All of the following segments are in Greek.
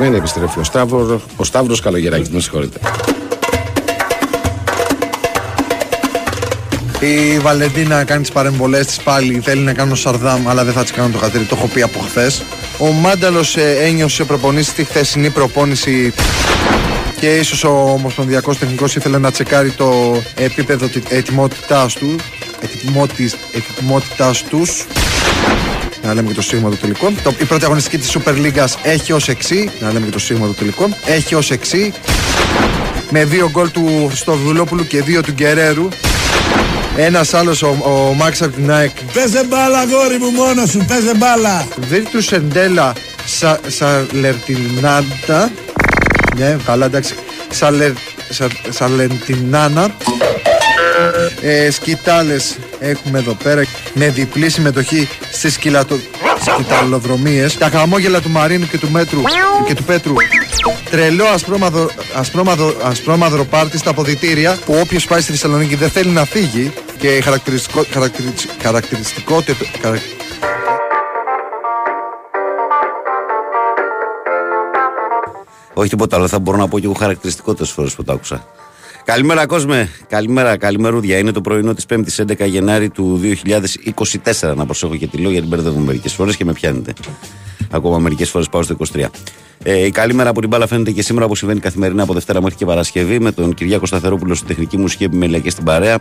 Μείνετε συντονισμένοι, επιστρέφει ο Σταύρος. Ο Σταύρος Καλογεράκης, με συγχωρείτε. Η Βαλεντίνα κάνει τις παρεμβολές της πάλι. Θέλει να κάνω Σαρδάμ, αλλά δεν θα τι κάνω το χατήρι. Το έχω πει από χθες. Ο Μάνταλος ε, ένιωσε προπονήσει τη χθεσινή προπόνηση και ίσως ο Ομοσπονδιακός Τεχνικός ήθελε να τσεκάρει το επίπεδο ετοιμότητάς του. Ετοιμότητάς τους. Να λέμε και το σίγμα των τελικών. Το, η πρώτη αγωνιστική της Super League έχει ως εξή. Να λέμε και το σίγμα των τελικών. Έχει ως εξή. Με δύο γκολ του Στοβουλόπουλου και δύο του Γκερέρου. Ένας άλλος ο, ο Μάξ από την ΑΕΚ. Παίζε μπάλα, γόρι μου μόνος σου, παίζε μπάλα. Βίρτους Σεντέλα Σαλερτινάντα. Ναι, καλά, εντάξει. Σαλερ, Σαλερτινάνα. Ε, σκητάλες έχουμε εδώ πέρα με διπλή συμμετοχή στις σκυλατο... σκηταλοδρομίες τα χαμόγελα του Μαρίνου και του, μέτρου, και του Πέτρου. Τρελό ασπρόμαδρο, ασπρόμαδρο, ασπρόμαδρο πάρτι στα αποδητήρια που όποιος πάει στη Θεσσαλονίκη δεν θέλει να φύγει. Και η χαρακτηριστικό, χαρακτηριστικότητα Όχι τίποτα άλλο, θα μπορώ να πω και εγώ χαρακτηριστικότερε φορές που το άκουσα. Καλημέρα, κόσμε. Καλημέρα, καλημερούδια. Είναι το πρωινό της 5η 11 Γενάρη του 2024. Να προσέχω και τη λόγια, γιατί μπερδεύω μερικές φορές και με πιάνετε. Ακόμα μερικές φορές πάω στο 23. Ε, η καλή μέρα από την μπάλα φαίνεται και σήμερα, όπως συμβαίνει καθημερινά από Δευτέρα μέχρι και Παρασκευή, με τον Κυριάκο Σταθερόπουλο στη τεχνική μουσική επιμέλεια και στην παρέα.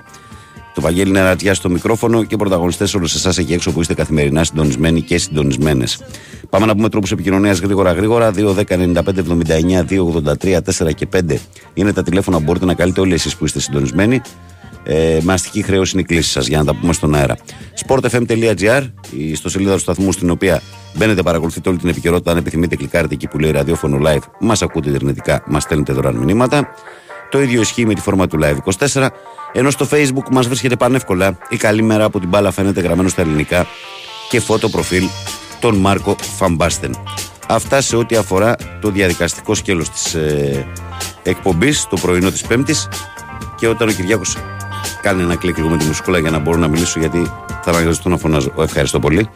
Το Βαγγέλη Νερατζιά στο μικρόφωνο και πρωταγωνιστές όλους εσάς εκεί έξω που είστε καθημερινά συντονισμένοι και συντονισμένες. Πάμε να πούμε τρόπους επικοινωνίας γρήγορα γρήγορα. 2, 10, 95, 79, 2, 83, 4 και 5 είναι τα τηλέφωνα που μπορείτε να καλείτε όλοι εσείς που είστε συντονισμένοι. Ε, με αστική χρέωση είναι η κλίση σας για να τα πούμε στον αέρα. sportfm.gr, η ιστοσελίδα του σταθμού στην οποία μπαίνετε, παρακολουθείτε όλη την επικαιρότητα. Αν επιθυμείτε, κλικάρετε εκεί που λέει ραδιόφωνο live, μας ακούτε ιντερνετικά, μας στέλνετε δωρεάν μηνύματα. Το ίδιο ισχύει με τη φόρμα του Live 24. Ενώ στο Facebook μας βρίσκεται πανεύκολα η καλή μέρα από την μπάλα φαίνεται γραμμένο στα ελληνικά και φώτο προφίλ τον Μάρκο Φαμπάστεν. Αυτά σε ό,τι αφορά το διαδικαστικό σκέλος της ε, εκπομπής, το πρωινό της Πέμπτης. Και όταν ο Κυριάκος κάνει ένα κλικ λίγο με τη μουσικούλα για να μπορώ να μιλήσω, γιατί θα αναγκαστώ να φωνάζω. Ευχαριστώ πολύ.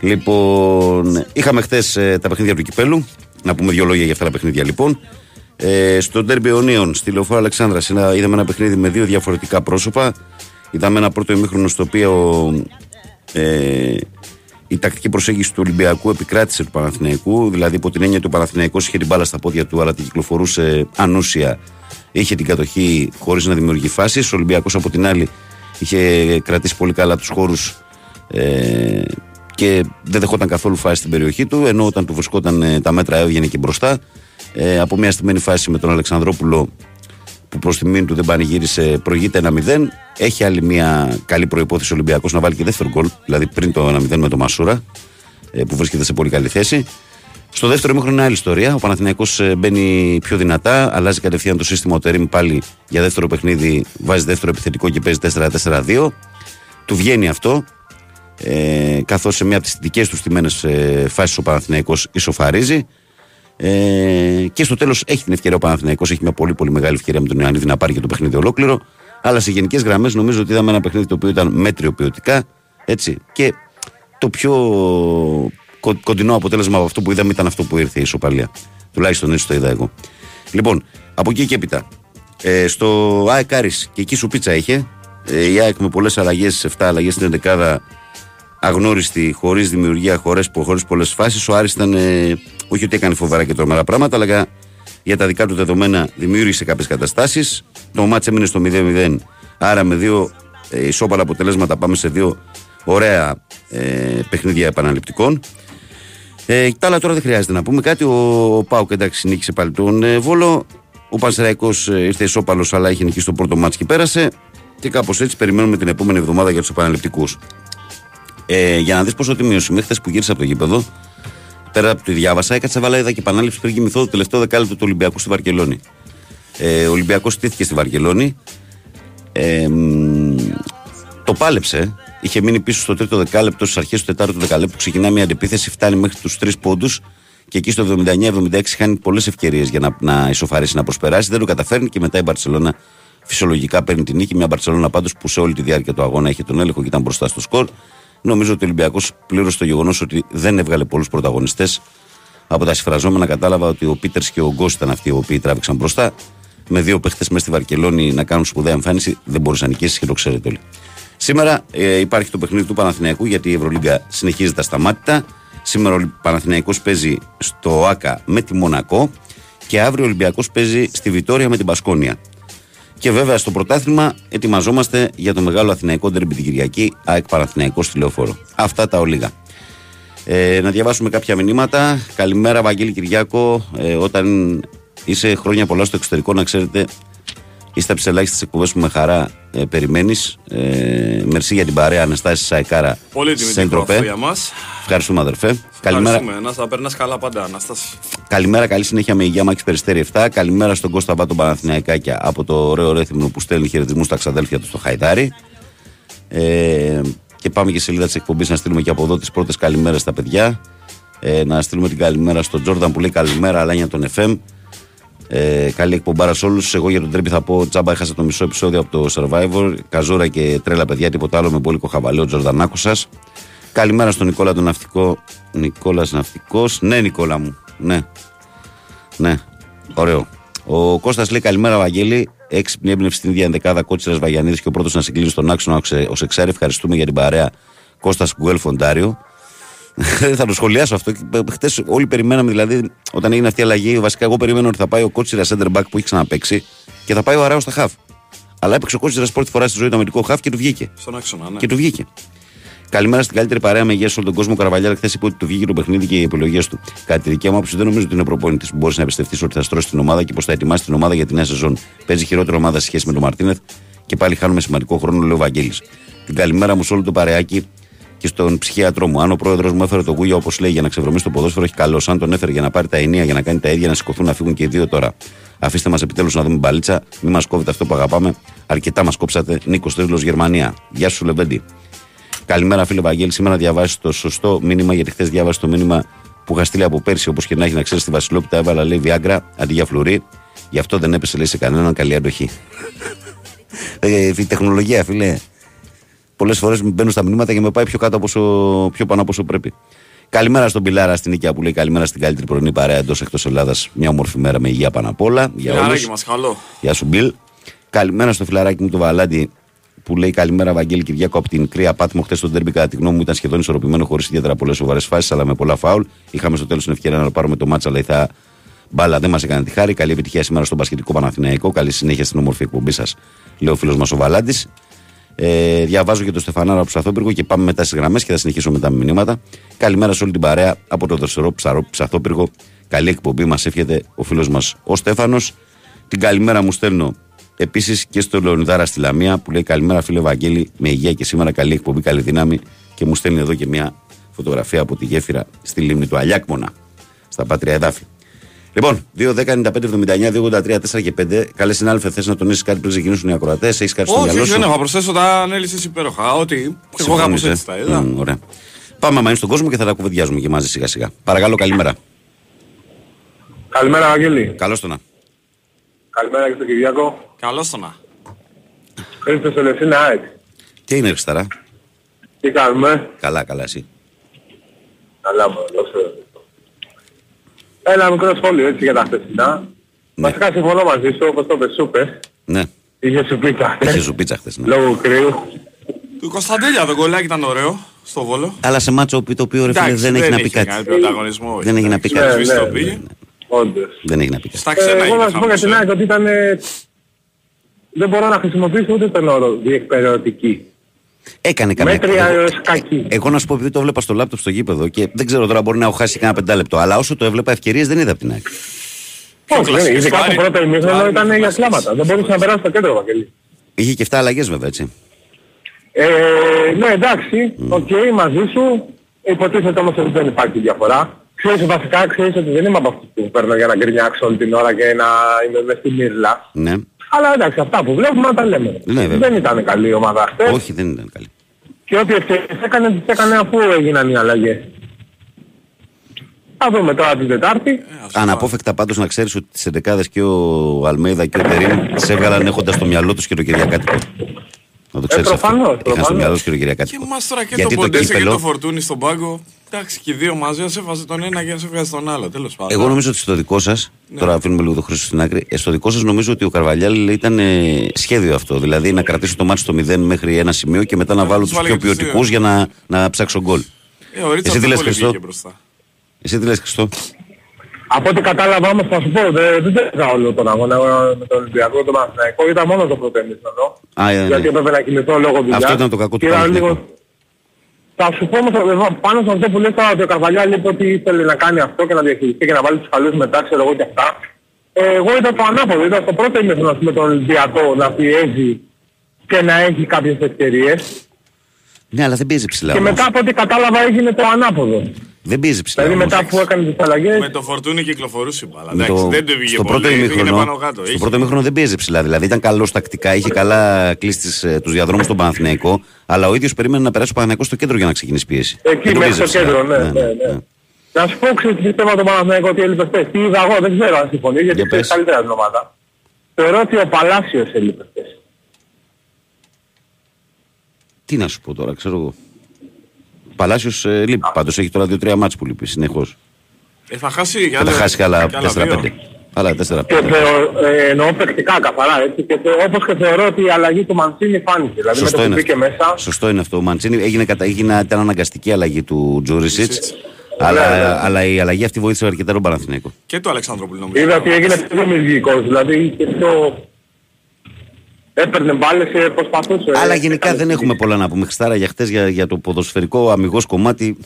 Λοιπόν, είχαμε χθες ε, τα παιχνίδια του κυπέλου. Να πούμε δύο λόγια για αυτά τα παιχνίδια λοιπόν. Ε, στο Ντέρμπι Ονίων, στη Λεωφόρα Αλεξάνδρας, είδαμε ένα παιχνίδι με δύο διαφορετικά πρόσωπα. Είδαμε ένα πρώτο ημίχρονο στο οποίο ε, η τακτική προσέγγιση του Ολυμπιακού επικράτησε του Παναθηναϊκού. Δηλαδή, υπό την έννοια ότι ο Παναθηναϊκός είχε την μπάλα στα πόδια του, αλλά την κυκλοφορούσε ανούσια. Είχε την κατοχή χωρίς να δημιουργεί φάσεις. Ο Ολυμπιακός, από την άλλη, είχε κρατήσει πολύ καλά τους χώρους ε, και δεν δεχόταν καθόλου φάση στην περιοχή του. Ενώ όταν του βρισκόταν ε, τα μέτρα έβγαινε και μπροστά ε, από μια στημένη φάση με τον Αλεξανδρόπουλο που προς τιμήν του δεν πανηγύρισε, προηγείται 1-0. Έχει άλλη μια καλή προπόθεση ο Ολυμπιακός να βάλει και δεύτερο γκολ, δηλαδή πριν το 1-0 με τον Μασούρα, ε, που βρίσκεται σε πολύ καλή θέση. Στο δεύτερο ημίχρονο είναι άλλη ιστορία. Ο Παναθηναϊκός ε, μπαίνει πιο δυνατά, αλλάζει κατευθείαν το σύστημα. Ο Τερήμ πάλι για δεύτερο παιχνίδι βάζει δεύτερο επιθετικό και παίζει 4-4-2. Του βγαίνει αυτό. Ε, καθώς σε μια από τις δικές του τιμένε ε, φάσεις ο Παναθηναϊκός ισοφαρίζει. Ε, και στο τέλος έχει την ευκαιρία ο Παναθηναϊκός, έχει μια πολύ πολύ μεγάλη ευκαιρία με τον Ιωαννίδη να πάρει και το παιχνίδι ολόκληρο. Αλλά σε γενικές γραμμές νομίζω ότι είδαμε ένα παιχνίδι το οποίο ήταν μέτριο ποιοτικά. Έτσι. Και το πιο κοντινό αποτέλεσμα από αυτό που είδαμε ήταν αυτό που ήρθε η ισοπαλία. Τουλάχιστον έτσι το είδα εγώ. Λοιπόν, από εκεί και έπειτα. Ε, στο ΑΕΚ Άρης, και εκεί σου πίτσα είχε. Ε, η ΑΕΚ με πολλές αλλαγές, 7 αλλαγές στην 11 αγνώριστη, χωρίς δημιουργία, χωρίς πολλές φάσεις. Ο Άρης ήταν ε, όχι ότι έκανε φοβερά και τρομερά πράγματα, αλλά για τα δικά του δεδομένα δημιούργησε κάποιες καταστάσεις. Το μάτς έμεινε στο 0-0. Άρα με δύο ε, ισόπαλα αποτελέσματα πάμε σε δύο ωραία ε, παιχνίδια επαναληπτικών. Ε, τα άλλα τώρα δεν χρειάζεται να πούμε κάτι. Ο, ο Πάουκ εντάξει νίκησε πάλι τον ε, Βόλο. Ο Πανσεραϊκός ε, ήρθε ισόπαλος, αλλά είχε νικήσει το πρώτο μάτς και πέρασε. Και κάπως έτσι περιμένουμε την επόμενη εβδομάδα για τους επαναληπτικούς. Ε, για να δεις πόσο τιμή ο χθες που γύρισε από το γήπεδο, πέρα από τη διάβασα, έκατσα βάλα είδα και επανάληψη πριν κοιμηθώ το τελευταίο δεκάλεπτο του Ολυμπιακού στη Βαρκελόνη. Ε, ο Ολυμπιακός στήθηκε στη Βαρκελόνη. Ε, το πάλεψε. Είχε μείνει πίσω στο τρίτο δεκάλεπτο, στις αρχές του τετάρτου δεκαλέπτου. Ξεκινά μια αντεπίθεση, φτάνει μέχρι τους τρεις πόντους και εκεί στο 79-76 χάνει πολλές ευκαιρίες για να, να ισοφαρίσει, να προσπεράσει. Δεν το καταφέρνει και μετά η Μπαρσελόνα φυσιολογικά παίρνει την νίκη. Μια Μπαρσελόνα πάντως που σε όλη τη διάρκεια του αγώνα είχε τον έλεγχο και ήταν μπροστά στο σκορ. Νομίζω ότι ο Ολυμπιακός πλήρωσε το γεγονός ότι δεν έβγαλε πολλούς πρωταγωνιστές Από τα συμφραζόμενα κατάλαβα ότι ο Πίτερς και ο Γκος ήταν αυτοί οι οποίοι τράβηξαν μπροστά. Με δύο παίχτες μέσα στη Βαρκελόνη να κάνουν σπουδαία εμφάνιση, δεν μπορούσε να νικήσεις και το ξέρετε όλοι. Σήμερα ε, υπάρχει το παιχνίδι του Παναθηναϊκού γιατί η Ευρωλίγκα συνεχίζεται ασταμάτητα. Σήμερα ο Παναθηναϊκός παίζει στο ΆΚΑ με τη Μονακό και αύριο ο Ολυμπιακός παίζει στη Βιτόρια με την Πασκόνια. Και βέβαια στο πρωτάθλημα ετοιμαζόμαστε για το μεγάλο Αθηναϊκό Ντερμπι την Κυριακή, ΑΕΚ Παναθηναϊκός στη Λεωφόρο. Αυτά τα ολίγα. Ε, να διαβάσουμε κάποια μηνύματα. Καλημέρα, Βαγγέλη Κυριάκο. Ε, όταν είσαι χρόνια πολλά στο εξωτερικό, να ξέρετε, είστε από τις ελάχιστες εκπομπές που με χαρά ε, περιμένεις. Ε, μερσή για την παρέα, Αναστάση Σαϊκάρα. Πολύ τιμή για μας. Ευχαριστούμε, αδερφέ. Καλημέρα. Να θα περνάς καλά πάντα, Αναστάση. Καλημέρα, καλή συνέχεια με υγεία Μάκης Περιστέρη 7. Καλημέρα στον Κώστα Βάτο Παναθηναϊκάκια από το ωραίο Ρέθυμνο που στέλνει χαιρετισμού στα ξαδέλφια του στο Χαϊδάρι. Ε, και πάμε και σελίδα της εκπομπής να στείλουμε και από εδώ τις πρώτες καλημέρες στα παιδιά. Ε, να στείλουμε την καλημέρα στον Τζόρνταν που λέει καλημέρα, αλλά για τον FM. Ε, καλή εκπομπάρα σε όλους. Εγώ για τον Τρέμπι θα πω τζάμπα. Έχασα το μισό επεισόδιο από το Survivor. Καζόρα και τρέλα παιδιά, τίποτα άλλο με πολύ κοχαβαλέο Τζορδανάκο σας. Καλημέρα στον Νικόλα τον Ναυτικό. Νικόλας Ναυτικός. Ναι, Νικόλα μου. Ναι. Ναι. Ωραίο. Ο Κώστας λέει καλημέρα, Βαγγέλη. Έξυπνη έμπνευση στην ίδια ενδεκάδα Κότσιρα Βαγιανίδης και ο πρώτος να συγκλίνει στον άξονα ω εξάρι. Ευχαριστούμε για την παρέα Κώστας Γκουέλ Φοντάριο. θα το σχολιάσω αυτό. Χθε όλοι περιμέναμε, δηλαδή, όταν έγινε αυτή η αλλαγή, βασικά εγώ περίμενα ότι θα πάει ο Κότσιρα center back που έχει ξαναπέξει και θα πάει ο Αράος στα χαφ. Αλλά έπαιξε ο Κότσιρας πρώτη φορά στη ζωή του αμυντικό χαφ και του βγήκε. Στον άξονα, ναι. Και του βγήκε. Καλημέρα στην καλύτερη παρέα με υγεία σε όλο τον κόσμο. Καραβαλιά χθες είπε ότι του βγήκε το παιχνίδι και οι επιλογές του. Κατά τη δικιά μου άποψη, δεν νομίζω ότι είναι προπονητής που μπορεί να εμπιστευτείς ότι θα στρώσει την ομάδα και πως θα ετοιμάσει την ομάδα για τη νέα σεζόν. Παίζει χειρότερη ομάδα σε σχέση με τον Μαρτίνεθ και πάλι χάνουμε σημαντικό χρόνο, λέει ο Βαγγέλης. Την καλημέρα μου σε όλο το παρεάκι και στον ψυχίατρό μου. Αν ο πρόεδρος μου έφερε το γούγια όπως λέει για να ξεβρωμίσει το ποδόσφαιρο, έχει καλό. Αν τον έφερε για να πάρει τα ενία, για να κάνει τα ίδια, να σηκωθούν να φύγουν και οι δύο τώρα. Αφήστε μας επιτέλους να δούμε μπαλίτσα, μην μας κόβετε αυτό που αγαπάμε. Αρκετά μας κόψατε. Νίκος Τρίλο Γερμανία. Γεια σου, Λεβέντι. Καλημέρα, φίλε Βαγγέλη. Σήμερα να διαβάσει το σωστό μήνυμα, γιατί χθες διάβασε το μήνυμα που είχα στείλει από πέρσι, όπως και να έχει να ξέρεις στη Βασιλόπιτα, έβαλα λέει Βιάγκρα αντί για φλουρί. Γι' αυτό δεν έπεσε λέει σε κανέναν καλή αντοχή. ε, η τεχνολογία, φίλε. Πολλές φορές μπαίνουν στα μηνύματα και με πάει πιο, κάτω από όσο, πιο πάνω από όσο πρέπει. Καλημέρα στον Πιλάρα στην οικιά που λέει καλημέρα στην καλύτερη πρωινή παρέα εντός εκτός Ελλάδας. Μια όμορφη μέρα με υγεία πάνω απ' όλα. Για όλους. Γεια σου, Μπιλ. Καλημέρα στο φιλαράκι μου το Βαλάντι που λέει Καλημέρα, Βαγγέλη Κυριακό από την Κρύα Πάτμο. Χθες το τέρμπι, κατά τη γνώμη μου, ήταν σχεδόν ισορροπημένο, χωρίς ιδιαίτερα πολλές σοβαρές φάσεις, αλλά με πολλά φάουλ. Είχαμε στο τέλος την ευκαιρία να πάρουμε το μάτσα, αλλά η θα μπάλα δεν μας έκανε τη χάρη. Καλή επιτυχία σήμερα στον Πασχετικό Παναθηναϊκό. Καλή συνέχεια στην όμορφη εκπομπή σας, λέει ο φίλος μας ο Βαλάντης. Ε, διαβάζω και το Στεφανάρα από Ψαθόπυργο και πάμε μετά στις γραμμές και θα συνεχίσω μετά με μηνύματα. Καλημέρα σε όλη την παρέα από το δροσερό Ψαθόπυργο. Καλή εκπομπή μας εύχεται ο φίλος μας ο Στέφανος. Την καλημέρα μου στέλνω επίσης και στο Λεωνιδάρα στη Λαμία που λέει Καλημέρα φίλε Βαγγέλη με υγεία και σήμερα καλή εκπομπή, καλή δύναμη. Και μου στέλνει εδώ και μια φωτογραφία από τη γέφυρα στη λίμνη του Αλιάκμονα στα Πάτρια Εδάφη. Λοιπόν, 2-10-95-79-283-4 και 5. Καλές συνάδελφε, θες να τονίσεις κάτι πριν ξεκινήσουν οι ακροατές. Έχεις κάτι στο μυαλό σου; Όχι, δεν έχω προσθέσω τα ανέλησες υπέροχα. Ότι εγώ κάπως έτσι τα είδα. Mm, ωραία. Πάμε μαζί στον κόσμο και θα τα κουβεντιάζουμε και μαζί σιγά σιγά. Παρακαλώ, καλημέρα. Καλημέρα, Αγγέλη. Καλώς το να. Καλημέρα και στον Κυριακό. Καλώς το να. Χρήστος Ελευθύνα ΑΕΚ. Τι είναι, Χρισταρά. Τι κάνουμε; Καλά, καλά, εσύ. Καλά, μου, δώσε. Ένα μικρό σχόλιο έτσι για τα χθεσινά. Ναι. Βασικά συμφωνώ μαζί σου, όπως το πες, σου Ναι. Είχε σου πίτσα. Είχε σου πίτσα χθες, ναι. Λόγω κρύου. Του Κωνσταντέλια το κολλάκι ήταν ωραίο στο Βόλο. Αλλά σε μάτσο το οποίο ρε φίλε δεν έχει να πει κάτι. Δεν έχει να πει κάτι. Όντως. Δεν έχει να πει κάτι. Στα ξένα Εγώ να σου πω για την ΑΕΚ ότι ήταν... Δεν μπορώ να χρησιμοποιήσω ούτε τον όρο διεκπεραιωτική. Έκανε καμία Μέτρια έως κακή. Εγώ να σου πω επειδή το έβλεπα στο λάπτοπ στο γήπεδο και δεν ξέρω τώρα μπορεί να έχω χάσει κανένα πεντάλεπτο. Αλλά όσο το έβλεπα ευκαιρίες δεν είδα από την ΑΕΚ. Όχι, δεν είναι. Ειδικά το πρώτο ημίχρονο ήταν για κλάματα. Δεν μπορούσε να περάσει το κέντρο, Βαγγελή. Είχε και 7 αλλαγές βέβαια έτσι. Ε, ναι, εντάξει, οκ, μαζί σου. Υποτίθεται όμως ότι δεν υπάρχει διαφορά. Ξέρεις βασικά, ξέρεις ότι δεν είμαι από αυτούς που παίρνω για να γκρινιάξω όλη την ώρα και να είμαι μες στη μύρλα. Ναι. Αλλά εντάξει, αυτά που βλέπουμε να τα λέμε. Ναι, βέβαια. δεν ήταν καλή η ομάδα χθες. Όχι, δεν ήταν καλή. Και ό,τι ευκαιρίες έκανε, τις έκανε αφού έγιναν οι αλλαγές. Θα δούμε τώρα την Τετάρτη. Αναπόφευκτα πάντως να ξέρεις ότι τις 11 και ο Αλμέιδα και ο Τερίμ τις έβγαλαν έχοντας στο μυαλό τους και το Κυριακάτικο. Να το ξέρεις αυτό. προφανώς, Είχαν στο προφανώς. μυαλό σου κύριο Κυριακάτικο. Και μας τώρα και Γιατί το Ποντέσε και κύπελο- το Φορτούνι στον πάγκο. Εντάξει, και οι δύο μαζί, ας έβαζε τον ένα και ας έβγαζε τον άλλο. Τέλος πάντων. Εγώ νομίζω ότι στο δικό σας, τώρα αφήνουμε λίγο το Χρήστο στην άκρη, ε, στο δικό σας νομίζω ότι ο Καρβαλιάλ ήταν ε, σχέδιο αυτό. Δηλαδή να κρατήσω το μάτι στο 0 μέχρι ένα σημείο και μετά να βάλω τους τους βάλει πιο και τους ποιοτικούς δύο. για να, να ψάξω γκολ. Ε, ο Ρίτσαρτ Εσύ τι λες, πολύ Χριστό; βγήκε μπροστά. Εσύ τι λες, Χριστό; Από ό,τι κατάλαβα όμως θα σου πω, δεν, δεν τέλειωσα όλο τον αγώνα εγώ με τον Ολυμπιακό, τον Παναθηναϊκό, ήταν μόνο το πρώτο ημίχρονο. Α, ε, ναι. Γιατί έπρεπε να κινηθώ λόγω δουλειάς. Αυτό ήταν το κακό του Και είδα Παναθηναϊκού. Θα σου πω όμως ε, πάνω σε αυτό που λες τώρα ότι ο Καρβαλιάλ είπε ότι ήθελε να κάνει αυτό και να διαχειριστεί και να βάλει τους καλούς μετά, ξέρω εγώ και αυτά. Ε, εγώ ήταν το ανάποδο, ήταν στο πρώτο ημίχρονο με τον Ολυμπιακό να πιέζει και να έχει κάποιες ευκαιρίες. Ναι, αλλά δεν πιέζει ψηλά. Και όμως. μετά από ό,τι κατάλαβα έγινε το ανάποδο. Δεν πιέζει ψηλά. Δηλαδή όμως. μετά που έκανε τις αλλαγές... Με το Φορτούνι κυκλοφορούσε η μπάλα. Με Εντάξει, το- δεν το βγήκε στο πολύ. πρώτο πήγαινε ημίχρονο, πάνω κάτω. στο Είχε- πρώτο ημίχρονο δεν πιέζει ψηλά. Δηλαδή ήταν καλός τακτικά, είχε καλά κλείσει τους διαδρόμους στον Παναθηναϊκό, αλλά ο ίδιος περίμενε να περάσει ο Παναθηναϊκός στο κέντρο για να ξεκινήσει πίεση. Εκεί Δεν το μέχρι πιέζει στο ψηλά. κέντρο, ναι, ναι, ναι. Να σου πω ξέρεις τι πιστεύω τον Παναθηναϊκό ότι έλειπε χθες. Τι είδα εγώ, δεν ξέρω αν συμφωνείς, γιατί Για ξέρεις πες. καλύτερα την ομάδα. Θεωρώ ότι ο Παλάσιος έλειπε χθες. Τι να σου πω τώρα, ξέρω εγώ. Παλάσιος ε, λείπει. Πάντως έχει τώρα 2-3 μάτς που λείπει συνεχώς. Ε, θα χάσει Θα τα χάσει και άλλα κι άλλα 4-5. δύο. Άλλα 4-5. Και θεω, ε, εννοώ παικτικά καθαρά έτσι. Και θε, όπως και θεωρώ ότι η αλλαγή του Μαντσίνη φάνηκε. Δηλαδή Σωστό με το είναι, που μπήκε αυτό. μέσα. Σωστό είναι αυτό. Ο Μαντσίνη έγινε, κατα... έγινε ήταν αναγκαστική αλλαγή του Τζούρισιτς. Αλλά, Ναι, ναι. αλλά η αλλαγή αυτή βοήθησε αρκετά τον Παναθηναϊκό. Και του Αλεξανδρόπουλου νομίζω. Είδα ότι έγινε πιο δημιουργικός. Δηλαδή και πιο... Έπαιρνε μπάλες και προσπαθούσε. Αλλά Ε, γενικά έκανε δεν έχουμε τη- πολλά να πούμε. Χριστάρα για χτες για, για το ποδοσφαιρικό αμυγός κομμάτι.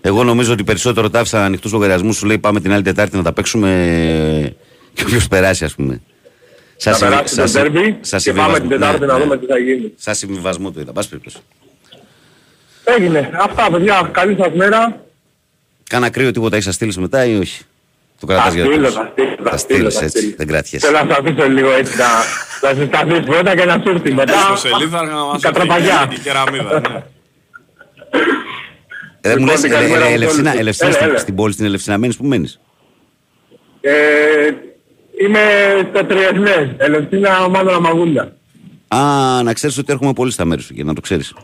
Εγώ νομίζω ότι περισσότερο τα άφησα ανοιχτούς λογαριασμούς. Σου λέει πάμε την άλλη Τετάρτη να τα παίξουμε και όποιος περάσει, ας πούμε. Να περάσει το ντέρμπι και πάμε την Τετάρτη να δούμε τι θα γίνει. Σαν συμβιβασμό το είδα. Πας περιπτώσει. Έγινε. Αυτά παιδιά. Καλή σας μέρα. Κάνα κρύο τίποτα έχει στείλεις μετά ή όχι; Το Θα κρατάς για στείλω, το θα στείλω, Θα θα στείλω, στείλεις θα έτσι. στείλω. Δεν κρατιέσαι. Θέλω να σας αφήσω λίγο έτσι να, να συσταθείς πρώτα και να σου έρθει μετά. Στο σελίδα να μας Κατραπαγιά. η κεραμίδα. ναι. Ε, μου Λοιπόν, λες, την ε, καλημέρα ε, από Ελευσίνα, όλους. Ελευσίνα, Έλα, στην- έλα. στην πόλη στην Ελευσίνα μένεις, που μένεις. Ε, είμαι στο Τριεσμές, Ελευθύνα Μάνδρα Μαγούλια. Α, να ξέρεις ότι έρχομαι πολύ στα μέρη σου και να το ξέρεις.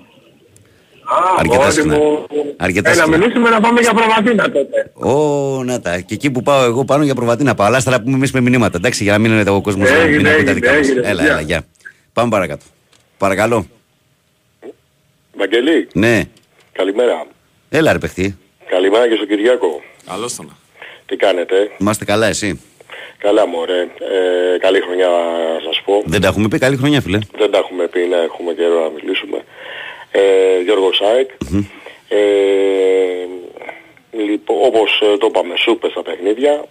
Α, Αρκετά μόνοι συχνά. μου. Αρκετά Ε, να συχνά. μιλήσουμε να πάμε για προβατίνα τότε. Ω, να τα. Και εκεί που πάω εγώ πάνω για προβατίνα πάω. Αλλά άστερα να πούμε εμείς με μηνύματα. Εντάξει, για να μην είναι ο κόσμος να Έγινε, μην ακούει τα έγινε, δικά μας. έγινε, Έλα, γεια. έλα, γεια. Πάμε παρακάτω. Παρακαλώ. Βαγγελή, Ναι. καλημέρα. Έλα ρε παιχτή. Καλημέρα και στον Κυριάκο. Καλώς τον. Τι κάνετε, Είμαστε καλά εσύ; καλά μωρέ. Ε, καλή χρονιά να σας πω. Δεν τα έχουμε πει. Καλή χρονιά φίλε. Δεν τα έχουμε πει, να έχουμε καιρό να μιλήσουμε. Ε, Γιώργος Σάικ. Ε, λοιπόν, όπως ε, το είπαμε, σούπες στα παιχνίδια.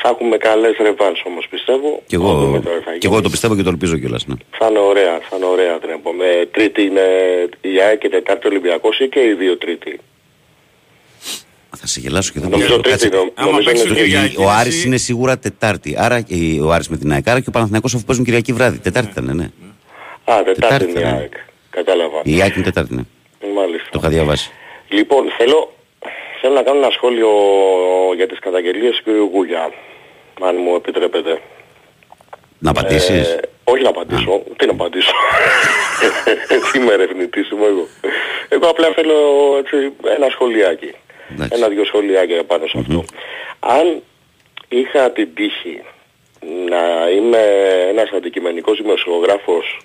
Θα έχουμε καλές ρεβάνς όμως πιστεύω. Και Να εγώ, δούμε τώρα τι θα και εγώ γίνει. το πιστεύω και το ελπίζω κιόλας. Ναι. Θα είναι ωραία, θα είναι ωραία την επόμενη. Τρίτη είναι η ΑΕΚ και Τετάρτη Ολυμπιακός ή και οι δύο Τρίτη. Θα σε γελάσω και δεν Νομίζω Κάτσε. Τρίτη, νο- Άμα νομίζω παίξει είναι ο Τρίτη. Κυριακή, Ο Άρης εσύ- είναι σίγουρα Τετάρτη. Άρα και ο Άρης με την ΑΕΚ. Άρα και ο Παναθηναϊκός αφού παίζουν Κυριακή βράδυ. Τετάρτη ήταν, ναι. Α, Τετάρτη Τετάρτη είναι η θα είναι. ΑΕΚ. Κατάλαβα. Η ΑΕΚ είναι Τετάρτη, ναι. Μάλιστα. Το είχα διαβάσει. Λοιπόν, θέλω, θέλω να κάνω ένα σχόλιο για τις καταγγελίες του κ. Γούλια, αν μου επιτρέπετε. Να απαντήσεις; Ε, όχι να απαντήσω. Τι να απαντήσω; Εσύ είμαι ερευνητής, είμαι εγώ. Εγώ απλά θέλω έτσι, ένα σχολιάκι. Εντάξει. Ένα-δυο σχολιάκια πάνω σε αυτό. Αν είχα την τύχη να είμαι ένας αντικειμενικός δημοσιογράφος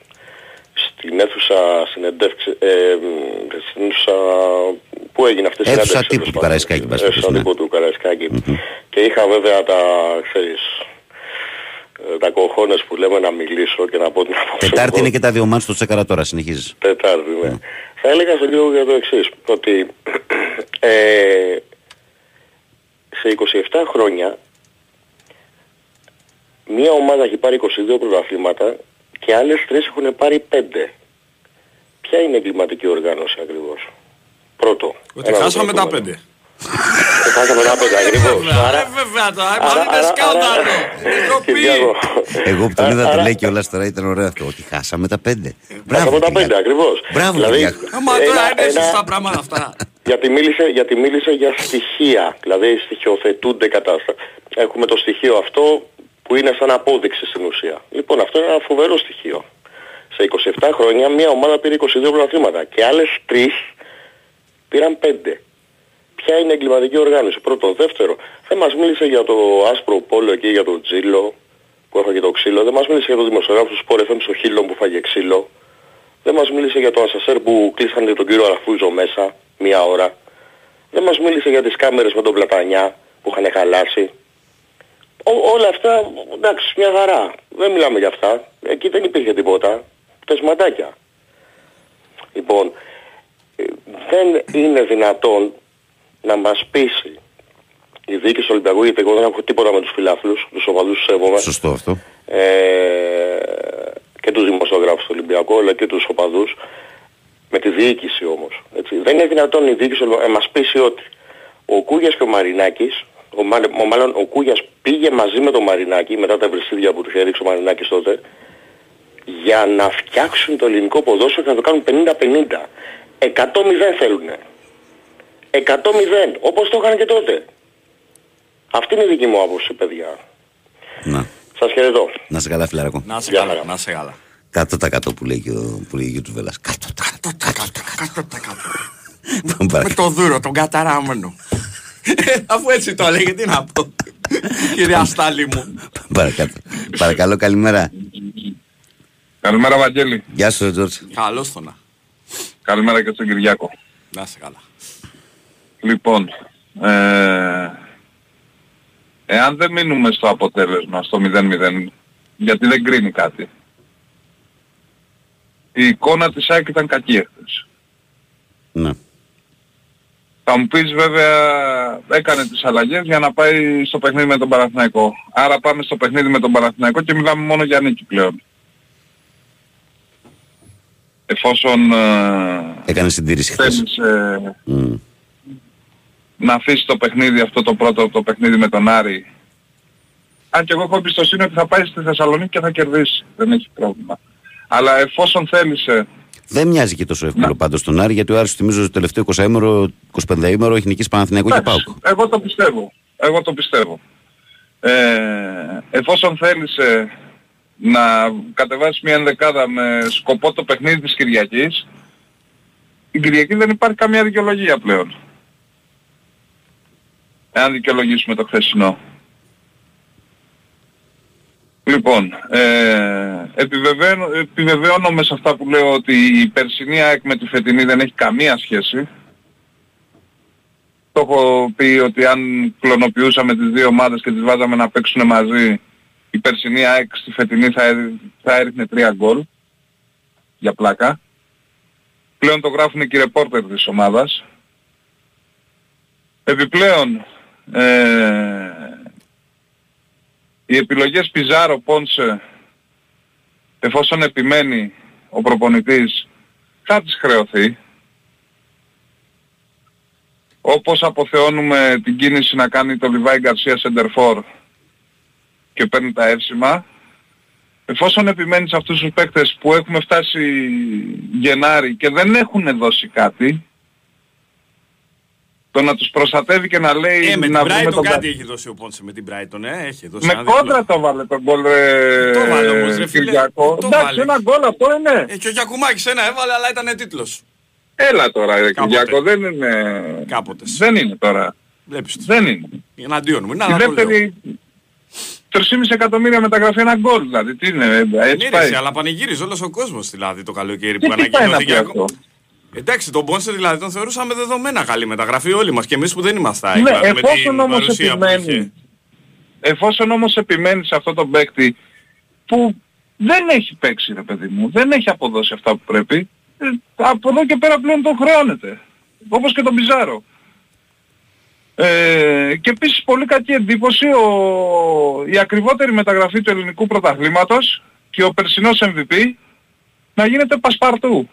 στην αίθουσα συνεντεύξη, ε, μ, στην αίθουσα που έγινε αυτή η Αίθουσα συνέντευξη. τύπου τέλος του πάντων. Καραϊσκάκη, εν πάση Αίθουσα περιπτώσει, τύπου του Καραϊσκάκη. Και είχα βέβαια τα, ξέρεις, ε, τα κοχώνες που λέμε να μιλήσω και να πω την απόψη μου. Τετάρτη είναι και τα δύο μάτς στο τσέκαρα τώρα. Συνεχίζεις. Τετάρτη, ναι. Θα έλεγα στον κύριο για το εξής, ότι ε, σε 27 χρόνια μία ομάδα έχει πάρει 22 πρωταθλήματα και άλλες τρεις έχουν πάρει 5. Ποια είναι η εγκληματική οργάνωση ακριβώς; Πρώτο. Ότι Ένα χάσαμε τα δεδομένο. πέντε. Ε, Χάσαμε τα 5 ακριβώς. Βέβαια, Άρα- ε, βέβαια τώρα. άρα- Μα είναι άρα- σκάνδαλο. άρα- Ντροπή. Κυριάκο. Εγώ που τον είδα το Άρα- λέει κιόλας τώρα ήταν ωραίο αυτό. Ότι χάσαμε τα πέντε. Χάσαμε τα 5 Κυριάκο. ακριβώς. Μπράβο, Δηλαδή, Κυριάκο. Άμα τώρα ένα- είναι ένα- σωστά πράγματα αυτά. Γιατί μίλησε, γιατί μίλησε για στοιχεία, δηλαδή στοιχειοθετούνται κατάσταση. Έχουμε το στοιχείο αυτό που είναι σαν απόδειξη στην ουσία. Λοιπόν, αυτό είναι ένα φοβερό στοιχείο. Σε 27 χρόνια μια ομάδα πήρε 22 πρωταθλήματα και άλλες 3 πήραν 5. Ποια είναι η εγκληματική οργάνωση. Πρώτο, δεύτερο, δεν μας μίλησε για το άσπρο πόλο εκεί, για το τζίλο που έφαγε το ξύλο. Δεν μας μίλησε για το δημοσιογράφο του Sport FM στο χείλο που φάγε ξύλο. Δεν μας μίλησε για το ασασέρ που κλείσανε τον κύριο Αραφούζο μέσα μία ώρα. Δεν μας μίλησε για τις κάμερες με τον Πλατανιά που είχαν χαλάσει. Ό, όλα αυτά, εντάξει, μια χαρά. Δεν μιλάμε για αυτά. Εκεί δεν υπήρχε τίποτα. Τεσματάκια. Λοιπόν, ε, δεν είναι δυνατόν να μας πείσει η διοίκηση του Ολυμπιακού, γιατί εγώ δεν έχω τίποτα με τους φιλάθλους, τους οπαδούς τους σέβομαι. Σωστό αυτό. Ε, και τους δημοσιογράφους του Ολυμπιακού, αλλά και τους οπαδούς, με τη διοίκηση όμως. Έτσι. Δεν είναι δυνατόν η διοίκηση να μας πείσει ότι ο Κούγιας και ο Μαρινάκης, ο, Μα- ο- μάλλον ο Κούγιας πήγε μαζί με τον Μαρινάκη, μετά τα ευρεσίδια που τους είχε ρίξει ο Μαρινάκης τότε, για να φτιάξουν το ελληνικό ποδόσφαιρο και να το κάνουν 50-50. 100-0 θέλουνε. 100-0, όπως το έκαναν και τότε. Αυτή είναι η δική μου άποψη, παιδιά. Να. Σας χαιρετώ. Να σε καλά, φιλαράκο. Να σε Γεια καλά, χαρά. να σε καλά. 100% που λέει και ο, που λέει και ο Τουβέλλας. 100%. Κάτω τα κάτω. Πάμε Με παρακάτω. το δούρο, τον καταράμενο. Αφού έτσι το έλεγε, τι να πω. Κυρία Στάλη μου. Παρακάτω. Παρακαλώ, καλημέρα. Καλημέρα Βαγγέλη. Γεια σου, Τζόρτζ. Καλώς το να. Καλημέρα και στον Κυριάκο. Να σε καλά. Λοιπόν, ε, εάν δεν μείνουμε στο αποτέλεσμα, στο 0-0, γιατί δεν κρίνει κάτι. Η εικόνα της ΑΕΚ ήταν κακή εχθές. Ναι. Θα μου πεις βέβαια έκανε τις αλλαγές για να πάει στο παιχνίδι με τον Παναθηναϊκό. Άρα πάμε στο παιχνίδι με τον Παναθηναϊκό και μιλάμε μόνο για νίκη πλέον. Εφόσον ε, Έκανε συντήρηση χθες. θέλεις ε, Μμ. να αφήσεις το παιχνίδι αυτό το πρώτο, το παιχνίδι με τον Άρη. Αν και εγώ έχω εμπιστοσύνη ότι θα πάει στη Θεσσαλονίκη και θα κερδίσει. Δεν έχει πρόβλημα. Αλλά εφόσον θέλησε Δεν μοιάζει και τόσο εύκολο πάντως στον Άρη γιατί ο Άρης θυμίζω το τελευταίο 20 ημέρο, 25 ημέρο έχει νικήσει Παναθηναϊκό και Εντάξει, Πάουκ. Εγώ το πιστεύω. Εγώ το πιστεύω. Ε, εφόσον θέλησε να κατεβάσει μια ενδεκάδα με σκοπό το παιχνίδι της Κυριακής, την Κυριακή δεν υπάρχει καμία δικαιολογία πλέον. Εάν δικαιολογήσουμε το χθεσινό. Λοιπόν, ε, επιβεβαιώνω, επιβεβαιώνομαι σε αυτά που λέω ότι η περσινή ΑΕΚ με τη φετινή δεν έχει καμία σχέση. Το έχω πει ότι αν κλωνοποιούσαμε τις δύο ομάδες και τις βάζαμε να παίξουν μαζί, η περσινή ΑΕΚ στη φετινή θα, έδι- θα έριχνε τρία γκολ για πλάκα. Πλέον το γράφουν και οι ρεπόρτερ της ομάδας. Επιπλέον, ε, οι επιλογές Πιζάρο, Πόνσε, εφόσον επιμένει ο προπονητής, θα τις χρεωθεί. Όπως αποθεώνουμε την κίνηση να κάνει το Λιβάη Γκαρσία Σεντερφόρ και παίρνει τα εύσημα, εφόσον επιμένει σε αυτούς τους παίκτες που έχουμε φτάσει Γενάρη και δεν έχουν δώσει κάτι, το να τους προστατεύει και να λέει Ε, με την να βρούμε Brighton τον κάτι έχει δώσει ο Πόνσε με την Brighton, ε, έχει δώσει με ένα διπλό. κόντρα το βάλε τον γκολ ρε Το βάλε όμως, ρε φίλε. Κυριακό. Το Εντάξει βάλε. ένα γκολ αυτό είναι. Ε, και ο Γιακουμάκης ένα έβαλε, αλλά ήταν τίτλος. Έλα τώρα ρε Κάποτε. Κυριακό δεν είναι. Κάποτε. Δεν είναι τώρα. Βλέπεις το. Δεν είναι. Εναντίον μου. Η Να, να το λέω. δεύτερη 3,5 εκατομμύρια μεταγραφή ένα γκολ δηλαδή. Τι είναι έτσι Ναι, ρε, πάει. εσύ, αλλά πανηγύριζε όλος ο κόσμος δηλαδή το καλοκαίρι Και που τι πάει να ανακοινώθηκε. Πει ακο- αυτό. Εντάξει, τον Πόνσε δηλαδή τον θεωρούσαμε δεδομένα καλή μεταγραφή όλοι μας και εμείς που δεν είμαστε Ναι, δηλαδή, με εφόσον την όμως παρουσία που είχε. επιμένει, εφόσον όμως επιμένει σε αυτό τον παίκτη που δεν έχει παίξει ρε παιδί μου, δεν έχει αποδώσει αυτά που πρέπει, ε, από εδώ και πέρα πλέον τον χρεώνεται. Όπως και τον Πιζάρο. Ε, και επίσης πολύ κακή εντύπωση ο, η ακριβότερη μεταγραφή του ελληνικού πρωταθλήματος και ο περσινός MVP να γίνεται πασπαρτού.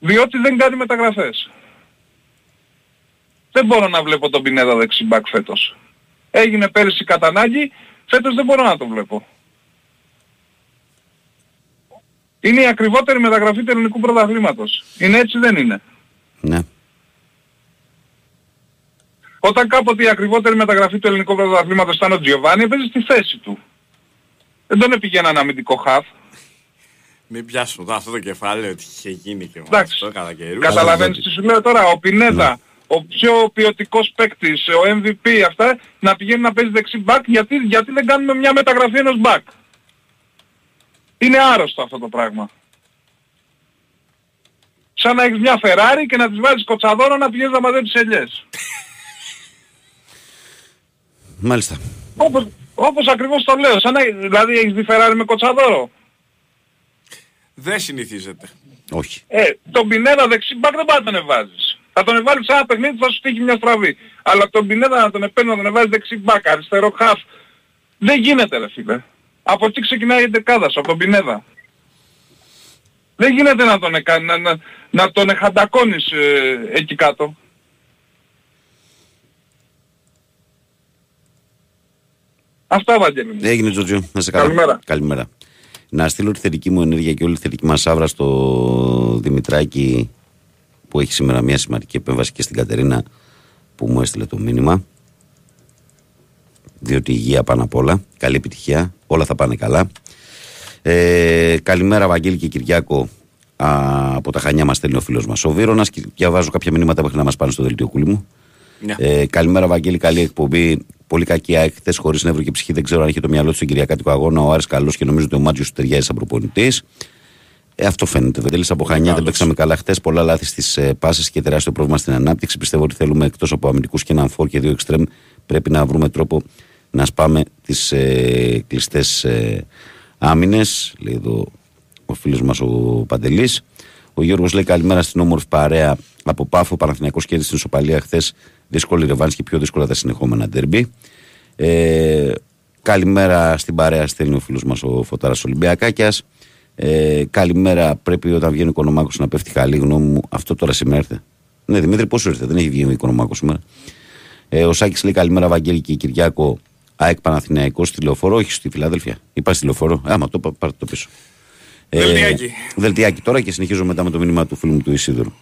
Διότι δεν κάνει μεταγραφές. Δεν μπορώ να βλέπω τον Πινέδα δεξιμπάκ φέτος. Έγινε πέρυσι κατά ανάγκη, φέτος δεν μπορώ να το βλέπω. Είναι η ακριβότερη μεταγραφή του ελληνικού πρωταθλήματος. Είναι έτσι δεν είναι. Ναι. Όταν κάποτε η ακριβότερη μεταγραφή του ελληνικού πρωταθλήματος ήταν ο Τζιοβάνι, έπαιζε στη θέση του. Δεν τον έπηγε έναν αμυντικό χαφ. Μην πιάσουμε εδώ αυτό το κεφάλαιο ότι είχε γίνει και μόνο Εντάξει. αυτό κατά καιρούς. Καταλαβαίνεις τι σου λέω τώρα, ο Πινέδα, ο πιο ποιοτικός παίκτης, ο MVP, αυτά, να πηγαίνει να παίζει δεξί back, γιατί, γιατί δεν κάνουμε μια μεταγραφή ενός back. Είναι άρρωστο αυτό το πράγμα. Σαν να έχεις μια Ferrari και να της βάζεις κοτσαδόρο να πηγαίνεις να μαζέψεις ελιές. Μάλιστα. Όπως, όπως ακριβώς το λέω. Σαν να, δηλαδή έχεις δει Ferrari με κοτσαδόρο. Δεν συνηθίζεται. Όχι. Ε, τον Πινέδα δεξί μπακ δεν πάει να τον εβάζεις. Θα τον εβάλεις σε ένα παιχνίδι που θα σου τύχει μια στραβή. Αλλά τον Πινέδα να τον επέλνει να τον εβάζεις δεξί μπακ, αριστερό χαφ. Δεν γίνεται ρε φίλε. Από εκεί ξεκινάει η δεκάδα σου, από τον Πινέδα. Δεν γίνεται να τον, εκα... να, να, να τον εχαντακώνεις ε, εκεί κάτω. Αυτά Βαγγέλη μου. Έγινε Τζοτζιο. Να σε καλά. Καλημέρα. Καλημέρα. Να στείλω τη θετική μου ενέργεια και όλη τη θετική μας άβρα στο Δημητράκη που έχει σήμερα μια σημαντική επέμβαση και στην Κατερίνα που μου έστειλε το μήνυμα. Διότι η υγεία πάνω απ' όλα. Καλή επιτυχία. Όλα θα πάνε καλά. Ε, καλημέρα, Βαγγέλη και Κυριάκο. Α, από τα Χανιά μας στέλνει ο φίλος μας ο Βίρονας. Και διαβάζω κάποια μηνύματα μέχρι να μας πάνε στο δελτίο κούλι μου. Μια. Ε, καλημέρα, Βαγγέλη. Καλή εκπομπή. Πολύ κακή ΑΕΚ χθες χωρίς νεύρο και ψυχή. Δεν ξέρω αν είχε το μυαλό του στον Κυριακάτικο αγώνα. Ο Άρης καλός και νομίζω ότι ο Μάτζιος του ταιριάζει σαν προπονητής. Ε, αυτό φαίνεται. Βεντέλη από Χανιά δεν Καλός. παίξαμε καλά χθες. Πολλά λάθη στις ε, πάσει και τεράστιο πρόβλημα στην ανάπτυξη. Πιστεύω ότι θέλουμε εκτός από αμυντικούς και έναν φόρ και δύο εξτρέμ. Πρέπει να βρούμε τρόπο να σπάμε τις ε, κλειστές ε, άμυνες. Λέει εδώ ο φίλος μας ο Παντελής. Ο Γιώργος λέει καλημέρα στην όμορφη παρέα από Πάφο. Παναθηναϊκός κέρδισε στην Ισοπαλία χθες. Δύσκολη ρευάνση και πιο δύσκολα τα συνεχόμενα ντερμπι. Ε, καλημέρα στην παρέα, στέλνει ο φίλος μας ο Φωτάρας Ολυμπιακάκιας. Ε, καλημέρα, πρέπει όταν βγαίνει ο Οικονομάκος να πέφτει καλή γνώμη μου. Αυτό τώρα σήμερα ήρθε. Ναι, Δημήτρη, πόσο ήρθε, δεν έχει βγει ο Οικονομάκος σήμερα. Ε, ο Σάκης λέει καλημέρα, Βαγγέλη και Κυριάκο. ΑΕΚ Παναθηναϊκός στη λεωφορώ, όχι στη Φιλάδελφια. Είπα στη λεωφορώ. Άμα το είπα, πάρτε το πίσω. Δελτιάκι. δελτιάκι τώρα και συνεχίζω μετά με το μήνυμα του φίλου μου του Ισίδωρου.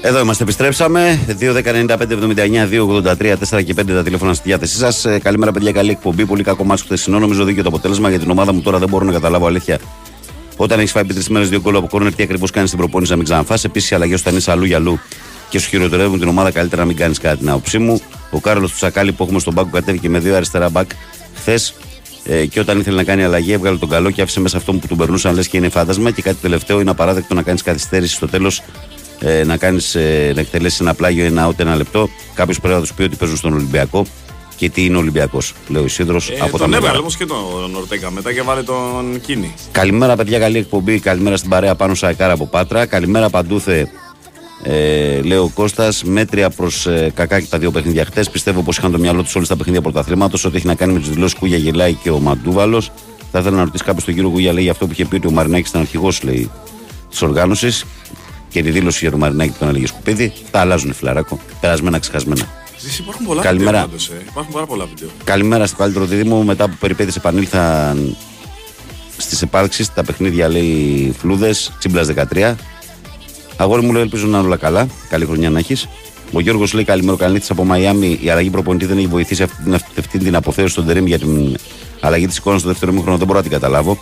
Εδώ είμαστε, επιστρέψαμε. 2.195.79, 2.83, 4 και 5 τα τηλέφωνα στη διάθεσή σας. Ε, καλημέρα, παιδιά. Καλή εκπομπή. Πολύ κακό μάτσο χθεσινό. Νομίζω δίκαιο το αποτέλεσμα για την ομάδα μου. Τώρα δεν μπορώ να καταλάβω αλήθεια. Όταν έχεις φάει επί τρεις μέρες δύο γκολ από κόρνερ, τι ακριβώς κάνεις στην προπόνηση να μην ξαναφάσει. Επίσης, οι αλλαγές όταν είσαι αλλού για αλλού και σου χειροτερεύουν την ομάδα, καλύτερα να μην κάνεις κάτι την άποψή μου. Ο Κάρολο του Τσακάλι που έχουμε στον πάγκο κατέβηκε με δύο αριστερά μπακ χθες ε, και όταν ήθελε να κάνει αλλαγή, έβγαλε τον καλό και άφησε μέσα αυτό που του περνούσαν λες και είναι φάντασμα. Και κάτι τελευταίο είναι απαράδεκτο να κάνεις καθυστέρηση στο τέλος ε, να, κάνεις, ε, να εκτελέσεις ένα πλάγιο ένα out ένα λεπτό. Κάποιος πρέπει να τους πει ότι παίζουν στον Ολυμπιακό και τι είναι ο Ολυμπιακός, λέει ο Ισίδρος Ε, από τα τον έβγαλε μεγάλα. όμως και τον Ορτέγκα μετά και βάλε τον Κίνη. Καλημέρα, παιδιά. Καλή εκπομπή. Καλημέρα στην παρέα πάνω Σαϊκάρα από Πάτρα. Καλημέρα, Παντούθε. Ε, λέει ο Κώστας, μέτρια προς ε, κακά και τα δύο παιχνίδια χτες. Πιστεύω πως είχαν το μυαλό τους όλοι στα παιχνίδια πρωταθλήματος. Ό,τι έχει να κάνει με τις δηλώσεις Κούγια Γελάει και ο Μαντούβαλος. Θα ήθελα να ρωτήσεις κάποιος τον κύριο Κούγια, λέει για αυτό που είχε πει ότι ο Μαρινάκης ήταν αρχηγός, λέει, της οργάνωσης. Και τη δήλωση για τον Μαρινάκη που τον έλεγε σκουπίδι. Τα αλλάζουν φιλαράκο. Περασμένα, ξεχασμένα. Ζήσει, υπάρχουν πολλά Καλημέρα. βίντεο πάντως, ε. Υπάρχουν πάρα πολλά βίντεο. Καλημέρα στο καλύτερο δίδυμο. Μετά από περιπέτειες επανήλθαν στις επάρξεις. Τα παιχνίδια λέει φλούδες, τσίμπλας 13. Αγόρι μου λέει: Ελπίζω να είναι όλα καλά. Καλή χρονιά να έχεις. Ο Γιώργος λέει: Καλημέρα, Καλνίτη από Μαϊάμι. Η αλλαγή προπονητή δεν έχει βοηθήσει αυτή την, αυτή την αποθέωση στον Τερήμ για την αλλαγή της εικόνας στο δεύτερο μήχρονο. Δεν μπορώ να την καταλάβω.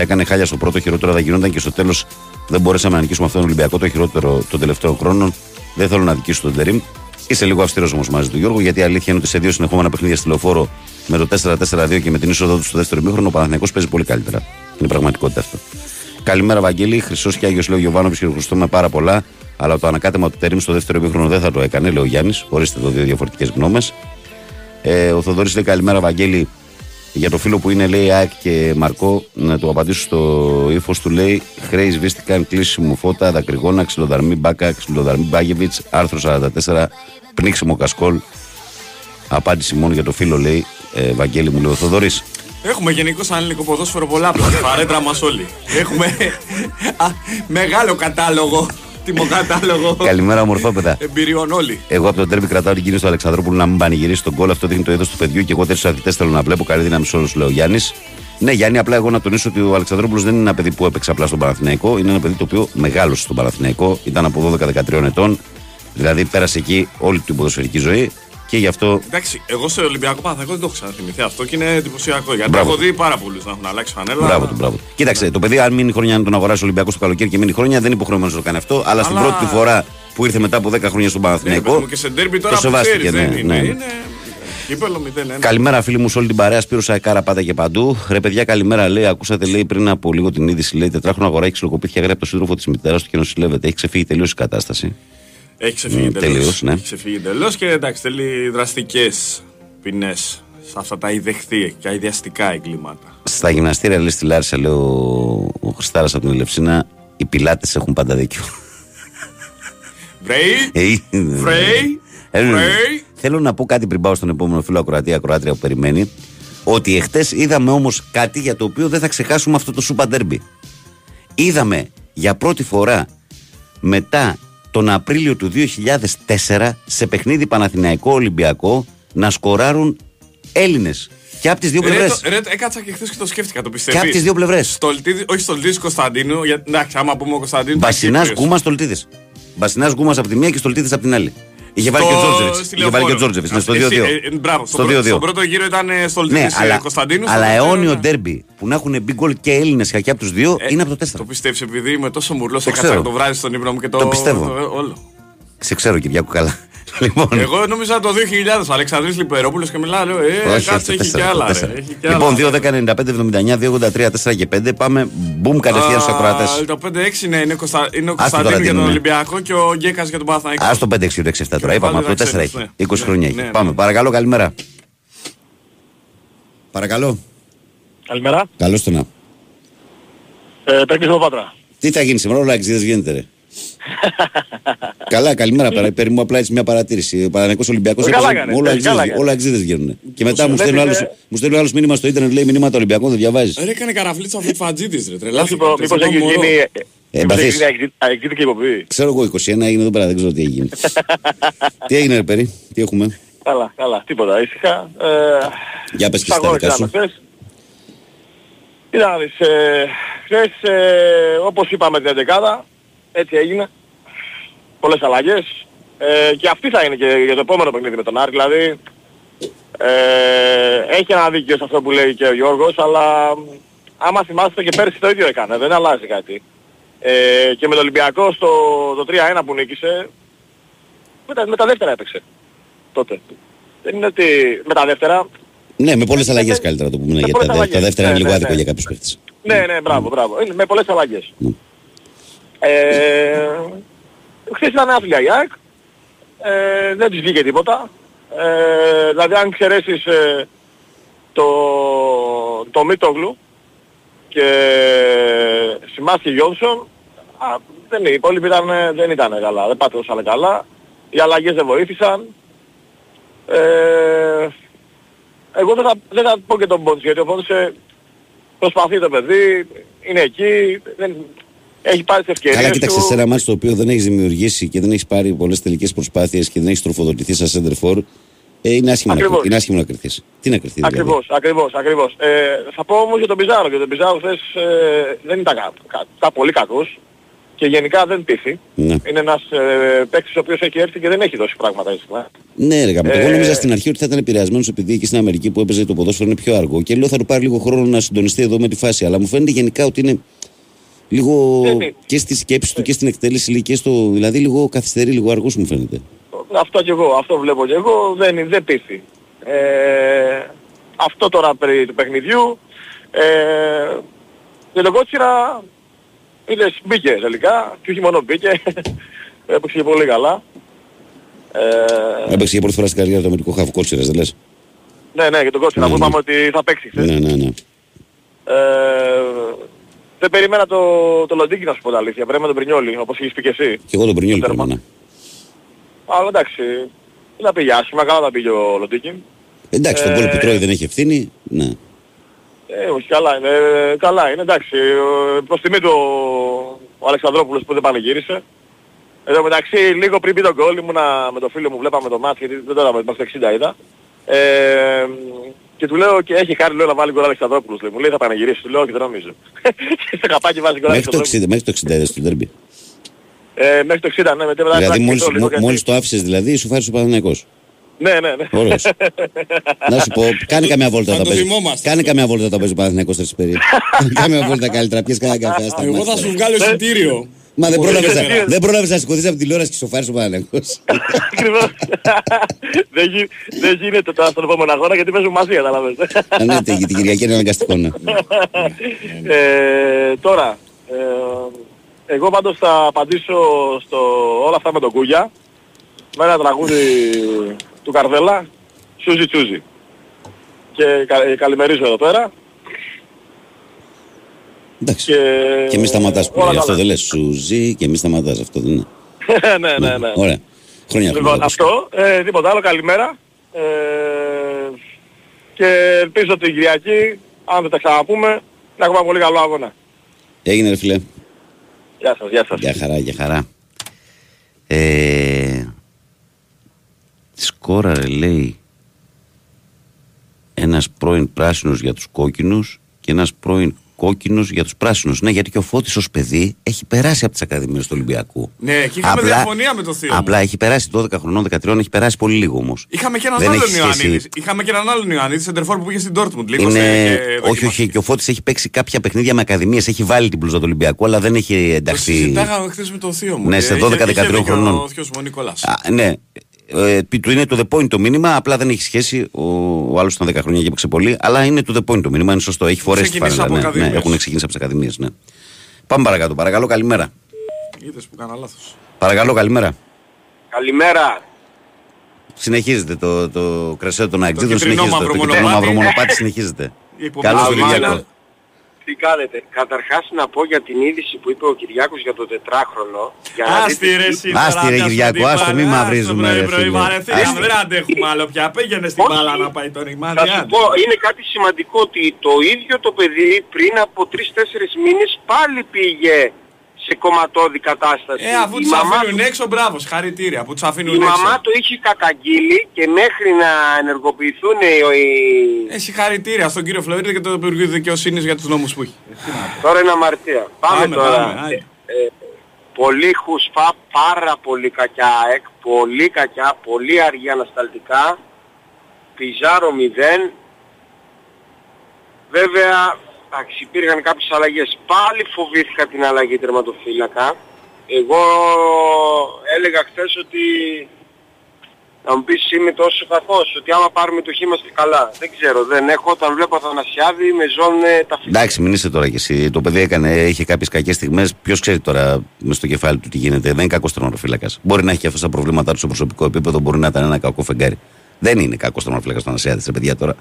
Τα έκανε χάλια στο πρώτο, χειρότερο θα γινόταν και στο τέλος δεν μπορέσαμε να νικήσουμε αυτόν τον Ολυμπιακό, το χειρότερο των τελευταίων χρόνων. Δεν θέλω να δικήσω τον Τερήμ. Είσαι λίγο αυστηρός όμως μαζί του Γιώργου, γιατί η αλήθεια είναι ότι σε δύο συνεχόμενα παιχνίδια στη λεωφόρο με το 4-4-2 και με την είσοδο του στο δεύτερο μήχρονο, ο Παναθηναϊκός παίζει πολύ καλύτερα. Είναι πραγματικότητα αυτό. Καλημέρα, Βαγγέλη. Χρυσός και Άγιος λέει ο Γιωβάνο και ευχαριστούμε πάρα πολλά. Αλλά το ανακάτεμα του Τερήμ στο δεύτερο μήχρονο δεν θα το έκανε, λέει ο Γιάννης. Ορίστε εδώ δύο διαφορετικές γνώμες. Ε, ο Θοδωρής λέει καλημέρα, Βαγγέλη. Για το φίλο που είναι, λέει ΑΕΚ και Μαρκό, να του απαντήσω στο ύφος του, λέει Χρέης σβήστηκαν, κλείσιμο φώτα, δακρυγόνα, ξυλοδαρμή μπάκα, ξυλοδαρμή μπάγεβιτς, άρθρο 44, πνίξιμο κασκόλ. Απάντηση μόνο για το φίλο, λέει ε, Βαγγέλη μου, λέει ο Θοδωρής. Έχουμε γενικώ σαν ελληνικό ποδόσφαιρο πολλά πλάκα. Παρέτρα μας όλοι. Έχουμε α, μεγάλο κατάλογο. Τιμοκατάλογο. Καλημέρα, ομορφόπεδα. Εμπειριών όλοι. Εγώ από τον τέρμι κρατάω την κίνηση του Αλεξανδρόπουλου να μην πανηγυρίσει τον κόλλο. Αυτό δείχνει το είδος του παιδιού και εγώ τέσσερι αθλητές θέλω να βλέπω. Καλή δύναμη σε όλους, λέει ο Γιάννης. Ναι, Γιάννη, απλά εγώ να τονίσω ότι ο Αλεξανδρόπουλο δεν είναι ένα παιδί που έπαιξε απλά στον Παναθηναϊκό. Είναι ένα παιδί το οποίο μεγάλωσε στον Παναθηναϊκό. Ήταν από 12-13 ετών. Δηλαδή πέρασε εκεί όλη την ποδοσφαιρική ζωή Και γι' αυτό. Εντάξει, εγώ σε Ολυμπιακό Παναθηναϊκό δεν το έχω ξαναθυμηθεί αυτό και είναι εντυπωσιακό. Γιατί Μπράβο. έχω δει πάρα πολλούς να έχουν αλλάξει φανέλα. Μπράβο του, μπράβο του. Κοίταξε, το παιδί, αν μείνει χρονιά να τον αγοράσει ο Ολυμπιακός το καλοκαίρι και μείνει χρόνια, δεν είναι υποχρεωμένος να το κάνει αυτό. Αλλά, στην Αλλά- πρώτη του φορά που ήρθε μετά από 10 χρόνια στον Ναι, παιδί Παναθηναϊκό. μου, και σε ντέρμπι το τώρα που σεβάστηκε, ξέρεις, ναι, δεν είναι. ναι. Είναι κύπελο 0-1. Καλημέρα, φίλοι μου, σε όλη την παρέα. Σπύρος Σαϊκάρα, πάτα και παντού. Ρε, παιδιά, καλημέρα. Λέει, ακούσατε, λέει πριν από λίγο την είδηση. Λέει, τετράχρονο αγοράκι ξυλοκοπήθηκε αγραία από το σύντροφο της μητέρας του και νοσηλεύεται. Έχει ξεφύγει τελείως η κατάσταση. Έχει ξεφύγει Μ, εντελώς. τελείως, ναι. Έχει ξεφύγει εντελώς και εντάξει, θέλει δραστικές ποινές σε αυτά τα ιδεχθή και αειδιαστικά εγκλήματα. Στα γυμναστήρια, λέει στη Λάρισα, λέει ο, ο Χριστάρας από την Ελευσίνα, οι πιλάτες έχουν πάντα δίκιο. Βρέι, Ε, βρέι, Ε, ναι. βρέι. Θέλω να πω κάτι πριν πάω στον επόμενο φίλο Ακροατή, Ακροάτρια που περιμένει. Ότι εχθές είδαμε όμως κάτι για το οποίο δεν θα ξεχάσουμε αυτό το Σούπα Ντέρμπι. Είδαμε για πρώτη φορά μετά τον Απρίλιο του 2004 σε παιχνίδι Παναθηναϊκό Ολυμπιακό να σκοράρουν Έλληνες. Και από τις δύο πλευρές. Ρε, το- ρε, το- έκατσα και χθες και το σκέφτηκα, το πιστεύεις. Και από τις δύο πλευρές. Στολτίδη, όχι Στολτίδης Κωνσταντίνου, για, εντάξει, άμα πούμε ο Κωνσταντίνου. ήταν Μπασινά Κύπριος. Γκούμας Στολτίδης. Μπασινά Γκούμας από τη μία και Στολτίδης από την άλλη. Είχε βάλει και ο Στο- Τζόρτζεβιτς. στη Είχε βάλει και ο Λεωφόρο. Τζόρτζεβιτς. Ναι, στο Εσύ, 2-2. ε, ε, Μπράβο, Στο στον πρώτο- 2-2. στον πρώτο γύρο ήταν Στολτίδη Ναι, αλλά, Κωνσταντίνου. αλλά στο δεύτερο αιώνιο ήταν- ντέρμπι που να έχουν μπει γκολ και Έλληνες και από τους δύο Ε, είναι από το 4. Το πιστεύεις επειδή είμαι τόσο μουρλός έκατσα ξέρω. το βράδυ στον ύπνο μου και το. Το πιστεύω. το- όλο. Σε ξέρω, Κυριακό, καλά. Λοιπόν, Εγώ νόμιζα το 2000 ο Αλεξανδρής Λιπερόπουλος και μιλάω, λέω, ε, όχι, κάτσε, όχι, το έχει κι 4, άλλα. το ρε, 4. έχει κι Λοιπόν, άλλα. 2-10-95-79, 2-83, 4 και 5. Πάμε μπουμ κατευθείαν στους Α, ακροατέ. Το 5-6 ναι, είναι, Κωνστα... είναι ο Άστο τώρα Κωνσταντίνου τι για τον είναι. Ολυμπιακό και ο Γκέκας για τον Παναθηναϊκό. Α το 5-6, 6-7 τώρα. Και Είπαμε, πάλι από το 4 να έχει. ξέρεις, 20 ναι. χρόνια Ναι, έχει. ναι. Πάμε, παρακαλώ, καλημέρα. Παρακαλώ. Καλημέρα. Καλώς το να. Ε, Παίρνεις από Πάτρα. Τι θα γίνει σήμερα, όλα εξήδε γίνεται, ρε. Καλά, καλημέρα. Πέρα, περί μου απλά έτσι μια παρατήρηση. Ο Παναγενικός Ολυμπιακός Ε, καλά κάνεις, όλα ε, καλά εξήδε κάνεις. όλα εξήδες βγαίνουν. Και μετά μου βλέπεις, στέλνει άλλο ε, μου στέλνει άλλος μήνυμα στο ίντερνετ, λέει μηνύματα Ολυμπιακών, δεν διαβάζεις. Ρε, έκανε καραφλίτσα ο Φιτφατζίτης, ρε, Όχι, τρελάθηκα. μήπως Τεσσερά έχει μωρό. γίνει... Ε, Μήπως μπαθείς. έχει γίνει αεξίδικη εκπομπή. Ξέρω εγώ 21 έγινε εδώ πέρα, δεν ξέρω τι έγινε. τι έγινε, ρε Περί, τι έχουμε; Καλά, καλά, τίποτα, ήσυχα. Ε, Για πες και στα στα αγώνες δικά είδαμε σου. χθες. Κοίτα να δεις, ε, χθες, ε, όπως είπαμε την 11 έτσι έγινε. Πολλές αλλαγές. Ε, και αυτή θα είναι και για το επόμενο παιχνίδι με τον Άρη, δηλαδή ε, έχει ένα δίκιο σε αυτό που λέει και ο Γιώργος, αλλά μ, άμα θυμάστε και πέρσι το ίδιο έκανε, δεν αλλάζει κάτι. Ε, και με τον Ολυμπιακό στο το 3-1 που νίκησε, με τα, με τα δεύτερα έπαιξε τότε. Δεν είναι ότι με τα δεύτερα, Ναι, με πολλές Ε, αλλαγές με- καλύτερα το πούμε. με Γιατί πολλές τα, δε- τα αλλαγές. δεύτερα είναι Ναι, λίγο ναι, άδικο ναι. για κάποιους παίχτε. Ναι, ναι, μπράβο, μπράβο. Είναι με πολλές αλλαγές. Ναι. Ε, χθες ήταν άθλια η ΑΕΚ. Ε, δεν της βγήκε τίποτα. Ε, δηλαδή αν εξαιρέσεις ε, το, το Μίτογλου και Σιμάς και Γιόνσον, α, δεν, οι υπόλοιποι ήταν, δεν ήταν καλά, δεν πάτρωσαν καλά. Οι αλλαγές δεν βοήθησαν. Ε, εγώ δεν θα, δεν θα πω και τον Πόντς, γιατί ο Πόντς ε, προσπαθεί το παιδί, είναι εκεί, δεν, έχει πάρει τις ευκαιρίες Καλά, κοίταξε του. σε ένα μάτι το οποίο δεν έχεις δημιουργήσει και δεν έχεις πάρει πολλές τελικές προσπάθειες και δεν έχεις τροφοδοτηθεί σαν center for, ε, είναι, άσχημο να, Ακριβώς. είναι άσχημο να κρυθείς. Τι να κρυθεί, δηλαδή; Ακριβώς, ακριβώς, ακριβώς. Ε, θα πω όμως για τον Πιζάρο, γιατί τον Πιζάρο χθες ε, δεν ήταν κα, κα, κα- πολύ κακός και γενικά δεν πείθει. Ναι. Είναι ένας ε, παίκτης ο οποίος έχει έρθει και δεν έχει δώσει πράγματα έτσι. ε. Ναι, ρε γαμώτο. Εγώ Ε, νόμιζα στην αρχή ότι θα ήταν επηρεασμένος επειδή εκεί στην Αμερική που έπαιζε το ποδόσφαιρο είναι πιο αργό και λέω θα του πάρει λίγο χρόνο να συντονιστεί εδώ με τη φάση. Αλλά μου φαίνεται γενικά ότι είναι λίγο Ναι, ναι. και στη σκέψη του και στην εκτέλεση λέει, και στο. Δηλαδή λίγο καθυστερεί, λίγο αργός μου φαίνεται. Αυτό και εγώ, αυτό βλέπω και εγώ, δεν, δεν πείθει. Ε, αυτό τώρα περί του παιχνιδιού. Ε, για τον Κότσιρα, είδες, μπήκε τελικά, και όχι μόνο μπήκε, έπαιξε και πολύ καλά. Ε, Έπαιξε για πρώτη φορά στην καριέρα του Αμερικού Χαφ Κότσιρας, δεν λες; ναι, ναι, για τον Κότσιρα Ναι, που ναι. είπαμε ότι θα παίξει χθες. Ναι, ναι, ναι. Ε, δεν περιμένα το, το Λοντίκι να σου πω τα αλήθεια, πρέπει με τον Πρινιόλι, όπως είχες πει και εσύ. Και εγώ τον Πρινιόλ Το τέρμα. περίμενα. Αλλά εντάξει, δεν τα πήγε άσχημα, καλά τα πήγε ο Λοντίκι. Εντάξει, τον Ε, κόλ που τρώει δεν έχει ευθύνη. Ναι. Ε, όχι, καλά είναι. Ε, καλά είναι, εντάξει. Ε, προς τιμή του ο Αλεξανδρόπουλος που δεν πανηγύρισε. Εδώ μεταξύ, λίγο πριν πει τον γκολ ήμουνα με το φίλο μου, βλέπαμε το μάτι, γιατί δεν τώρα μέχρι το 60 είδα. Ε, και του λέω και έχει χάρη λέω να βάλει γκολ ο Αλεξανδρόπουλος. Λέει. Μου λέει θα πανηγυρίσει, του λέω όχι δεν νομίζω. και στο καπάκι βάζει γκολ ο Μέχρι το Αλεξανδρόπουλος. 60, μέχρι το 60 είδες το ντέρμπι. Ε, μέχρι το 60, ναι, μετά μετά Δηλαδή μετά μόλις, και το λίγο μο- γιατί- μόλις το άφησες δηλαδή σου φάρεις ο Παναθηναϊκός. Ναι, ναι, ναι. Ωραίος. Να σου πω, κάνε καμιά βόλτα θα όταν το παίζει. θυμόμαστε. Κάνε καμιά βόλτα όταν παίζει ο Παναθηναϊκός τρεις περίπου. Κάνε βόλτα καλύτερα, πιες κανένα καφέ. άστα Εγώ μάτια. θα σου βγάλω εισιτήριο. Μα δεν Πολύ πρόλαβες, καλύτερα. να- δεν πρόλαβες να σηκωθείς από τη τηλεόραση και σοφάρεις ο Παναθηναϊκός. Ακριβώς. δεν, γι, δεν γίνεται τώρα στον επόμενο αγώνα γιατί παίζουν μαζί, καταλαβαίνεις. Αν ναι, την την Κυριακή είναι αναγκαστικό ναι. ε, τώρα, ε, εγώ πάντως θα απαντήσω στο όλα αυτά με τον Κούγια με ένα τραγούδι του Καρδέλα, Σούζι Τσούζι. Και κα, ε, καλημερίζω εδώ πέρα. Εντάξει. Και, Και μη σταματάς που όλα λέει, αυτό καλά. δεν λες σου ζει και μη σταματάς αυτό δεν είναι. ναι, ναι, ναι. Ωραία. Χρόνια Λοιπόν, χρόνια. αυτό, ε, τίποτα άλλο, καλημέρα. Ε, και ελπίζω την Κυριακή, αν δεν τα ξαναπούμε, να έχουμε πολύ καλό αγώνα. Έγινε ρε φίλε. Γεια σας, γεια σας. Για χαρά, για χαρά. Ε, σκόραρε λέει ένας πρώην πράσινος για τους κόκκινους και ένας πρώην κόκκινος για τους πράσινους. Ναι, γιατί και ο Φώτης ως παιδί έχει περάσει από τις ακαδημίες του Ολυμπιακού. Ναι, και είχαμε διαφωνία με το θείο. μου. Απλά έχει περάσει 12 χρονών, 13, έχει περάσει πολύ λίγο όμως. Είχαμε και έναν Δεν άλλον έχεις σχέση. Ιωαννίδη. Είχαμε και έναν άλλον Ιωαννίδη, σεντερφόρ που πήγε στην Dortmund. Λίγο Είναι... σε- και Όχι, δοκιμάστηκε. όχι, και ο Φώτης έχει παίξει κάποια παιχνίδια με ακαδημίες, έχει βάλει την πλούζα του Ολυμπιακού, αλλά δεν έχει Το ενταχθεί. συζητάγαμε χθες με το θείο μου. Ναι, και σε είχε- 12-13 είχε δίκιο χρονών. Ο θείος μου ο Νικόλας. Α, ναι. Ε, πει- του είναι to the point το μήνυμα, απλά δεν έχει σχέση. Ο, ο άλλος ήταν 10 χρόνια και έπαιξε πολύ, αλλά είναι to the point το μήνυμα, είναι σωστό. Έχει φορέσει τη Ξεκίνησε φανέλα. από Ναι, ναι, ακαδημίες. έχουν ξεκινήσει από τις ακαδημίες. Ναι. Πάμε παρακάτω. Παρακαλώ, καλημέρα. Είδες που κάνα λάθος. Παρακαλώ, καλημέρα. Καλημέρα. Συνεχίζεται το, το κρεσέ των Αγγλίδων. κίτρινο Συνεχίζεται. μαύρο Το κίτρινο μονοπάτι. μαύρο μονοπάτι συνεχίζεται. Η υπομονή Καλό του Κυριακό. Κυριάκου. Τι κάνετε. Καταρχάς να πω για την είδηση που είπε ο Κυριάκος για το τετράχρονο. Για να Άστι δείτε ρε τι- εσύ. Άστι, τώρα, ρε, πιάσουμε Κυριάκο, την άστο, μη μπάλα, μαυρίζουμε, άστο, ρε, πρωί, πρωί, φίλε. βαρεθήκαμε, Άστι. Δεν αντέχουμε άλλο πια. Πήγαινε στην Όχι. μπάλα να πάει το ρημάδι. Θα σου άντε. πω, είναι κάτι σημαντικό ότι το ίδιο το παιδί πριν από 3-4 μήνες πάλι πήγε σε κομματώδη κατάσταση. Ε, αφού Η τους μαμά αφήνουν του- έξω, μπράβο, συγχαρητήρια που τους αφήνουν Η έξω. μαμά το είχε καταγγείλει και μέχρι να ενεργοποιηθούν οι... οι- Ε, συγχαρητήρια στον κύριο Φλωρίδη και το Υπουργείο Δικαιοσύνης για τους νόμους που έχει. Τώρα είναι αμαρτία. Πάμε, Πάμε, τώρα. πάμε, άντε. Ε, ε, πολύ χουσπά, πάρα πολύ κακιά ΑΕΚ, πολύ κακιά, πολύ αργή ανασταλτικά. Πιζάρο 0. Βέβαια, εντάξει, υπήρχαν κάποιες αλλαγές. Πάλι φοβήθηκα την αλλαγή τερματοφύλακα. Εγώ έλεγα χθες ότι να μου πεις είμαι τόσο κακός, ότι άμα πάρουμε το χ είμαστε καλά. Δεν ξέρω, δεν έχω. Όταν βλέπω Αθανασιάδη με ζώνε τα φύλλα. Εντάξει, μην είσαι τώρα κι εσύ. Το παιδί έκανε, είχε κάποιες κακές στιγμές. Ποιος ξέρει τώρα μες στο κεφάλι του τι γίνεται. Δεν είναι κακός τερματοφύλακας. Μπορεί να έχει και αυτά τα προβλήματά του στο προσωπικό επίπεδο, μπορεί να ήταν ένα κακό φεγγάρι. Δεν είναι κακός τερματοφύλακας το Ανασιάδη, ρε παιδιά τώρα.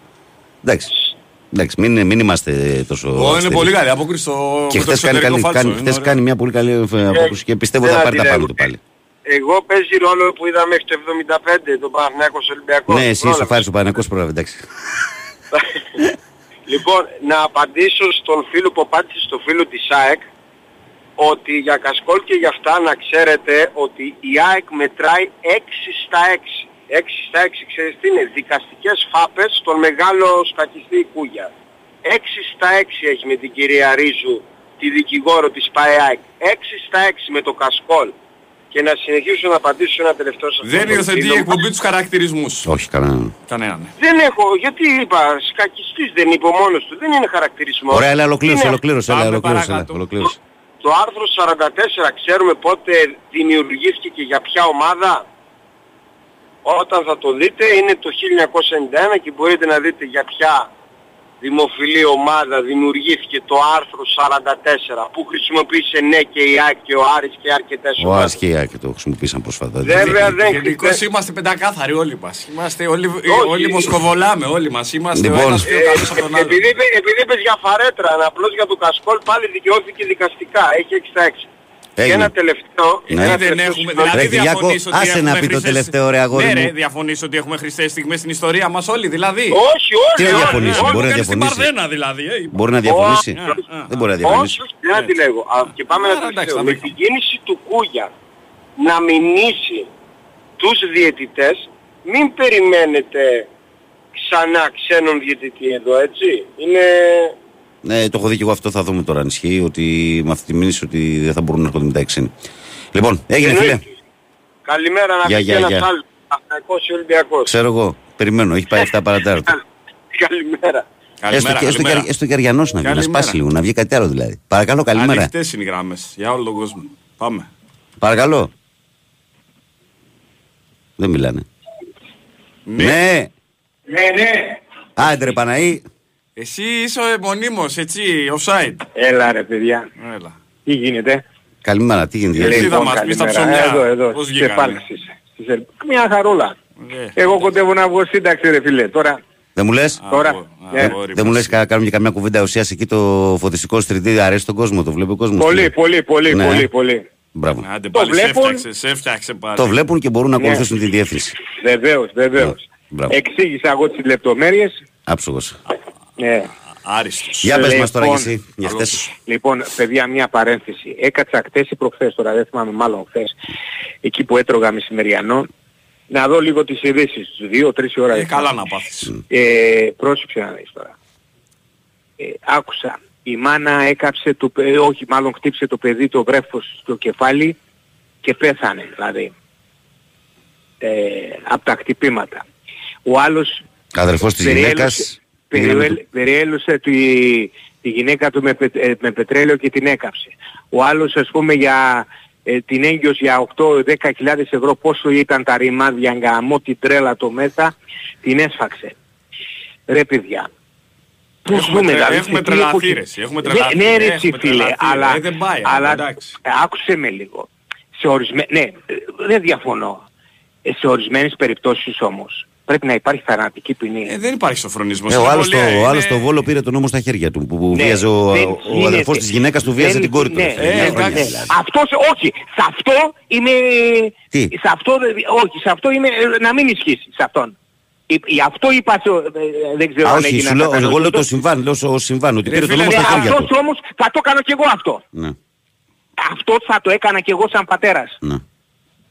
Εντάξει. Εντάξει, μην, μην είμαστε τόσο. Ω, είναι αυστηροί. πολύ καλή απόκριση στο Και με το χθες κάνει, εξωτερικό καλή- φάλτσο. κάνει, Είναι χθες ωραία. κάνει μια πολύ καλή ε, απόκριση και πιστεύω δεν θα πάρει τα αντιλέγω. πάνω του πάλι. Εγώ παίζει ρόλο που είδα μέχρι το 75 τον Παναθηναϊκός Ολυμπιακό. Ναι, εσύ Πρόλαβες. σοφάρει ο Παναγικό πρόλαβες, εντάξει. λοιπόν, να απαντήσω στον φίλο που απάντησε στο φίλο της ΑΕΚ ότι για Κασκόλ και για αυτά να ξέρετε ότι η ΑΕΚ μετράει 6 στα 6. 6 στα 6, ξέρεις τι είναι, δικαστικές φάπες στον μεγάλο σκακιστή Κούγια. 6 στα 6 έχει με την κυρία Ρίζου, τη δικηγόρο της ΠΑΕΑΚ. 6 στα 6 με το Κασκόλ. Και να συνεχίσω να απαντήσω ένα τελευταίο σε αυτό Δεν το υιοθετεί φίλο η μου. εκπομπή τους χαρακτηρισμούς. Όχι, κανένα. Κανένα. ναι. Δεν έχω, γιατί είπα, σκακιστής δεν είπε ο μόνος του, δεν είναι χαρακτηρισμός. Ωραία, αλλά ολοκλήρωσε, Είναι- ολοκλήρωσε, έλα, Πάμε ολοκλήρωσε, έλα, παρακάτω. ολοκλήρωσε. Το άρθρο 44 ξέρουμε πότε δημιουργήθηκε και για ποια ομάδα; Όταν θα το δείτε είναι το 1991 και μπορείτε να δείτε για ποια δημοφιλή ομάδα δημιουργήθηκε το άρθρο 44 που χρησιμοποίησε ναι και η ΑΕΚ και ο Άρης και αρκετές Ο ομάδες. Άρης και η Άκη το χρησιμοποίησαν πρόσφατα. Βέβαια δεν Γενικώς δεν- είμαστε πεντακάθαροι όλοι μας. Είμαστε όλοι, Όχι. όλοι μοσκοβολάμε όλοι μας. Είμαστε Λοιπόν. ο ένας πιο καλός από τον Ε, άλλο. επειδή, είπε- επειδή είπες για φαρέτρα, απλώς για το Κασκόλ πάλι δικαιώθηκε δικαστικά. Έχει 66. Και Έγινε. ένα τελευταίο. Ναι. ένα δεν τελευταίο έχουμε, συγγνώμη. δηλαδή Ρε, Κυριάκο, διαφωνείς ότι άσε να έχουμε πει το χρυσές- τελευταίο, ρε, αγόρι ναι, μου. ρε, διαφωνείς ότι έχουμε χρηστές στιγμές στην ιστορία μας όλοι, δηλαδή; Όχι, όχι. Τι να όχι, διαφωνήσει, όχι. μπορεί να Κάνεις την διαφωνήσει. Παρθένα δηλαδή. Ε, είπα. Μπορεί να διαφωνήσει. Α, α, Δεν μπορεί να Όχι, διαφωνήσει. όχι, δεν αντιλέγω. Α, Και πάμε Άρα, ένα εντάξει, τελευταίο. τα Με βρήκα. την κίνηση του Κούγια να μηνύσει τους διαιτητές, μην περιμένετε ξανά ξένον διαιτητή εδώ, έτσι. Είναι... Ναι, το έχω δει και εγώ αυτό. Θα δούμε τώρα αν ισχύει ότι με αυτή τη μήνυση ότι δεν θα μπορούν να έρχονται μετά οι ξένοι. Λοιπόν, έγινε φίλε. Καλημέρα να Γεια, πει γεια, ένας γεια. άλλος. Παναθηναϊκός ή Ολυμπιακός. Ξέρω εγώ. Περιμένω. Έχει πάει 7 παρατάρτο. Καλημέρα. Έστω Καλημέρα, και, έστω, καλημέρα. και, έστω και αριανός να βγει, να Καλημέρα. σπάσει λίγο, να βγει κάτι άλλο δηλαδή. Παρακαλώ, καλημέρα. Ανοιχτές είναι οι γράμμες για όλο τον κόσμο. Πάμε. Παρακαλώ. Δεν μιλάνε. Ναι. Ναι, ναι. Άντρε Παναή. Εσύ είσαι ο μονίμος, έτσι, offside. Έλα ρε παιδιά. Έλα. Τι γίνεται; Καλημέρα, τι γίνεται. Εσύ γιατί; θα μας πεις τα καλημέρα. ψωμιά. Εδώ, εδώ, Πώς στις βγήκανε; επάλξεις. Στις ε- Μια χαρούλα. Ε, Εγώ κοντεύω να βγω σύνταξη ρε φίλε. Τώρα, Δεν μου λες; τώρα. αγο- ε, αγόρι Δεν μου μας. λες κα- κάνουμε και καμιά κουβέντα ουσίας εκεί το φωτιστικό στριτή αρέσει τον κόσμο, το βλέπει ο κόσμος. Πολύ, πολύ, πολύ, Ναι. πολύ, πολύ. Μπράβο. Άντε Το πάλι σε βλέπουν. έφτιαξε, σε έφτιαξε πάλι. Το βλέπουν και μπορούν να Ναι. ακολουθήσουν τη διεύθυνση. Βεβαίως, βεβαίως. Ναι, μπράβο. Εξήγησα εγώ τις λεπτομέρειες. Άψογος. Ναι. Άριστος. Για πες Λοιπόν, μας τώρα κι εσύ, για καλώς. χτες. Λοιπόν, παιδιά, μια παρένθεση. Έκατσα χτες ή προχθές τώρα, δεν θυμάμαι μάλλον χθες, εκεί που έτρωγα μεσημεριανό, να δω λίγο τις ειδήσεις, δύο-τρεις ώρα. Ε, δεν καλά θυμάμαι. να πάθεις. Ε, πρόσεξε να δεις τώρα. Ε, άκουσα. Η μάνα έκαψε το παιδί, όχι μάλλον χτύψε το παιδί το βρέφος στο κεφάλι και πέθανε δηλαδή. Ε, από τα χτυπήματα. Ο άλλος Αδερφός της περιέλωσε- γυναίκας. Περιέλ- περιέλωσε τη, τη γυναίκα του με, πε- ε, με πετρέλαιο και την έκαψε. Ο άλλος ας πούμε για ε, την έγκυος για 8-10 χιλιάδες ευρώ πόσο ήταν τα ρημάδια γαμώ την τρέλα το μέσα την έσφαξε. Ρε παιδιά. Πού Έχουμε ζούμε, τρε- δηλαδή, έχουμε σε τι τρελαθεί, εποχή. ρε, εσύ, έχουμε Ναι, τρελαθεί, Ναι, ρε, έχουμε εσύ, φίλε, τρελαθεί, αλλά, ρε, δεν πάει, αλλά εντάξει. ε, άκουσε με λίγο. Σε ορισμέ... Ναι, ε, δεν διαφωνώ. Ε, Σε ορισμένες περιπτώσεις όμως πρέπει να υπάρχει θανατική ποινή. Ε, δεν υπάρχει σοφρονισμός. Ε, ο είναι άλλος, πολύ- το, ο είναι- άλλος το Βόλο πήρε τον νόμο στα χέρια του που, που Ναι, βίαζε ο, δεν ο, ο γίνεται. αδερφός της γυναίκας του βίαζε Δεν- την κόρη του. ναι, ρε φίλε, ε, μια εντάξει. χρονιά δηλαδή. Αυτός, όχι, σε αυτό είμαι... Τι; Σε αυτό, δεν- όχι, σε αυτό είμαι, ε, να μην ισχύσει, σε αυτόν. Ε, Γι' αυτό είπα, στο- ε, δεν ξέρω Α, αν όχι, έγινε σου λέω, εγώ λέω το κατανοητό. συμβάν, λέω στο συμβάν, ότι Ρε πήρε τον φίλε, νόμο στα ναι, χέρια Αυτός του. όμως θα το κάνω κι εγώ αυτό. Ναι, Αυτός θα το έκανα κι εγώ σαν πατέρας.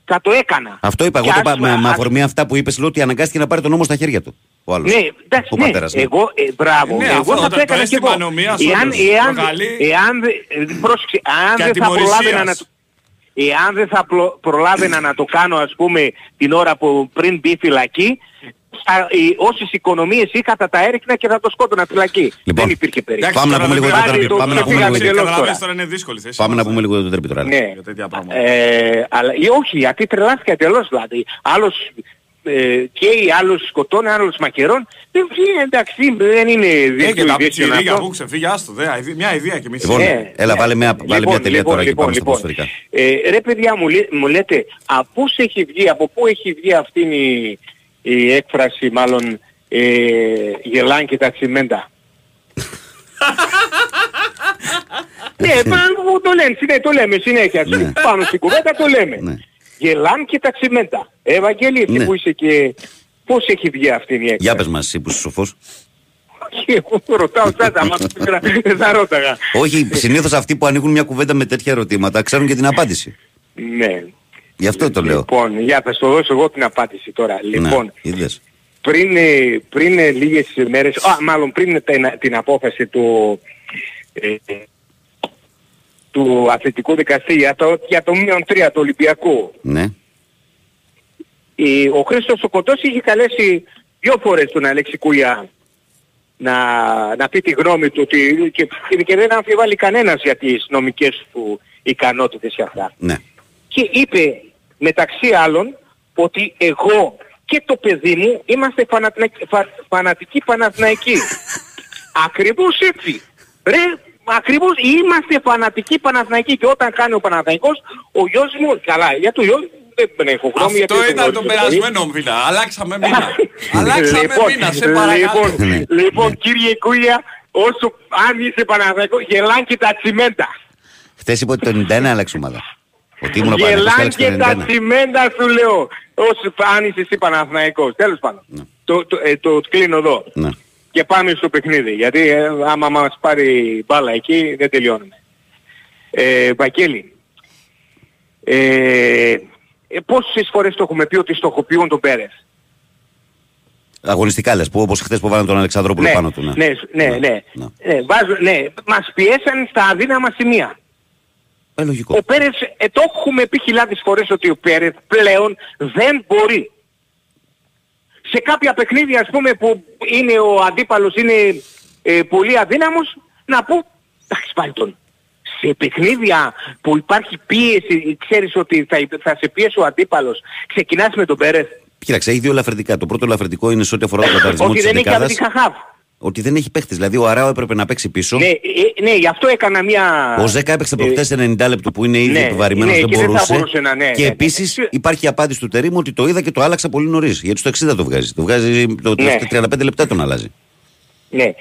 Ναι. Θα το έκανα. Αυτό είπα, εγώ Κι το είπα ας- με, με ας- αφορμή αυτά που είπες, λέω ότι αναγκάστηκε να πάρει τον νόμο στα χέρια του. Ο άλλος. Ναι, εντάξει, Ο ναι. πατέρας, ναι. Εγώ, ε, μπράβο. Ναι, εγώ αυτό, θα το- το το έκανα κι αίσθημα εγώ. ανομίας, Εάν, όντως, εάν, προκαλεί. εάν, δε- ε, πρόσεξε, αν Και δεν θα ατιμωρησίας. προλάβαινα να το... Εάν δεν θα πλο- προλάβαινα να το κάνω ας πούμε την ώρα που πριν μπει φυλακή, θα, οι, όσες οικονομίες είχα θα τα έριχνα και θα το σκότωνα φυλακή. Λοιπόν, δεν υπήρχε περίπτωση. Πάμε να πούμε λίγο για το Πάλι τραπέζι. το Πάμε να πούμε λίγο ξεφύγαμε για- τελώς Καταλαβαίνεις τώρα. τώρα είναι δύσκολη θέση. Πάμε να μας, πούμε λίγο για τον τρέπι τώρα. Ναι. Για τέτοια πράγματα. Ε, αλλά ή όχι, γιατί τρελάθηκα τελώς δηλαδή. Άλλος ε, καίει, άλλος σκοτώνει, άλλος μαχαιρών. Δεν βγαίνει, εντάξει, δεν είναι Ε, και δύσκολη τα δύσκολη πιτσιρίγια αυτό. που ξεφύγει, άστο, δε, αηδή- μια ιδέα κι εμείς. Λοιπόν, Ναι, έλα, ναι. βάλε μια, βάλε μια Λοιπόν, τελεία λοιπόν, τώρα και λοιπόν, πάμε στα λοιπόν. ποδοσφαιρικά. Ε, ρε παιδιά μου, λέ- μου λέτε, από πώς έχει βγει, από πού έχει βγει αυτή η, η έκφραση μάλλον ε, γελάν και τα τσιμέντα. ναι, πάνω το λένε, ναι, το λέμε συνέχεια. Ναι. Πάνω στην κουβέντα το λέμε. Ναι. Γελάν και τα τσιμέντα. Ε, Ευαγγέλη, εσύ Ναι. που είσαι και... Πώς έχει βγει αυτή η έκφραση; Για πες μας εσύ που είσαι σοφός. Και εγώ ρωτάω σαν τα μάτια, δεν θα ρώταγα. Όχι, συνήθως αυτοί που ανοίγουν μια κουβέντα με τέτοια ερωτήματα ξέρουν και την απάντηση. Ναι. Γι' αυτό το λέω. Λοιπόν, για θα σου δώσω εγώ την απάντηση τώρα. Λοιπόν, Ναι, είδες. πριν, ε, πριν ε, λίγες μέρες, α, μάλλον πριν την, την απόφαση του, ε, του αθλητικού δικαστή για το, για το μείον 3 του Ολυμπιακού, Ναι. η- ο Χρήστος ο Κοντός είχε καλέσει δύο φορές τον Αλέξη Κούια να, να πει τη γνώμη του ότι, και, και δεν αμφιβάλλει κανένας για τις νομικές του ικανότητες και αυτά. Ναι. Και είπε μεταξύ άλλων ότι εγώ και το παιδί μου είμαστε φανατνα- φα- φανατικοί Παναθηναϊκοί. Ακριβώς έτσι. Ρε, ακριβώς είμαστε φανατικοί Παναθηναϊκοί και όταν κάνει ο Παναθηναϊκός, ο γιος μου, καλά, για το γιο δεν έχω γνώμη γιατί Αυτό δεν ήταν το γνωρίζω πολύ. περασμένο μήνα. Αλλάξαμε μήνα. Αλλάξαμε Λοιπόν, μήνα, σε παρακαλώ. Λοιπόν, λοιπόν κύριε Κούλια, όσο αν είσαι Παναθηναϊκός, γελάν και τα τσιμέντα. Χθες είπε ότι το 91 άλλαξε ομάδα. Ότι ήμουν ο Παναγιώτης και Γελάν άλλαξε και το τα 91. τσιμέντα σου λέω. Όσο αν είσαι εσύ Παναθηναϊκός. Τέλος πάντων. Το, το, ε, το κλείνω εδώ. Ναι. Και πάμε στο παιχνίδι. Γιατί ε, άμα μας πάρει μπάλα εκεί δεν τελειώνουμε. Ε, Βαγγέλη, ε, ε, πόσες φορές το έχουμε πει ότι στοχοποιούν τον Πέρες; Αγωνιστικά λες, που όπως χθες που βάλανε τον Αλεξανδρόπουλο πάνω του. ναι, ναι, ναι, ναι. ναι. ναι, βάζω, ναι. Μας πιέσαν στα αδύναμα σημεία. Ε, λογικό. Ο Πέρες, ε, το έχουμε πει χιλιάδες φορές ότι ο Πέρες πλέον δεν μπορεί. σε κάποια παιχνίδια ας πούμε που είναι ο αντίπαλος είναι ε, πολύ αδύναμος να πω εντάξει πάλι τον. Σε παιχνίδια που υπάρχει πίεση, ξέρεις ότι θα, θα σε πιέσει ο αντίπαλος, ξεκινάς με τον Πέρεθ. Κοίταξε, έχει δύο ελαφρυντικά. Το πρώτο ελαφρυντικό είναι σε ό,τι αφορά τον καταρισμό Ότι της δεν έχει ενδεκάδας. αντιχαχάβ. Ότι δεν έχει παίχτες. Δηλαδή ο Αράο έπρεπε να παίξει πίσω. Ναι, ε, ναι, γι' αυτό έκανα μια... Ο Ζέκα έπαιξε ε, προχτές 90 λεπτό που είναι ήδη ναι, επιβαρημένος, ναι, δεν και δεν θα μπορούσε. μπορούσε να- ναι, και ναι, ναι. επίσης υπάρχει η απάντηση του Τερίμου ότι το είδα και το άλλαξα πολύ νωρίς. Γιατί στο 60 το βγάζει. Το βγάζει το, το Ναι. 35 λεπτά τον αλλάζει. Ναι.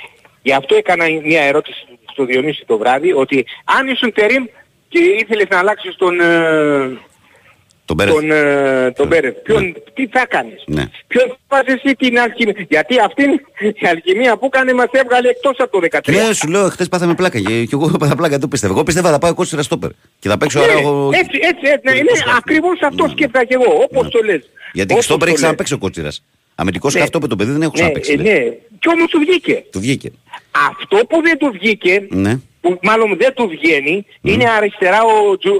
Γι' αυτό έκανα μια ερώτηση στο Διονύση το βράδυ, ότι αν ήσουν τερίμ και ήθελες να αλλάξεις τον, ε, Τον Πέρεθ. τον, ε, τον Πέρεθ, ποιον, τι θα κάνεις; Ναι. Ποιον θα βάζεις εσύ την αλχημία. Γιατί αυτή η αλχημία που έκανε μας έβγαλε εκτός από το 13. Ναι, σου λέω, χθες πάθαμε πλάκα. Και, και εγώ έπαθα πλάκα, το πίστευα. Εγώ πίστευα θα πάω κότσιρα στόπερ. Και θα παίξω Ναι, Αράο. έτσι, έτσι, έτσι, ναι, ναι, ακριβώς αυτό σκέφτηκα και εγώ, όπως το λες. Γιατί Όπως στόπερ το έχει λες. ξαναπέξει ο κότσιρας. Αμυντικός Ναι. καυτό με το παιδί δεν έχω Ναι, ξαναπέξει. ε, λέει. ναι. Κι όμως του βγήκε. Του βγήκε. Αυτό που δεν του βγήκε, Ναι. Που μάλλον δεν του βγαίνει, είναι αριστερά ο, Τζου,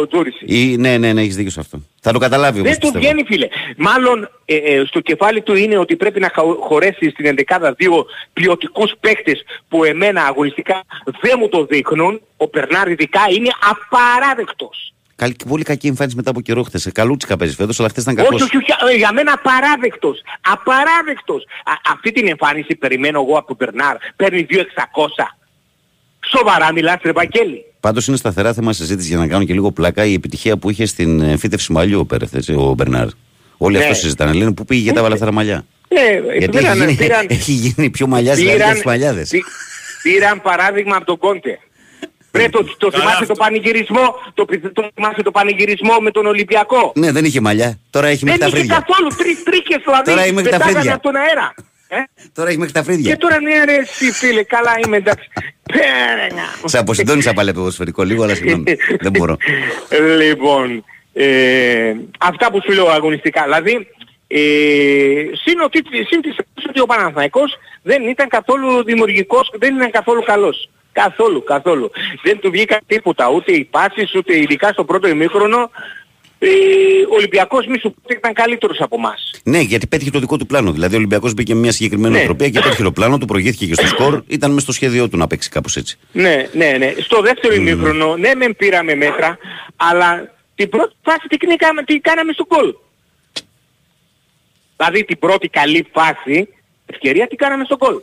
ο Τζούρισι. Ή, ναι, ναι, ναι, έχεις δίκιο σε αυτό. Θα το καταλάβει όμως. Δεν του βγαίνει φίλε. Μάλλον ε, ε, στο κεφάλι του είναι ότι πρέπει να χα- χωρέσει στην ενδεκάδα δύο ποιοτικούς παίκτες που εμένα αγωνιστικά δεν μου το δείχνουν. Ο Περνάρ ειδικά είναι απαράδεκτος. Καλή, πολύ κακή εμφάνιση μετά από καιρό χθες. Καλούτσικα παίζεις φέτος, αλλά χθες ήταν κακός. Όχι, όχι, όχι, ε, για μένα απαράδεκτος. Απαράδεκτος. Α, αυτή την εμφάνιση περιμένω εγώ από τον Περνάρ. Παίρνει 2.600. Σοβαρά μιλάς ρε Βαγγέλη. Πάντως είναι σταθερά θέμα συζήτηση για να κάνω και λίγο πλάκα η επιτυχία που είχε στην ε, φύτευση μαλλιού ο Πέρεθ, έτσι, ο Μπερνάρ. Όλοι Ναι. αυτό συζητάνε. Λένε πού πήγε γιατί έβαλε αυτά τα μαλλιά; Ναι, Γιατί πήραν, έχει γίνει, πήραν, έχει γίνει πιο μαλλιάς δηλαδή πήραν, από του μαλλιάδες. πή- πήραν παράδειγμα από τον Κόντε. Πρέπει το, το Καλά θυμάσαι αυτό. το πανηγυρισμό, το, πι- το θυμάσαι το πανηγυρισμό με τον Ολυμπιακό; Ναι, δεν είχε μαλλιά. Τώρα έχει μέχρι Δεν τα είχε φρύδια. καθόλου τρεις τρίκες δηλαδή, Τώρα έχει μέχρι τα πετάγανε φρύδια. από τον αέρα. Ε; Τώρα έχει μέχρι τα Και φρύδια. τώρα ναι ρε εσύ φίλε, καλά είμαι εντάξει. Πέραινα. Σε αποσυντώνησα πάλι από το ποδοσφαιρικό λίγο, αλλά συγγνώμη. δεν μπορώ. Λοιπόν, ε, αυτά που σου λέω αγωνιστικά. Δηλαδή, ε, συν, ότι, συν της ότι ο Παναθηναϊκός δεν ήταν καθόλου δημιουργικός, δεν ήταν καθόλου καλός. Καθόλου, καθόλου. Δεν του βγήκαν τίποτα, ούτε οι πάσεις, ούτε ειδικά στο πρώτο ημίχρονο. Ε, ο Ολυμπιακός μη σου πω ότι ήταν καλύτερος από εμάς. Ναι, γιατί πέτυχε το δικό του πλάνο. Δηλαδή ο Ολυμπιακός μπήκε με μια συγκεκριμένη Ναι. οτροπία και πέτυχε το πλάνο του, προηγήθηκε και στο σκορ. Ήταν μες στο σχέδιό του να παίξει κάπως έτσι. Ναι, ναι, ναι. Στο δεύτερο ημίχρονο, ναι μεν πήραμε μέτρα, αλλά την πρώτη φάση τι, κάναμε, τι κάναμε στο γκολ. Δηλαδή την πρώτη καλή φάση, ευκαιρία τι κάναμε στο γκολ.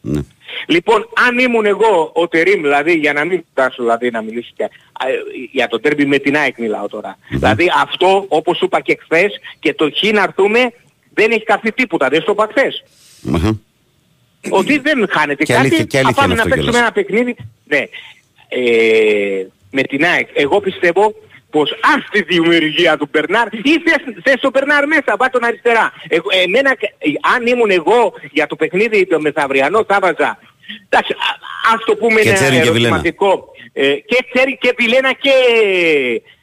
Ναι. Λοιπόν, αν ήμουν εγώ ο Τερίμ, δηλαδή για να μην φτάσω δηλαδή να μιλήσω και, α, ε, για το τέρμπι με την ΑΕΚ μιλάω τώρα. Δηλαδή αυτό όπως σου είπα και χθες και το χ να έρθουμε δεν έχει καθεί τίποτα, δεν στο είπα χθες. Αχα. Ότι δεν χάνεται Και κάτι, αλήθεια- και θα αλήθεια πάμε είναι να αυτό παίξουμε κιόλας. ένα παιχνίδι. Ναι. Ε, με την ΑΕΚ. Εγώ πιστεύω πως αν στη δημιουργία του Μπερνάρ ή θες, θες τον Μπερνάρ μέσα, πάει τον αριστερά. Εγώ, εμένα, ε, αν ήμουν εγώ για το παιχνίδι το μεθαυριανό θα βάζα. Εντάξει, α- ας το πούμε Και ένα Τσέριν και Βιλένα. ερωτηματικό. Ε, και Τσέρι και Βιλένα και,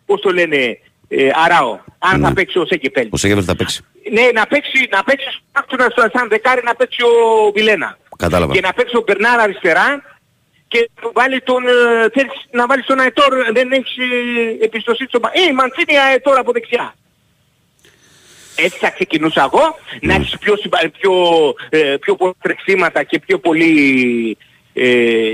πώς το λένε, ε, Αράο. Αν Ναι. θα παίξει ο Σέκεπελ. Ο Σέγεβερ θα παίξει. Ναι, να παίξει, να παίξει άξονα στο σαν δεκάρι να παίξει ο Βιλένα. Κατάλαβα. Και να παίξει ο Μπερνάρ αριστερά και να βάλει τον, ε, θέλεις να βάλεις τον Αετόρ, δεν έχεις ε, εμπιστοσύνη στον Πα- Ε, η Μαντσίνη Αετόρ από δεξιά. Έτσι θα ξεκινούσα εγώ, να έχεις πιο, συμπα- πιο, ε, πιο πολλά τρεξίματα και πιο πολύ ε,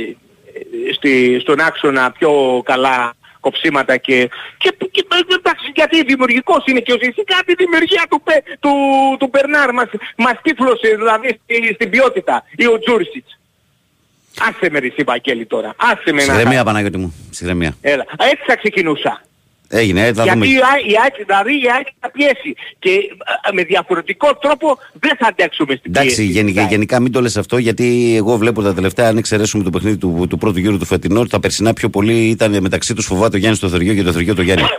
στη, στον άξονα πιο καλά κοψίματα και, και, και εντάξει, γιατί δημιουργικός είναι και ο Ζησίκα τη δημιουργία του, Πε- του, του Μπερνάρ μας, μας τύφλωσε δηλαδή στη- στην ποιότητα ή ο Τζούρισιτς. Άσε με ρε εσύ Βαγγέλη τώρα. Άσε με να... Συγγνωμία, Παναγιώτη μου. Συγγνωμία. Έλα. Α, Έτσι θα ξεκινούσα. Έγινε, ε, θα Γιατί δούμε. η ΑΕΚ, η ΑΕΚ, δηλαδή η ΑΕΚ θα πιέσει. Και α, με διαφορετικό τρόπο δεν θα αντέξουμε στην Εντάξει, πίεση. γενικά, της ΑΕΚ. γενικά μην το λες αυτό γιατί εγώ βλέπω τα τελευταία, αν εξαιρέσουμε το παιχνίδι του, του πρώτου γύρου του φετινού, ότι τα περσινά πιο πολύ ήταν μεταξύ τους φοβάται ο Γιάννης το Θεριό και το Θεριό το Γιάννη.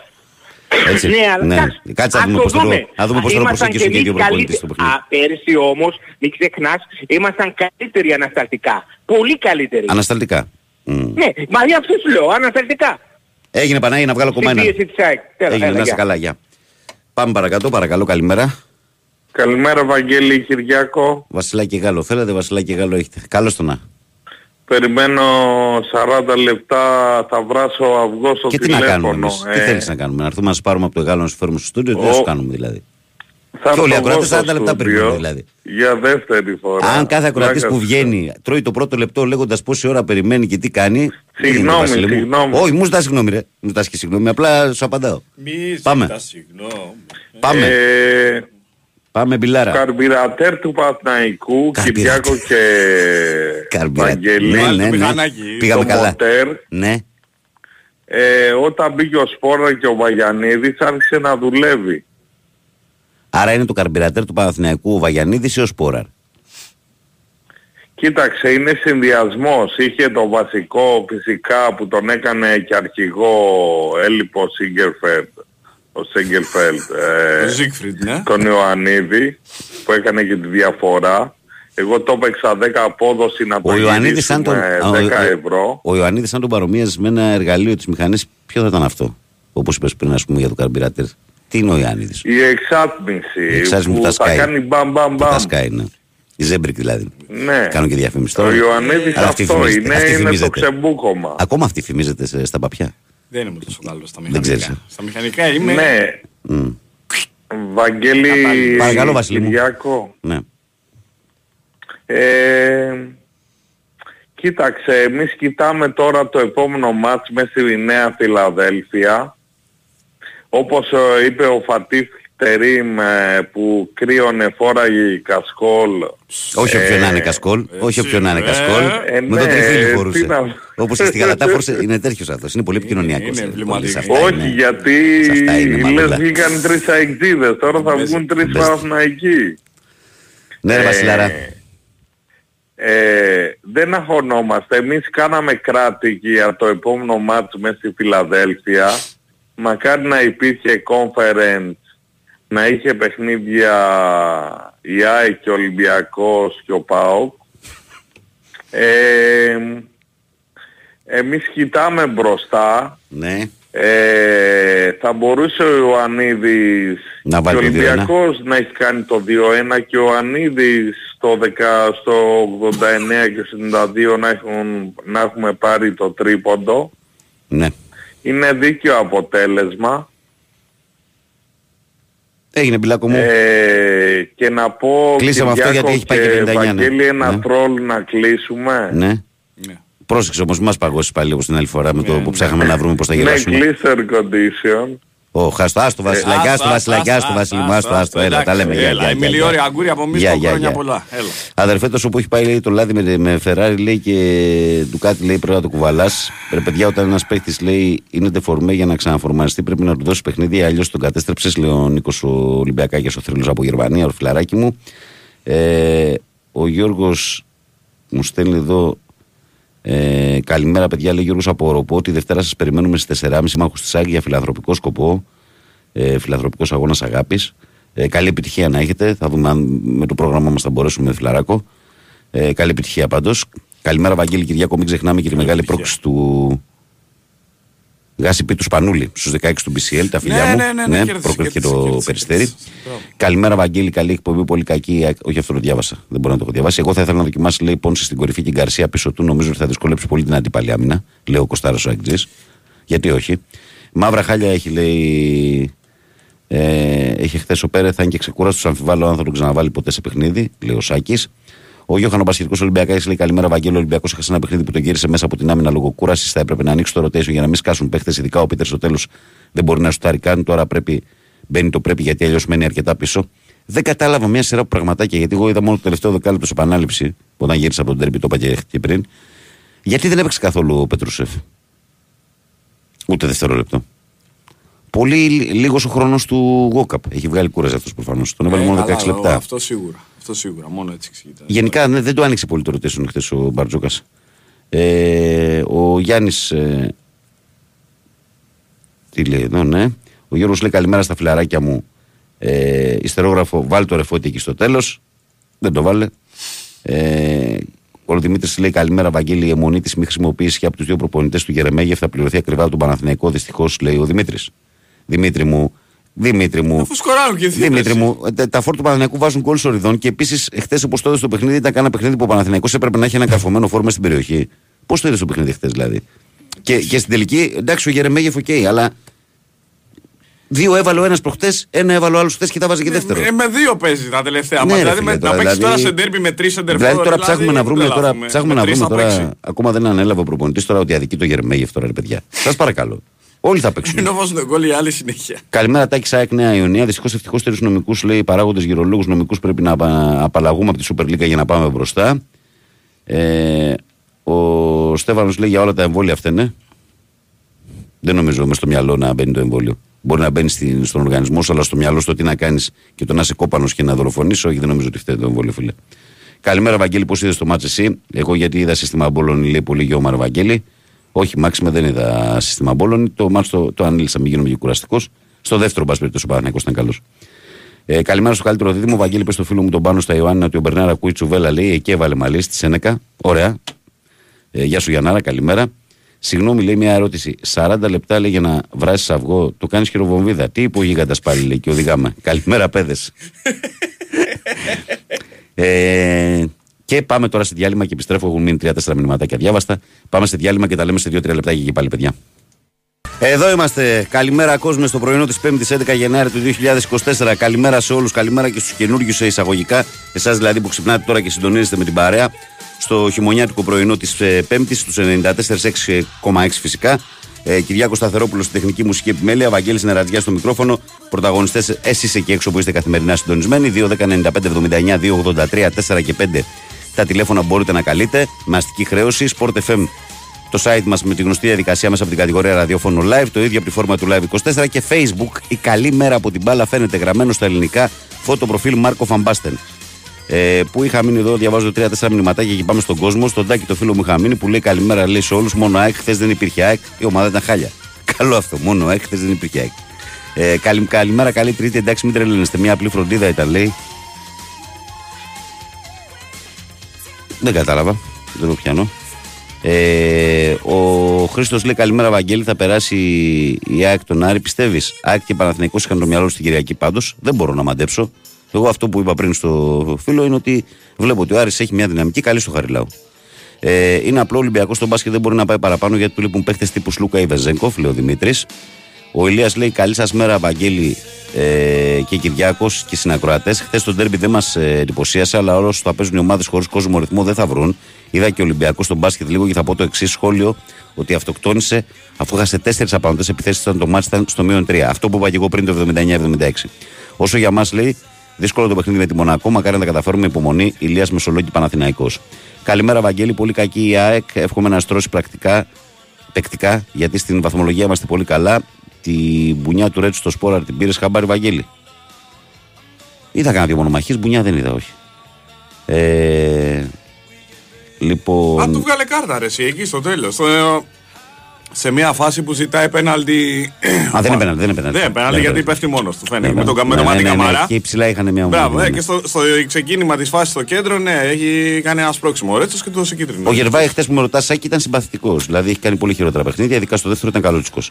Έτσι. Ναι, αλλά εντάξει, Κάτσε να ας δούμε το πώς θα το, δούμε. να δούμε πώς θα το Ήμασταν προσεγγίσουν και οι κι δύο εμείς προπονητές στο καλύτεροι. παιχνίδι. Α, πέρσι όμως, μην ξεχνάς, ήμασταν καλύτεροι ανασταλτικά. Πολύ καλύτεροι. Ανασταλτικά. Μμ. Ναι, μα για αυτό σου λέω, ανασταλτικά. Έγινε Πανάγι να βγάλω Στην κομμάτι. πίεση της ΑΕΚ. Τέλος, Έγινε, έλα, να είσαι γεια. καλά, γεια. Πάμε παρακάτω, παρακαλώ, καλημέρα. Καλημέρα Βαγγέλη Κυριάκο. Βασιλάκη Γάλλο, θέλετε Βασιλάκη Γάλλο έχετε. Καλώς το να. Περιμένω 40 λεπτά, θα βράσω αυγό στο Και τι να τηλέφωνο. κάνουμε εμείς, τι Ε, θέλεις να κάνουμε, να έρθουμε να σας πάρουμε από το Γάλλο να σου φέρουμε στο στούντιο, τι να Ο- σου κάνουμε δηλαδή; Θα Και όλοι οι έρθω ακροατέ εγώ 40 στο λεπτά στούντιο περιμένουν δηλαδή. Για δεύτερη φορά. Αν κάθε ακροατής Πλάκα που σου. βγαίνει τρώει το πρώτο λεπτό λέγοντας πόση ώρα περιμένει και τι κάνει. δεν είναι, Συγγνώμη, Βασίλη μου; συγγνώμη. Όχι, μου ζητάς συγγνώμη, ρε. Μου ζητάς και συγγνώμη. Απλά σου απαντάω. Μη Πάμε. ζητάς συγγνώμη. Πάμε. Ε, Πάμε, Μπιλάρα. Καρμπιρατέρ του Παναθηναϊκού, Καρμπιρατέρ. Κυριάκο και Καρμπιρα- Βαγγέλη. Ναι, Βάλτε ναι, ναι. μηχανάκι. Πήγαμε το καλά. μοτέρ. Ναι. Ε, όταν μπήκε ο Σπόρα και ο Βαγιανίδης άρχισε να δουλεύει. Άρα είναι το καρμπιρατέρ του Παναθηναϊκού ο Βαγιανίδης ή ο Σπόραρ; Κοίταξε, είναι συνδυασμός. Είχε το βασικό φυσικά που τον έκανε και αρχηγό έλειπο ο Σίγκερφελτ. Ο Σίγκερφελτ. Ο Ε, Ζίγκφριντ, ναι. τον Ιωαννίδη που έκανε και τη διαφορά. Εγώ το έπαιξα 10 απόδοση να το Ο Ιωαννίδης σαν τον, γυρίσουμε 10 ο- ευρώ. ο Ιωαννίδης σαν τον παρομοίαζες με ένα εργαλείο της μηχανής, ποιο θα ήταν αυτό. Όπως είπες πριν ας πούμε για το καρμπιρατέρ. Τι είναι ο Ιωαννίδης; Η εξάτμιση Η εξάτμιση που που τα θα σκάει. κάνει μπαμ μπαμ Που τα μπαμ. σκάει, ναι. Η Ζέμπρικ δηλαδή. Ναι. Κάνω και διαφήμιση τώρα. Ο Ιωαννίδης Αλλά αυτή αυτό φημίζεται. είναι, Αυτή είναι το φημίζεται. ξεμπούκομα. Ακόμα αυτή φημίζεται σε- στα παπιά. Δεν είμαι τόσο καλός στα Δεν μηχανικά. ξέρεις, ε. Στα μηχανικά είμαι... Ναι, Μμ. Βαγγέλη Παρακαλώ, Βασίλη μου. Κυριάκο. Ναι. Ε, κοίταξε, εμείς κοιτάμε τώρα το επόμενο μάτς με στη Νέα Φιλαδέλφια. Όπως ε, είπε ο Φατίφ Τερίμ ε, που κρύωνε φόραγε η Κασκόλ. Όχι όποιον να είναι Ε, κασκόλ. Όχι όποιον να είναι ε, κασκόλ. ε, Με τον ναι, τριφύλι τι φορούσε. να- Όπως και στη Γαλατά φορούσε. Είναι τέτοιος αυτός. Είναι πολύ επικοινωνιακός. είναι ε, εμβληματικός. πολύ σε αυτά Όχι είναι. γιατί Σε αυτά είναι λες μαλλούλα. βγήκαν τρεις αεξίδες, τώρα θα Μπες- βγουν τρεις μπες- Παναθηναϊκοί. Ναι ρε Ε, Βασιλάρα. ε, δεν αγωνόμαστε. Εμείς κάναμε κράτη και για το επόμενο μάτς μέσα στη Φιλαδέλφια. Μακάρι να υπήρχε conference, να είχε παιχνίδια η ΑΕΚ και ο Ολυμπιακός και ο ΠΑΟΚ. Ε, εμείς κοιτάμε μπροστά. Ναι. Ε, θα μπορούσε ο Ιωαννίδης Να βάλει και ο το 2-1. Ολυμπιακός να έχει κάνει το 2-1 και ο Ανίδης στο, 10, στο 89 και 92 να, έχουν, να έχουμε πάρει το τρίποντο. Ναι. Είναι δίκαιο αποτέλεσμα. Έγινε μπιλάκο μου. Ε, και να πω Κλείσε με αυτό Κυριάκο γιατί έχει πάει και 59, ναι. Βαγγέλη ένα Ναι. τρόλ να κλείσουμε. Ναι. Ναι. Πρόσεξε όμως, μας παγώσεις πάλι όπως την άλλη φορά με το που ψάχαμε να βρούμε πώς θα Ναι, γελάσουμε. glisser condition. Ω, χαστό, άστο βασιλάκι, άστο βασιλάκι, άστο βασιλί μου, άστο, άστο, έλα, τα λέμε. Γεια, Έλα, γεια, η γεια, Μιλιόρη γεια. Αγκούρη από Γεια, Μίσκο, γεια, χρόνια γεια. πολλά. Έλα. Αδερφέ, τόσο που έχει πάει λέει, το λάδι με, με Ferrari λέει και του κάτι λέει πρέπει να το κουβαλάς. Ρε παιδιά, όταν ένας παίχτης λέει είναι τεφορμέ για να ξαναφορμαριστεί, πρέπει να του δώσει παιχνίδι. Αλλιώς τον κατέστρεψες, λέει ο Νίκος Ολυμπιακάκης ο θρύλος από Γερμανία, ο φιλαράκι μου. Ε, ο Γιώργος μου στέλνει εδώ. Ε, καλημέρα, παιδιά. Λέει Γιώργος από Οροπό. Τη Δευτέρα σας περιμένουμε στις 4.30 μάχους της Άγια για φιλανθρωπικό σκοπό. Ε, φιλανθρωπικός αγώνας αγάπης. Ε, καλή επιτυχία να έχετε. Θα δούμε αν με το πρόγραμμά μας θα μπορέσουμε, φιλαράκο. Ε, καλή επιτυχία πάντως. Καλημέρα, Βαγγέλη Κυριακό. Μην ξεχνάμε και τη μεγάλη επιτυχία. πρόκληση του Γάση Πίτου Σπανούλη στους 16 του BCL, τα φιλιά Ναι, μου. ναι, ναι, ναι, κέρδισε, πρόκριθηκε κέρδισε, το κέρδισε, περιστέρι. κέρδισε. Μπράβο. Καλημέρα, Βαγγέλη. Καλή εκπομπή, πολύ κακή. Όχι, αυτό το διάβασα. Δεν μπορώ να το έχω διαβάσει. Εγώ θα ήθελα να δοκιμάσει, λέει, πόνση στην κορυφή και η Γκαρσία πίσω του. Νομίζω ότι θα δυσκολέψει πολύ την αντίπαλη άμυνα. Λέει ο Κοστάρα ο Αγκτζή. Γιατί όχι. Μαύρα χάλια έχει, λέει. Ε, έχει χθες ο Πέρεθ, αν και ξεκούραστο, αμφιβάλλω αν θα τον ξαναβάλει ποτέ σε παιχνίδι, λέει ο Σάκης. Ο Γιώχανο Πασχετικός Ολυμπιακά λέει καλημέρα, Βαγγέλη. Ο Ολυμπιακός έχασε ένα παιχνίδι που τον γύρισε μέσα από την άμυνα λόγω κούρασης. Θα έπρεπε να ανοίξει το rotation για να μην σκάσουν παίχτες. Ειδικά ο Πίτερ στο τέλος δεν μπορεί να σουτάρει καν. Τώρα πρέπει, μπαίνει το πρέπει γιατί αλλιώς μένει αρκετά πίσω. Δεν κατάλαβα μια σειρά από πραγματάκια γιατί εγώ είδα μόνο το τελευταίο δεκάλεπτο σε επανάληψη όταν γύρισα από τον τερμπι, το είπα και- και πριν. Γιατί δεν έπαιξε καθόλου ο Πετρούσεφ; Ούτε δευτερόλεπτο. Πολύ λίγος ο χρόνος του Γόκαπ. Έχει βγάλει κούραση αυτός προφανώς. Τον έβαλε Ε, μόνο 16 καλά, λεπτά. Αυτό σίγουρα. Αυτό σίγουρα. Μόνο έτσι εξηγείται. Γενικά ναι, δεν το άνοιξε πολύ το rotation χθες ο Μπαρτζόκας. Ε, ο Γιάννης. Ε, τι λέει εδώ, ναι. Ο Γιώργος λέει καλημέρα στα φιλαράκια μου. Ε, ιστερόγραφο, βάλει το ρεφότι εκεί στο τέλος. Δεν το βάλε. Ε, ο Δημήτρης λέει καλημέρα, Βαγγέλη. Η εμμονή τη μη χρησιμοποίηση και από τους δύο προπονητές του Γερεμέγεφ θα πληρωθεί ακριβά από τον Παναθηναϊκό. Δυστυχώς λέει ο Δημήτρης. Δημήτρη μου, Δημήτρη μου. Αφού σκοράρουν και Δημήτρη δίπλα, μου, ε, τα- τα φορ του Παναθηναϊκού βάζουν γκολ σωρηδόν και επίσης χθες όπως το είδες στο παιχνίδι ήταν ένα παιχνίδι που ο Παναθηναϊκός έπρεπε να έχει ένα καρφωμένο φορ μες στην περιοχή. Πώς το είδες στο παιχνίδι χθες δηλαδή; Και, και στην τελική, εντάξει, ο Γερεμέγεφ, οκ, αλλά Δύο έβαλε ο ένας προχτές, ένα έβαλε ο άλλος χθες και τα βάζει και δεύτερο. Ε, με δύο παίζει τα τελευταία Ναι, μας. ρε Δηλαδή φίλε, με- τώρα, να παίξει τώρα δηλαδή- σε ντέρμπι με τρεις σεντερφόρ. Δηλαδή τώρα ψάχνουμε να βρούμε, τώρα, ψάχνουμε να βρούμε τώρα. Παίξει. Ακόμα δεν ανέλαβε ο προπονητής τώρα ότι αδικεί το Γερμέγεφ τώρα, ρε παιδιά. Σας παρακαλώ. Όλοι θα παίξουν. Ενώ βάζουν τον κόλλη οι άλλοι συνέχεια. Καλημέρα, Τάκη Σάεκ Νέα Ιωνία. Δυστυχώς, ευτυχώς, τρεις νομικούς λέει παράγοντες γυρολόγους νομικούς πρέπει να απα- απαλλαγούμε από τη Super League για να πάμε μπροστά. Ε, ο Στέφανος λέει για όλα τα εμβόλια φταίνε. Δεν νομίζω μέσα στο μυαλό να μπαίνει το εμβόλιο. Μπορεί να μπαίνει στην- στον οργανισμό σου, αλλά στο μυαλό σου το τι να κάνεις και το να είσαι κόπανος και να δολοφονήσει, όχι, δεν νομίζω ότι φταίει το εμβόλιο, φίλε. Καλημέρα, Βαγγέλη, πώς είδες το μάτς εσύ; Εγώ γιατί είδα σύστημα Μπόλων, λέει πολύ γεώμαρο Βαγγέλη. Όχι, Μάξιμε δεν είδα σύστημα Μπόλων. Το μάτς το, το ανήλυσα, μην γίνομαι και κουραστικός. Στο δεύτερο, μπα περιπτώσει, ο Παναγιώ ήταν καλός. Ε, καλημέρα στο καλύτερο δίδυμο. Βαγγέλη, πες στο φίλο μου τον πάνω στα Ιωάννα ότι ο Μπερνάρα ακούει τσουβέλα, λέει. Εκεί έβαλε μαλλί στη Σένεκα. Ωραία. Ε, γεια σου Γιαννάρα, καλημέρα. Συγγνώμη, λέει μια ερώτηση. 40 λεπτά λέει για να βράσει αυγό, το κάνεις χειροβομβίδα. Τι είπε ο γίγαντα πάλι, λέει και οδηγάμε. Καλημέρα, παιδες. ε, και πάμε τώρα σε διάλειμμα και επιστρέφω. Έχουν μείνει 3-4 μηνυματάκια διάβαστα. Πάμε σε διάλειμμα και τα λέμε σε 2-3 λεπτάκια και πάλι, παιδιά. Εδώ είμαστε. Καλημέρα, κόσμο, στο πρωινό της 5η 11 Γενάρη του 2024. Καλημέρα σε όλους. Καλημέρα και στους καινούριου σε εισαγωγικά. Εσάς δηλαδή που ξυπνάτε τώρα και συντονίζεστε με την παρέα. Στο χειμωνιάτικο πρωινό της 5η, στους 94,6 φυσικά. Ε, Κυριάκος Σταθερόπουλος στη τεχνική μουσική επιμέλεια. Βαγγέλης Νερατζιάς στο μικρόφωνο. Πρωταγωνιστές, εσείς εκεί έξω που είστε καθημερινά συντονισμένοι. 2.195.79, 2.83, 4 και 5 τα τηλέφωνα που μπορείτε να καλείτε. Με αστική χρέωση. Sport FM το site μας με τη γνωστή διαδικασία μέσα από την κατηγορία ραδιόφωνο live, το ίδιο από τη φόρμα του live 24 και facebook. Η καλή μέρα από την μπάλα φαίνεται γραμμένο στα ελληνικά φώτο προφίλ Μάρκο Φαμπάστεν. Ε, που είχα μείνει εδώ, διαβάζω 3-4 μηνυματάκια και πάμε στον κόσμο. Στον τάκι το φίλο μου είχα μείνει που λέει καλημέρα λέει σε όλους. Μόνο ΑΕΚ, χθες δεν υπήρχε ΑΕΚ, η ομάδα ήταν χάλια. Καλό αυτό, μόνο ΑΕΚ, χθες δεν υπήρχε ΑΕΚ. Ε, καλη, καλημέρα, καλή Τρίτη. Εντάξει, μην τρελαίνεστε. Μια απλή φροντίδα ήταν, λέει. Δεν κατάλαβα. Δεν το πιάνω. Ε, ο Χρήστος λέει καλημέρα, Βαγγέλη. Θα περάσει η ΑΕΚ τον Άρη. Πιστεύεις, ΑΕΚ και Παναθηναϊκός είχαν το μυαλό στην Κυριακή πάντως; Δεν μπορώ να μαντέψω. Εγώ αυτό που είπα πριν στο φίλο είναι ότι βλέπω ότι ο Άρης έχει μια δυναμική καλή στο Χαριλάου. Ε, είναι απλό Ολυμπιακός στον μπάσκετ δεν μπορεί να πάει παραπάνω γιατί του λείπουν παίχτε τύπου Σλούκα ή Βεζέγκοφ, λέει ο Δημήτρης. Ο Ηλίας λέει καλή σας μέρα, Βαγγέλη ε, και Κυριάκος και συνακροατές. Χθες το ντέρμπι δεν μας ε, εντυπωσίασε, αλλά όσο θα παίζουν οι ομάδες χωρίς κόσμο ρυθμό δεν θα βρουν. Είδα και ο Ολυμπιακός στον μπάσκετ λίγο και θα πω το εξής σχόλιο: Ότι αυτοκτόνησε αφού έχασε τέσσερις απαντέ επιθέσεις όταν το μάτι ήταν στο μείον 3. Αυτό που είπα και εγώ πριν το 79-76. Όσο για μας λέει, δύσκολο το παιχνίδι με τη Μονακό, μακάρι να τα καταφέρουμε υπομονή. Ηλίας Μεσολόγη Παναθηναϊκός. Καλημέρα, Βαγγέλη. Πολύ κακή η ΑΕΚ. Εύχομαι να στρώσει πρακτικά, παικτικά, γιατί στην βαθμολογία είμαστε πολύ καλά. Τη μπουνιά του Ρέτσου στο Σπόρα την πήρε χαμπάρι, Βαγγέλη. Είδα κανένα δύο μονομαχίες, μπουνιά δεν είδα, όχι. Ε, λοιπόν. Α, του βγάλε κάρτα ρε εσύ εκεί στο τέλος. Στο- σε μια φάση που ζητάει πέναλτι. Α, δεν είναι πέναλτι, δεν είναι πέναλτι. Δεν είναι πέναλτι Δεν γιατί είναι πέφτει μόνος του φαίνεται. Ναι, με τον ναι, με το ναι, μάτι ναι, ναι, καμαρά. Και υψηλά είχαν μια Μπράβο, ομάδα, ε, ναι. και στο, στο ξεκίνημα της φάσης στο κέντρο, ναι, έχει κάνει ένας σπρώξιμο ο Ρέτσος και το σε κίτρινο. Ο Γερβάη, χθες που με ρωτάς, Σάκη ήταν συμπαθητικός. Δηλαδή έχει κάνει πολύ χειρότερα παιχνίδια, ειδικά στο δεύτερο ήταν καλούτσικος.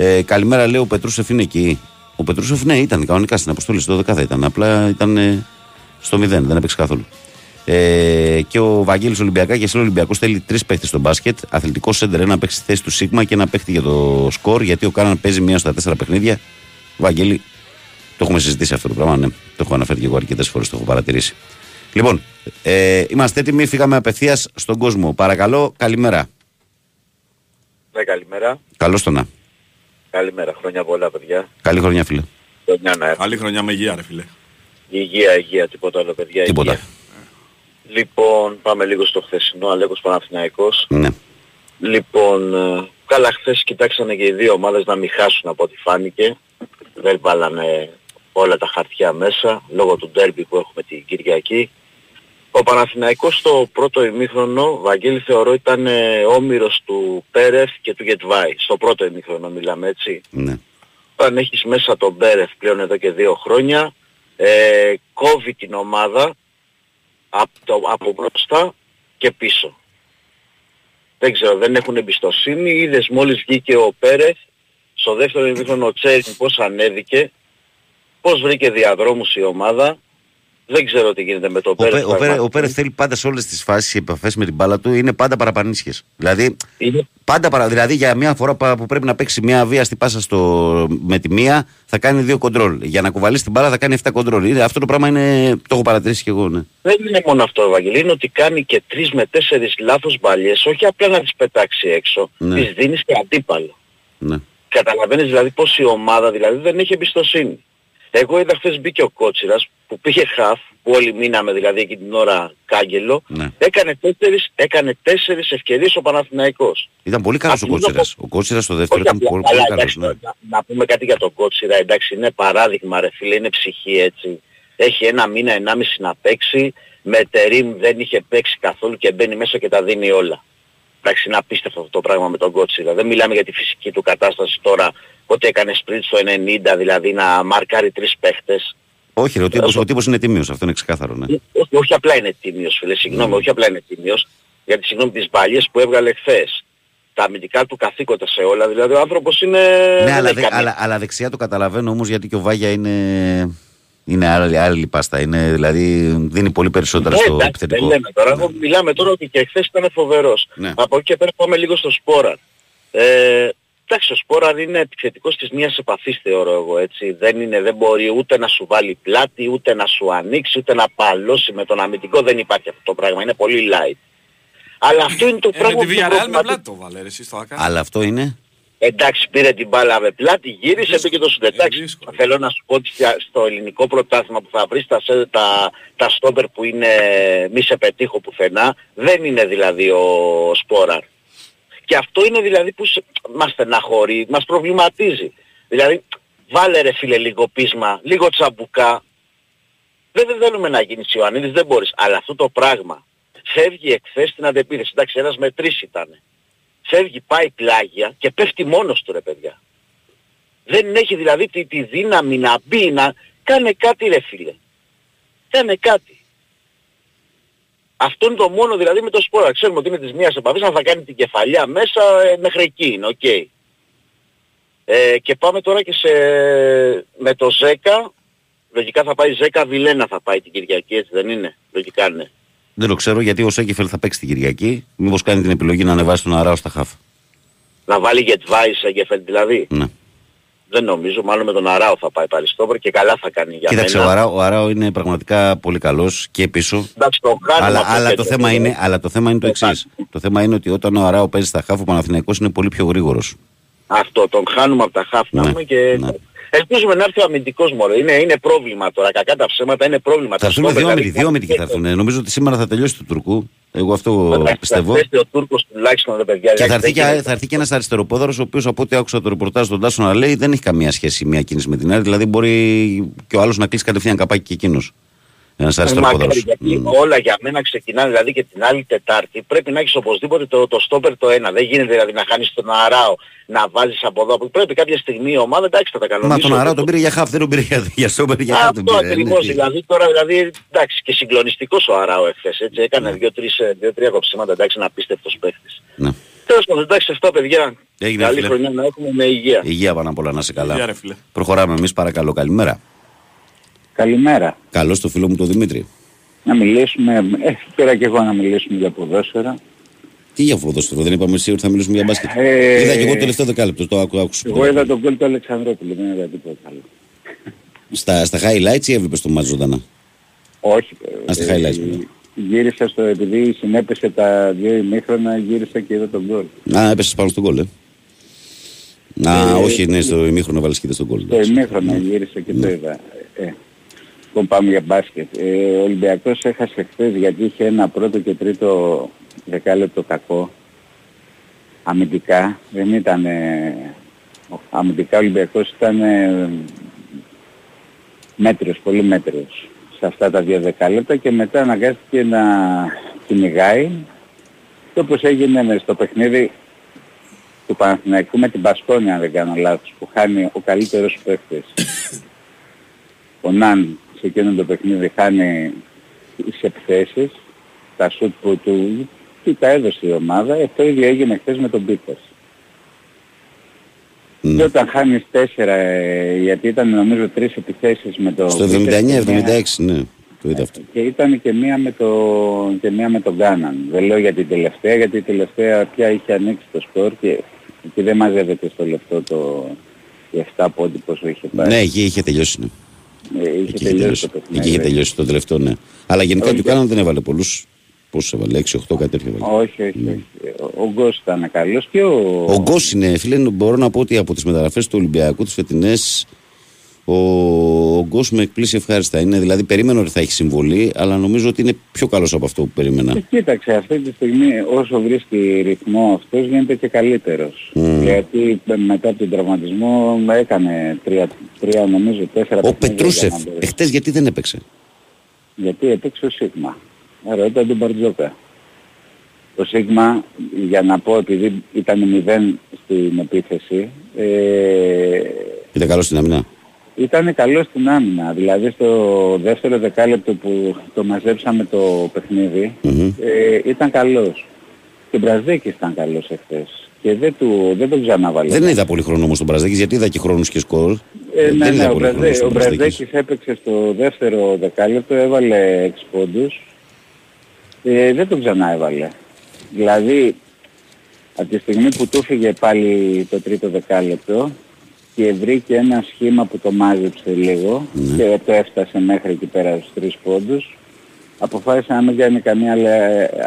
Ε, καλημέρα, λέει ο Πετρούσεφ είναι εκεί. Ο Πετρούσεφ, ναι, ήταν κανονικά στην αποστολή, στο 12 ήταν. Απλά ήταν ε, στο 0, δεν έπαιξε καθόλου. Ε, και ο Βαγγέλης Ολυμπιακά και ο Ολυμπιακό θέλει τρεις παίχτες στο μπάσκετ. Αθλητικό σέντερ, ένα παίχτη στη θέση του Σίγμα και ένα παίχτη για το σκορ. Γιατί ο Κάναν παίζει μία στα τέσσερα παιχνίδια. Βαγγέλη, το έχουμε συζητήσει αυτό το πράγμα, ναι. Το έχω αναφέρει και εγώ αρκετές φορές, το έχω παρατηρήσει. Λοιπόν, ε, είμαστε έτοιμοι, φύγαμε απευθείας στον κόσμο. Παρακαλώ, καλημέρα. Ναι, καλημέρα. Καλώς το να. Καλημέρα. Χρόνια πολλά, παιδιά. Καλή χρονιά, φίλε. Χρονιά να έχουμε. Καλή χρονιά με υγεία, ρε φίλε. Υγεία, υγεία, τίποτα άλλο, παιδιά. Τίποτα. Υγεία. Λοιπόν, πάμε λίγο στο χθεσινό, Αλέκος Παναθηναϊκός. Ναι. Λοιπόν, ε, καλά χθες κοιτάξανε και οι δύο ομάδες να μην χάσουν από ό,τι φάνηκε. Δεν βάλανε όλα τα χαρτιά μέσα, λόγω του ντέρμπι που έχουμε την Κυριακή. Ο Παναθηναϊκός στο πρώτο ημίχρονο, Βαγγέλη θεωρώ ήταν ε, όμοιρος του Πέρεφ και του Γετβάη. Στο πρώτο ημίχρονο μιλάμε έτσι. Ναι. Όταν έχεις μέσα τον Μπέρεφ πλέον εδώ και δύο χρόνια, ε, κόβει την ομάδα από, το, από μπροστά και πίσω. Δεν ξέρω, δεν έχουν εμπιστοσύνη. Είδες μόλις βγήκε ο Πέρεφ, στο δεύτερο ημίχρονο ο Τσέριν πώς ανέβηκε, πώς βρήκε διαδρόμους η ομάδα Δεν ξέρω τι γίνεται με τον Ο, Πέ- Πέρεθ. ο, Πέρε- ο Πέρεθ θέλει πάντα σε όλες τις φάσεις οι επαφές με την μπάλα του είναι πάντα παραπανίσχε. Δηλαδή, πάντα παρα, δηλαδή για μια φορά πα- που πρέπει να παίξει μια βία στη πάσα στο, με τη μία θα κάνει δύο κοντρόλ. Για να κουβαλήσει την μπάλα θα κάνει 7 κοντρόλ. Είναι, αυτό το πράγμα είναι, το έχω παρατηρήσει και εγώ. Ναι. Δεν είναι μόνο αυτό, Ευαγγελή, είναι ότι κάνει και τρεις με τέσσερις λάθος μπαλιές, όχι απλά να τις πετάξει έξω, Ναι. τις δίνεις και αντίπαλο. Ναι. Καταλαβαίνεις δηλαδή πως η ομάδα δηλαδή δεν έχει εμπιστοσύνη. Εγώ είδα χθες μπήκε ο Κότσιρας που πήγε χαφ, που όλοι μείναμε δηλαδή εκείνη την ώρα κάγκελο, Ναι. έκανε τέσσερις, έκανε τέσσερις ευκαιρίες ο Παναθηναϊκός. Ήταν πολύ καλός ο Απ' την Κότσιρας. πρώτη- Ο Κότσιρας στο δεύτερο Όχι ήταν απλά, πολύ, αλλά πολύ καλός. εντάξει, Ναι. να, να πούμε κάτι για τον Κότσιρα, εντάξει είναι παράδειγμα ρε φίλε, είναι ψυχή έτσι. Έχει ένα μήνα, ενάμιση να παίξει, με τερίμ δεν είχε παίξει καθόλου και μπαίνει μέσα και τα δίνει όλα. Εντάξει είναι απίστευτο αυτό το πράγμα με τον Κότσιρα. Δεν μιλάμε για τη φυσική του κατάσταση τώρα, ότι έκανε σπριτ στο 90, δηλαδή να μαρκάρει τρεις παίχτες. Όχι, ρε, ο τύπος, ο τύπος είναι τίμιος, αυτό είναι ξεκάθαρο. Ναι. Όχι, όχι απλά είναι τίμιος φίλε, συγγνώμη, όχι απλά είναι τίμιος, γιατί συγγνώμη τις μπαλιές που έβγαλε χθες. Τα αμυντικά του καθήκοντα σε όλα, δηλαδή ο άνθρωπος είναι... Ναι, δεν αλλά, έχει δε- καμία- αλλά, αλλά δεξιά το καταλαβαίνω όμως γιατί και ο Βάγια είναι. Είναι άλλη, άλλη πάστα. Είναι, δηλαδή δίνει πολύ περισσότερα Ναι, στο εντάξει, επιθετικό. Δεν λέμε τώρα, εγώ μιλάμε τώρα ότι και χθες ήταν φοβερός. Ναι. Από εκεί και πέρα πάμε λίγο στο Σπόραρ. Ε, εντάξει, ο Σπόραρ είναι επιθετικός της μίας επαφής θεωρώ εγώ έτσι. Δεν, είναι, δεν μπορεί ούτε να σου βάλει πλάτη, ούτε να σου ανοίξει, ούτε να παλώσει με τον αμυντικό. Δεν υπάρχει αυτό το πράγμα. Είναι πολύ light. Αλλά αυτό είναι το Ε, με πράγμα τη που Villarreal με προβληματίζει. πλάτη το βάλε ρε, εσύ στο ΑΚΑ. Αλλά αυτό είναι; Εντάξει, πήρε την μπάλα με πλάτη, γύρισε, μπήκε το σουτ. Εντάξει, θέλω να σου πω ότι για- στο ελληνικό πρωτάθλημα που θα βρεις τα, σε- τα, τα στόπερ που είναι μη σε πετύχω πουθενά, δεν είναι δηλαδή ο Σπόραρ. Και αυτό είναι δηλαδή που σε- μας στεναχωρεί, μας προβληματίζει. Δηλαδή, βάλε ρε φίλε λίγο πείσμα, λίγο τσαμπουκά. Δεν, δεν θέλουμε να γίνεις Ιωαννίδης, δεν μπορείς. Αλλά αυτό το πράγμα φεύγει εκθές στην αντεπίθεση. Εντάξει, ένας με τρεις ήταν φεύγει, πάει πλάγια και πέφτει μόνος του ρε παιδιά. Δεν έχει δηλαδή τη, τη δύναμη να μπει, να κάνε κάτι ρε φίλε. Κάνε κάτι. Αυτό είναι το μόνο δηλαδή με το Σπόραρ. Ξέρουμε ότι είναι της μίας επαφής, αν θα κάνει την κεφαλιά μέσα ε, μέχρι εκεί είναι, οκ. Ε, και πάμε τώρα και σε, με το 10, λογικά θα πάει 10 Βιλένα θα πάει την Κυριακή, έτσι δεν είναι; Λογικά ναι. Δεν το ξέρω γιατί ο Σέκεφελ θα παίξει την Κυριακή. Μήπως κάνει την επιλογή να ανεβάσει τον Αράο στα χαφ. Να βάλει Γετβάη σε Γεφέλ δηλαδή. Ναι. Δεν νομίζω, μάλλον με τον Αράο θα πάει πάλι στο και καλά θα κάνει για Κοίταξε, ο μένα. Αράο, ο Αράο είναι πραγματικά πολύ καλός και πίσω. Εντάξει, το χάνουμε Αλλά, από αλλά, το το κέντρο. θέμα είναι, αλλά το θέμα είναι το εξής. Το θέμα είναι ότι όταν ο Αράο παίζει στα χαφ, ο Παναθηναϊκός είναι πολύ πιο γρήγορος. Αυτό, τον χάνουμε από τα χάφ να Ναι, πούμε και... Ελπίζουμε να έρθει ο αμυντικός μωρέ. Είναι, είναι πρόβλημα τώρα. Κακά τα ψέματα είναι πρόβλημα. Θα έρθουν Το δύο στόπερ, αμυντικοί, δύο αμυντικοί θα έρθουν. Νομίζω ότι σήμερα θα τελειώσει το Τουρκού. Εγώ αυτό δηλαδή, πιστεύω. θα έρθει ο Τούρκος τουλάχιστον ρε παιδιά. Και θα εντάξει, έρθει και, δεν γίνεται. θα έρθει και ένας αριστεροπόδαρος, ο οποίος από ό,τι άκουσα το ρεπορτάζ τον Τάσο να λέει δεν έχει καμία σχέση η μία κίνηση με την άλλη. Δηλαδή μπορεί και ο άλλος να κλείσει κατευθείαν καπάκι και εκείνος. Ένα αριστεροπόδαρο. Μακάρι, γιατί όλα για μένα ξεκινάνε δηλαδή και την άλλη Τετάρτη πρέπει να έχεις οπωσδήποτε το, το στόπερ το ένα. Δεν γίνεται δηλαδή να χάνεις τον Αράο, να βάζεις από εδώ. από- Πρέπει κάποια στιγμή η ομάδα εντάξει θα τα Μα κανονίσει. τον Αράο τον πήρε για χαφ, δεν τον πήρε για, για στόπερ, για χαφ τον Αυτό πήρε. ακριβώς, Ναι, δηλαδή τώρα δηλαδή εντάξει και συγκλονιστικός ο Αράο εχθές έτσι έκανε δύο-τρεις, ε, δύο-τρία κοψίματα εντάξει είναι απίστευτος παίχτης. Ναι. Τέλος πάντων εντάξει αυτά παιδιά. Έγινε, Καλή φίλε. χρονιά να έχουμε με υγεία. Υγεία πάνω απ' όλα, να σε καλά. Υγεία, ρε φίλε. Προχωράμε εμείς, παρακαλώ. Καλημέρα. Καλημέρα. Καλώς το φίλο μου τον Δημήτρη. Να μιλήσουμε, ε, πήρα και εγώ να μιλήσουμε για ποδόσφαιρα. Τι για ποδόσφαιρο, δεν είπαμε εσύ ότι θα μιλήσουμε για μπάσκετ. Ε, Είδα και εγώ το τελευταίο δεκάλεπτο, το άκου, άκουσα. Εγώ είδα τον κόλ του Αλεξανδρόπουλου, δεν είδα τίποτα άλλο. Στα, στα highlights ή έβλεπες το μάτς ζωντανά; Όχι. Α, στα ε, highlights. μόνο. Γύρισα στο, επειδή συνέπεσε τα δύο ημίχρονα, γύρισα και είδα τον κόλ. Α, έπεσε πάνω στον κόλ, ε. Α, Ε, όχι, ναι, στο ημίχρονο βάλεις και στον κόλ. Το ημίχρονα γύρισα και το είδα. Ε, λοιπόν πάμε για μπάσκετ. Ε, ο Ολυμπιακός έχασε χθες γιατί είχε ένα πρώτο και τρίτο δεκάλεπτο κακό. Αμυντικά δεν ήταν... ε, ο- αμυντικά ο Ολυμπιακός ήταν ε, μέτριος, πολύ μέτριος σε αυτά τα δύο δεκάλεπτα και μετά αναγκάστηκε να κυνηγάει και όπως έγινε μες στο παιχνίδι του Παναθηναϊκού με την Πασκόνια αν δεν κάνω λάθος που χάνει ο καλύτερος παίκτης. Ο Ναν σε εκείνο το παιχνίδι χάνει τις επιθέσεις, τα σουτ που του, του τα έδωσε η ομάδα, ε, το ίδιο έγινε χθες με τον Πίτερς. Και όταν χάνεις τέσσερα, ε, γιατί ήταν νομίζω τρεις επιθέσεις με το... Στο Πίτερς, 79-76, ναι. Το είδα αυτό. Και ήταν και μία με, το, και μία με τον Κάναν. Δεν λέω για την τελευταία, γιατί η τελευταία πια είχε ανοίξει το σκορ και, και δεν μαζεύεται στο λεπτό το οι 7 πόντι πόσο είχε πάρει. Ναι, εκεί είχε τελειώσει. Ναι. Ε, είχε Εκεί είχε τελειώσει τελειώσει. το παιχνίδι. Εκεί είχε τελειώσει το τελευταίο, ναι. Αλλά γενικά Όχι. του Κάναν δεν έβαλε πολλούς. Πόσου έβαλε, 6-8 κάτι τέτοιο έβαλε. Όχι, όχι, όχι. Ο- Ο Γκος ήταν καλός και ο... Ο Γκος είναι, φίλε, μπορώ να πω ότι από τις μεταγραφές του Ολυμπιακού τις φετινές, ο, ο Γκος με εκπλήσει ευχάριστα. Είναι, δηλαδή, περίμενα ότι θα έχει συμβολή, αλλά νομίζω ότι είναι πιο καλός από αυτό που περίμενα. Και κοίταξε, αυτή τη στιγμή όσο βρίσκει ρυθμό αυτός γίνεται και καλύτερος. Μμμ. Γιατί μετά από τον τραυματισμό έκανε τρία, τρία νομίζω τέσσερα Ο παιχνίδια Πετρούσεφ, για να το- εχθές γιατί δεν έπαιξε; Γιατί έπαιξε ο Σίγμα. Άρα ήταν τον Μπαρτζόκα. Το Σίγμα, για να πω επειδή ήταν μηδέν στην επίθεση, ε, Ήταν καλός στην αμυνά. Ήταν καλό στην άμυνα. Δηλαδή στο δεύτερο δεκάλεπτο που το μαζέψαμε το παιχνίδι, Μμμ. ε, ήταν καλός. Και ο Μπραζδέκης ήταν καλός εχθές. Και δεν, του, δεν τον ξαναβαλε. Δεν είδα πολύ χρόνο όμως τον Μπραζδέκης, γιατί είδα και χρόνους και σκορ. Ε, ναι, δεν ναι, είδα ο, πολύ χρόνο Μπραζδέ, στον ο Μπραζδέκης. Μπραζδέκης έπαιξε στο δεύτερο δεκάλεπτο, έβαλε 6 πόντους. Ε, δεν τον ξανά έβαλε. Δηλαδή, από τη στιγμή που του φύγε πάλι το τρίτο δεκάλεπτο και βρήκε ένα σχήμα που το μάζεψε λίγο Ναι. και το έφτασε μέχρι εκεί πέρα στους 3 πόντους, αποφάσισε να μην κάνει καμία άλλη,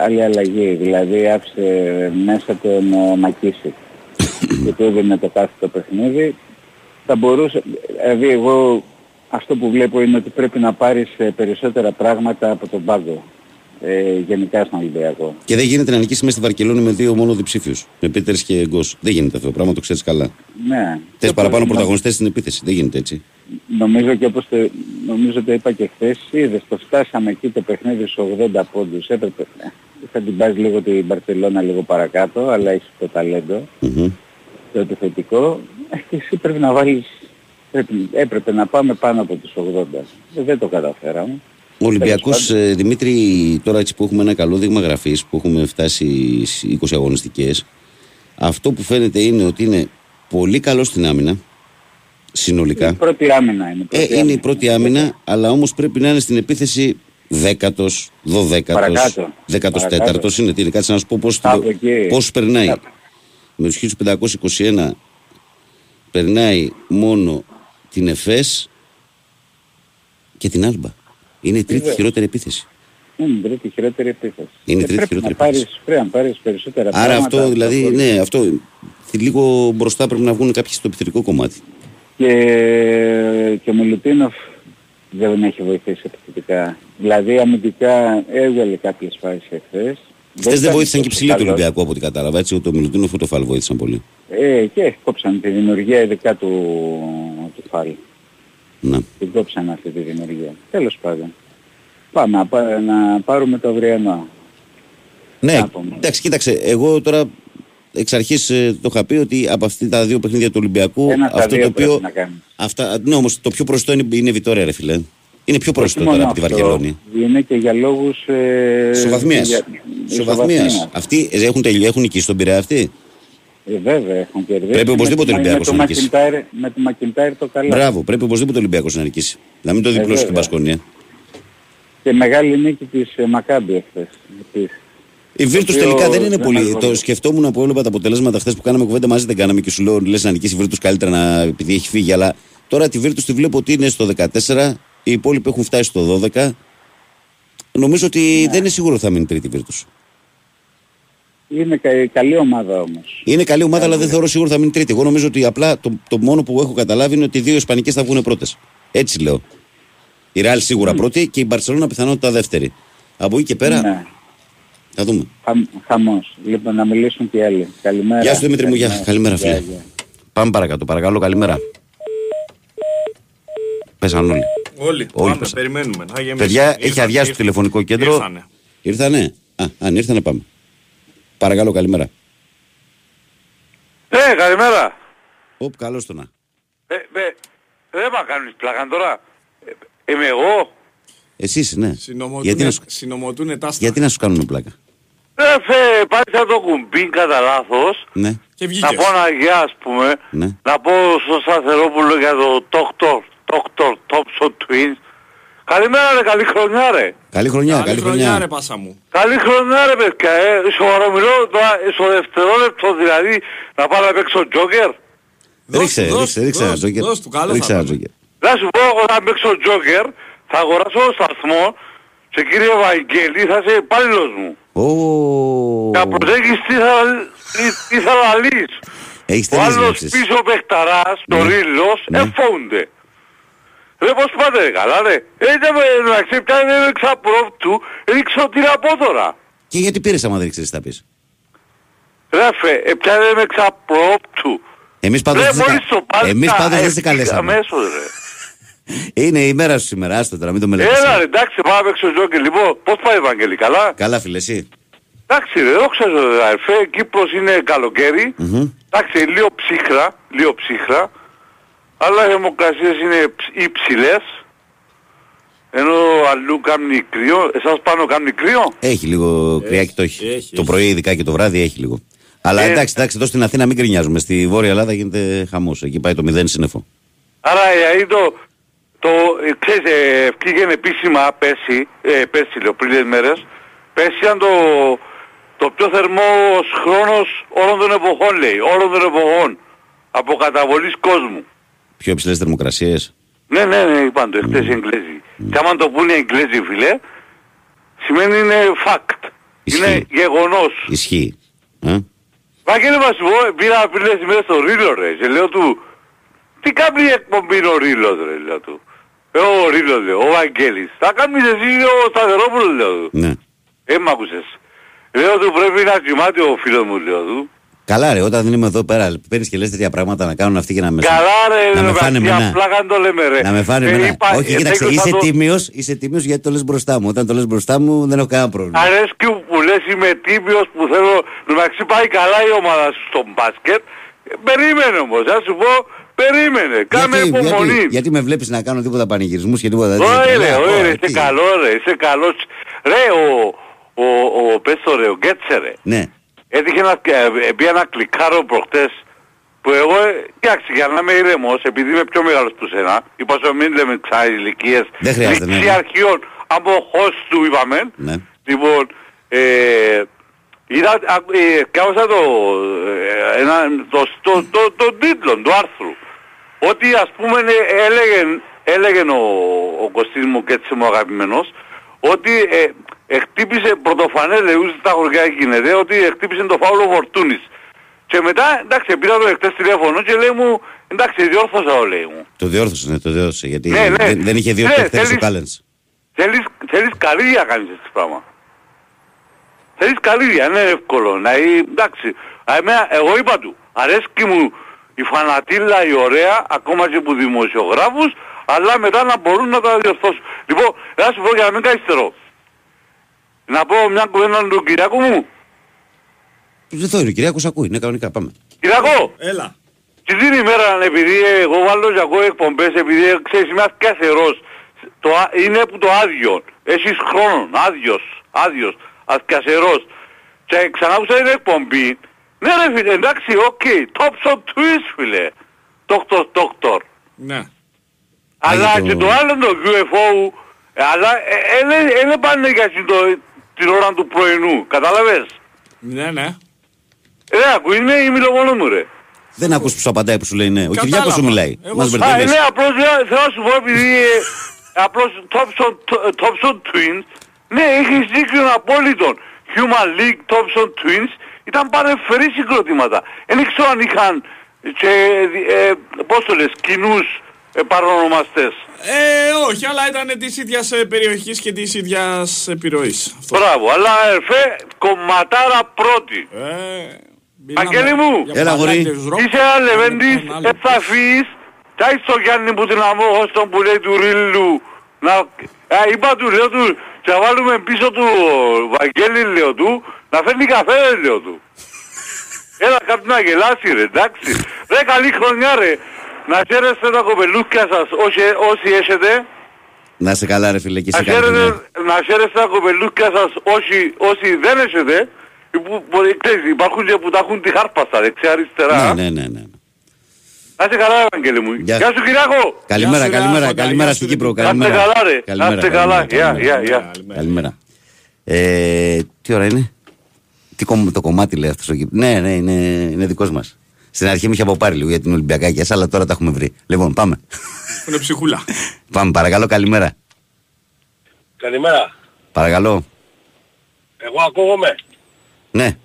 άλλη αλλαγή. Δηλαδή άφησε μέσα τον ε, Μακίσικ και του έδινε το κάθε το παιχνίδι. Θα μπορούσε, δηλαδή εγώ αυτό που βλέπω είναι ότι πρέπει να πάρεις ε, περισσότερα πράγματα από τον πάγκο. Ε, γενικά στον Ολυμπιακό. Και δεν γίνεται να νικήσεις μέσα στη Βαρκελόνη με δύο μόνο διψήφιους. Με Πίτερς και Γκος. Δεν γίνεται αυτό το πράγμα, το ξέρεις καλά. Ναι. Θες Και παραπάνω το- πρωταγωνιστές στην επίθεση. Δεν γίνεται έτσι. Νομίζω και όπως το, νομίζω το είπα και χθες, είδες, το φτάσαμε εκεί το παιχνίδι στους 80 πόντους. Έπρεπε, ε, θα την πας λίγο την Μπαρσελόνα λίγο παρακάτω, αλλά έχεις το ταλέντο, Μμμ. το επιθετικό. Ε, Και εσύ πρέπει να βάλεις, πρέπει, έπρεπε να πάμε πάνω από τους 80. Ε, δεν το καταφέραμε. Ο Ολυμπιακός Τέλος Δημήτρη, τώρα έτσι που έχουμε ένα καλό δείγμα γραφής, που έχουμε φτάσει στι 20 αγωνιστικές, αυτό που φαίνεται είναι ότι είναι πολύ καλό στην άμυνα. Συνολικά. Η πρώτη άμυνα είναι. η Ε, πρώτη είναι η άμυνα. πρώτη άμυνα, αλλά όμως πρέπει να είναι στην επίθεση δέκατος, δωδέκατο, Παρακάτω. δεκατό Παρακάτω. τέταρτος. Είναι τι, είναι, κάτσε να σου πω Κάπου εκεί. πώς περνάει. Κάπου. Με τους 1521 περνάει μόνο την ΕΦΕΣ και την Άλμπα. Είναι η τρίτη Βεβαίως. χειρότερη επίθεση. Είναι η τρίτη χειρότερη επίθεση. Είναι η Ε, τρίτη πρέπει χειρότερη να πάρεις, πρέπει να πάρεις περισσότερα Άρα πράγματα αυτό από το δηλαδή, χωρίς. ναι, αυτό λίγο μπροστά πρέπει να βγουν κάποιοι στο επιθετικό κομμάτι. Και, και ο Μιλουτίνοφ δεν έχει βοηθήσει επιθετικά. Δηλαδή αμυντικά έβγαλε κάποιες φάσεις εχθές. Χθες δεν ήταν βοήθησαν και τόσο ψηλοί του καλός. Ολυμπιακού από ό,τι κατάλαβα. Έτσι, ούτε ο Μιλουτίνοφ ούτε ο Φαλ βοήθησαν πολύ. Ε, και κόψαν τη δημιουργία ειδικά του, του Φάλ. Να. Την κόψαν αυτή τη δημιουργία. Τέλος πάντων. Πάμε να, πά- να πάρουμε το αυριανό. Ναι, Να πούμε. εντάξει, κοίταξε. Εγώ τώρα εξ αρχής το είχα πει ότι από αυτά τα δύο παιχνίδια του Ολυμπιακού. Ένα στα αυτό δύο το οποίο. πρέπει να κάνουμε. Αυτά, ναι, όμως το πιο προσιτό είναι, είναι η Βιτόρια, ρε φιλέ. Είναι πιο προσιτό Όχι μόνο τώρα από τη αυτό, Βαρκελόνη. Είναι και για λόγους... Ε, Ισοβαθμία. για- Ισοβαθμία. ισοβαθμίας. Αυτοί ε, έχουν, τελει- έχουν νικήσει τον Πειραιά αυτοί; Ε, βέβαια έχουν κερδίσει. Πρέπει οπωσδήποτε ο Με το- Ολυμπιακός με να το νικήσει. Μακιντάρ- Με το Μακιντάρ το καλά. Μπράβο, πρέπει οπωσδήποτε ο Ολυμπιακός να νικήσει. Να μην το διπλώσει την βέβαια. Πασκόνια. Και μεγάλη νίκη της ε, Μακάμπη εχθές. επίσης. Η Βίρτου οποίο τελικά δεν είναι δεν πολύ. ασχολείται. Το σκεφτόμουν που έβλεπα τα αποτελέσματα χθες που κάναμε κουβέντα μαζί, δεν κάναμε και σου λέω λες να νικήσει η Βίρτου καλύτερα να, επειδή έχει φύγει. Αλλά τώρα τη Βίρτου τη βλέπω ότι είναι στο 14, οι υπόλοιποι έχουν φτάσει στο 12. Νομίζω ότι Ναι. δεν είναι σίγουρο ότι θα μείνει τρίτη η Βίρτου. Είναι κα- καλή ομάδα όμως. Είναι καλή ομάδα, αλλά δεν θεωρώ σίγουρο ότι θα μείνει τρίτη. Εγώ νομίζω ότι απλά το, το μόνο που έχω καταλάβει είναι ότι οι δύο Ισπανικές θα βγουν πρώτες. Έτσι λέω. Η Ρεάλ σίγουρα πρώτη και η Μπαρσελόνα πιθανότητα δεύτερη. Από εκεί και πέρα Ναι. θα δούμε. Χαμ, χαμός. Λοιπόν, να μιλήσουν και οι άλλοι. Καλημέρα. Γεια σου Δημήτρη μου, γεια. Καλημέρα φίλε. Γεια, γεια. Πάμε παρακάτω, παρακαλώ, καλημέρα. Πέσαν όλοι. Όλοι, Όλοι πάμε, πέσαν. περιμένουμε. Να γεμίσει. Παιδιά, Ήρθαν, έχει αδειάσει το ήρθαν. τηλεφωνικό κέντρο. Ήρθανε. Ήρθανε; Α, αν ήρθανε πάμε. Παρακαλώ, καλημέρα. Ε, καλημέρα. Οπ, καλώς το να. Ε, ε, δεν μα κάνεις πλάκα τώρα. Ε, είμαι εγώ. Εσείς, ναι. Συνομωτούνε- Γιατί να, σου, Συνομωτούνε τα άστα. γιατί να σου κάνουν πλάκα; Ε, φε, πάει σαν το κουμπί κατά λάθος. Ναι, Και Να βγήκες. πω ένα γεια ας πούμε. ναι. Να πω στο Σταθερόπουλο για το Dr. Dr. Thompson Twins. Καλημέρα ρε, καλή χρονιά ρε. Καλή χρονιά, καλή χρονιά. ρε πάσα μου. Καλή χρονιά ρε παιδιά, ε. Σοβαρό μιλώ τώρα, στο δευτερόλεπτο δηλαδή, να πάω να παίξω τζόκερ. Ρίξε, ρίξε, ρίξε ένα δώσ' του, τζόκερ. δώσ' του, καλό Ρίξε θα ένα είναι. τζόκερ. Να σου πω, όταν παίξω τζόκερ, θα αγοράσω το σταθμό και κύριε Βαγγέλη θα είσαι υπάλληλος μου. Ω, Να προσέχεις τι θα, τι- τι θα λαλείς. Έχεις Ο τελείς άλλος λέξεις. πίσω παιχταράς, το Ναι. ρίλος, Ναι. εφόουνται. Ρε πώς πάτε ρε καλά ρε. Έτσι με εντάξει πια δεν έριξα πρόπτου, ρίξω την απόδωρα. Και γιατί πήρες άμα δεν ξέρεις τι θα πεις; Ρε φε, ε, πια δεν έριξα πρόπτου. Εμείς πάντως Ρε δεν σε κα- μόλις το πάλι Εμείς πάντως δεν σε καλέσαμε. Αμέσως ρε. Είναι η μέρα σου σήμερα, άστο τώρα, μην το μελετήσεις. Έλα ρε εντάξει πάμε να παίξω τζόκερ. Λοιπόν, πώς πάει Ευαγγέλη καλά; Καλά φίλε, εσύ. Εντάξει ρε, δόξα σου ρε αδερφέ, Κύπρος είναι καλοκαίρι. Μμμ. Εντάξει, λίγο ψύχρα, λίγο ψύχρα, αλλά οι θερμοκρασίες είναι ψ- υψηλές, ενώ αλλού κάνει κρύο. Εσάς πάνω κάνει κρύο; Έχει λίγο κρυάκι το έχει. έχει, Το έχει. πρωί ειδικά και το βράδυ έχει λίγο. Αλλά Ε, εντάξει, εντάξει, εδώ στην Αθήνα μην κρινιάζουμε. Στη Βόρεια Ελλάδα γίνεται χαμός. Εκεί πάει το μηδέν σύννεφο. Άρα δηλαδή το, το ε, ξέρεις, ε, βγήκε επίσημα πέρσι, ε, πέρσι λέω πριν λίγες μέρες, πέρσι ήταν το, το πιο θερμός χρόνος όλων των εποχών λέει, όλων των εποχών, από καταβολής κόσμου. Πιο υψηλές θερμοκρασίες. Ναι, ναι, ναι, είπαν το εχθές οι Εγγλέζοι. Και άμα το πούνε οι Εγγλέζοι, φίλε, σημαίνει είναι fact. Ισχύει. Είναι γεγονός. Ισχύει. Ε; Βαγγέλη μας πω, πήρα πριν λίγες μέρες στο Ρίλο ρε, και λέω του, τι κάνει η εκπομπή είναι ο Ρίλος ρε, λέω του. Ε, ο Ρίλος λέω, ο Βαγγέλης. Θα κάνεις εσύ ο Σταθερόπουλος λέω του. Ναι. Ε, μ' άκουσες. Λέω του πρέπει να κοιμάται ο φίλος μου, λέω του. Καλά ρε, όταν δεν είμαι εδώ πέρα, παίρνεις και λες τέτοια πράγματα να κάνουν αυτοί και να με Καλά ρε, να με ρε, φάνε Βαγγέλη, εμένα. απλά καν το λέμε ρε. Να με φάνε Ε, εμένα. είπα, Όχι, ε, κοίταξε, δεν είσαι θα το- τίμιος, είσαι τίμιος γιατί το λες μπροστά μου. Όταν το λες μπροστά μου δεν έχω κανένα πρόβλημα. Αρέσκει μου που λες είμαι τίμιος που θέλω να μεταξύ πάει καλά η ομάδα σου στο μπάσκετ. Ε, Περίμενε όμως, θα σου πω, περίμενε. Κάμε γιατί, υπομονή. γιατί, γιατί με βλέπεις να κάνω τίποτα πανηγυρισμούς και τίποτα τέτοια; Όχι ρε, Καλά, όχι ωραία, ρε, είσαι τι; καλό ρε, είσαι καλός. Ρε, ο, ο, ο, πες το ρε, ο Γκέτσε ρε. Ναι. Έτυχε ένα, ε, πει ένα κλικάρο προχτές που εγώ, ε, εντάξει, για να είμαι ήρεμος, επειδή είμαι πιο μεγάλος του σένα, είπα σου μην λέμε ξανά ηλικίες, Δεν χρειάζεται, ναι. ληξιαρχείων, από χώς του είπαμε, Ναι. Λοιπόν, ε, είδα, α- ε, κάμωσα το, ε, ένα, το, το, το, το τίτλο του άρθρου. Ότι ας πούμε ε, έλεγε, έλεγε ο, ο Κωστής μου και έτσι μου αγαπημένος, ότι ε, εκτύπησε πρωτοφανές, λέει, ούτε στα χωριά γίνεται, ότι εκτύπησε το φάουλο Φορτούνης. Και μετά, εντάξει, πήρα το εχθές τηλέφωνο και λέει μου, εντάξει, διόρθωσα, ο, λέει μου. Το διόρθωσε, ναι, το διόρθωσε. Γιατί Ναι, ναι. δεν, δεν είχε δύο Ναι, παιχτές ο θέλεις- Κάλενς. Θέλεις, θέλεις καλή να κάνεις έτσι πράγμα. Θέλεις καλή δεν είναι εύκολο. Να, εί- εντάξει, Α, εμένα, εγώ είπα του, αρέσκει μου η φανατήλα η ωραία, ακόμα και από δημοσιογράφους, αλλά μετά να μπορούν να τα διορθώσουν. Λοιπόν, να σου πω για να μην καθυστερώ. Να πω μια κουβέντα του Κυριακού μου. Δεν το είναι, ο Κυριάκος ακούει, ναι, κανονικά, πάμε. Κυριακό, Έλα. και την ημέρα επειδή εγώ βάλω για εγώ εκπομπές, επειδή ξέρεις είμαι αθκιασερός, το, α- είναι που το άδειο, έχεις χρόνο, άδειος, άδειος, αθκιασερός. Και ξανά που είναι εκπομπή, ναι ρε φίλε, εντάξει, οκ, top of twist φίλε, doctor, doctor. Ναι. Αλλά το- και το άλλο το UFO, ε, αλλά δεν πάνε για την, το- την ώρα του πρωινού, κατάλαβες; Ναι, ναι. Ρε, ακούει, είναι η μιλομόνο μου ρε. Δεν ακούς που σου απαντάει που σου λέει ναι. Ο Κατάλαβα. Κυριάκος σου μιλάει. Εγώ Μας σου- Α, μπερδεύεις. ναι, απλώς λέω- θέλω να σου πω επειδή ε, απλώς Thompson, Thompson Twins, ναι, έχει δίκιο απόλυτο. Human League, Thompson Twins, ήταν παρεμφερή συγκροτήματα. Δεν ξέρω αν είχαν και, ε, πώς το λες, κοινούς ε, παρονομαστές. Ε, όχι, αλλά ήταν της ίδιας ε, περιοχής και της ίδιας επιρροής. Αυτό. Μπράβο, αλλά ερφέ, κομματάρα πρώτη. Ε, μιλάμε Αγγέλη μου, για Έλα, γορί. παλάτες ροκ. Είσαι ένα λεβέντης, Ένα άλλο. δεν θα φύγεις. Τα είσαι το Γιάννη που την αμόχωστον που λέει του Ρίλου. Να... Α, είπα του, λέω του, θα βάλουμε πίσω του Βαγγέλη, λέω του, να φέρνει καφέ, λέω του. Έλα κάτι να γελάσει ρε, εντάξει. Ρε καλή χρονιά ρε. Να χαίρεστε τα κοπελούκια σας όσοι, όσοι έχετε. Να σε καλά ρε φίλε και Να σε καλή χαίρετε, χρονιά. να χαίρεστε τα κοπελούκια σας όσοι, όσοι δεν έχετε. Που, μπορεί, ξέρεις, υπάρχουν και που τα έχουν τη χάρπα στα δεξιά αριστερά. Ναι, ναι, ναι, ναι. Άσε καλά, Ευαγγέλη μου. Γεια. Γεια σου, Κυριάκο. Καλημέρα, σου, ρε, καλημέρα, Άρχοντα, καλημέρα γεια στην σου, ρε. Κύπρο. Να είστε Καλημέρα. καλά, ρε. Καλημέρα, Να είστε καλά. καλημέρα, Γεια, γεια, καλημέρα. γεια. Καλημέρα. Ε, τι ώρα είναι; Τι κομ- το κομμάτι λέει αυτός ο Κύπρο. Ναι, ναι, είναι, είναι δικός μας. Στην αρχή μου είχε αποπάρει λίγο για την Ολυμπιακάκιας, αλλά τώρα τα έχουμε βρει. Λοιπόν, πάμε. Είναι ψυχούλα. πάμε, παρακαλώ, καλημέρα. Καλημέρα. Παρακαλώ. Εγώ ακούγομαι. Ναι,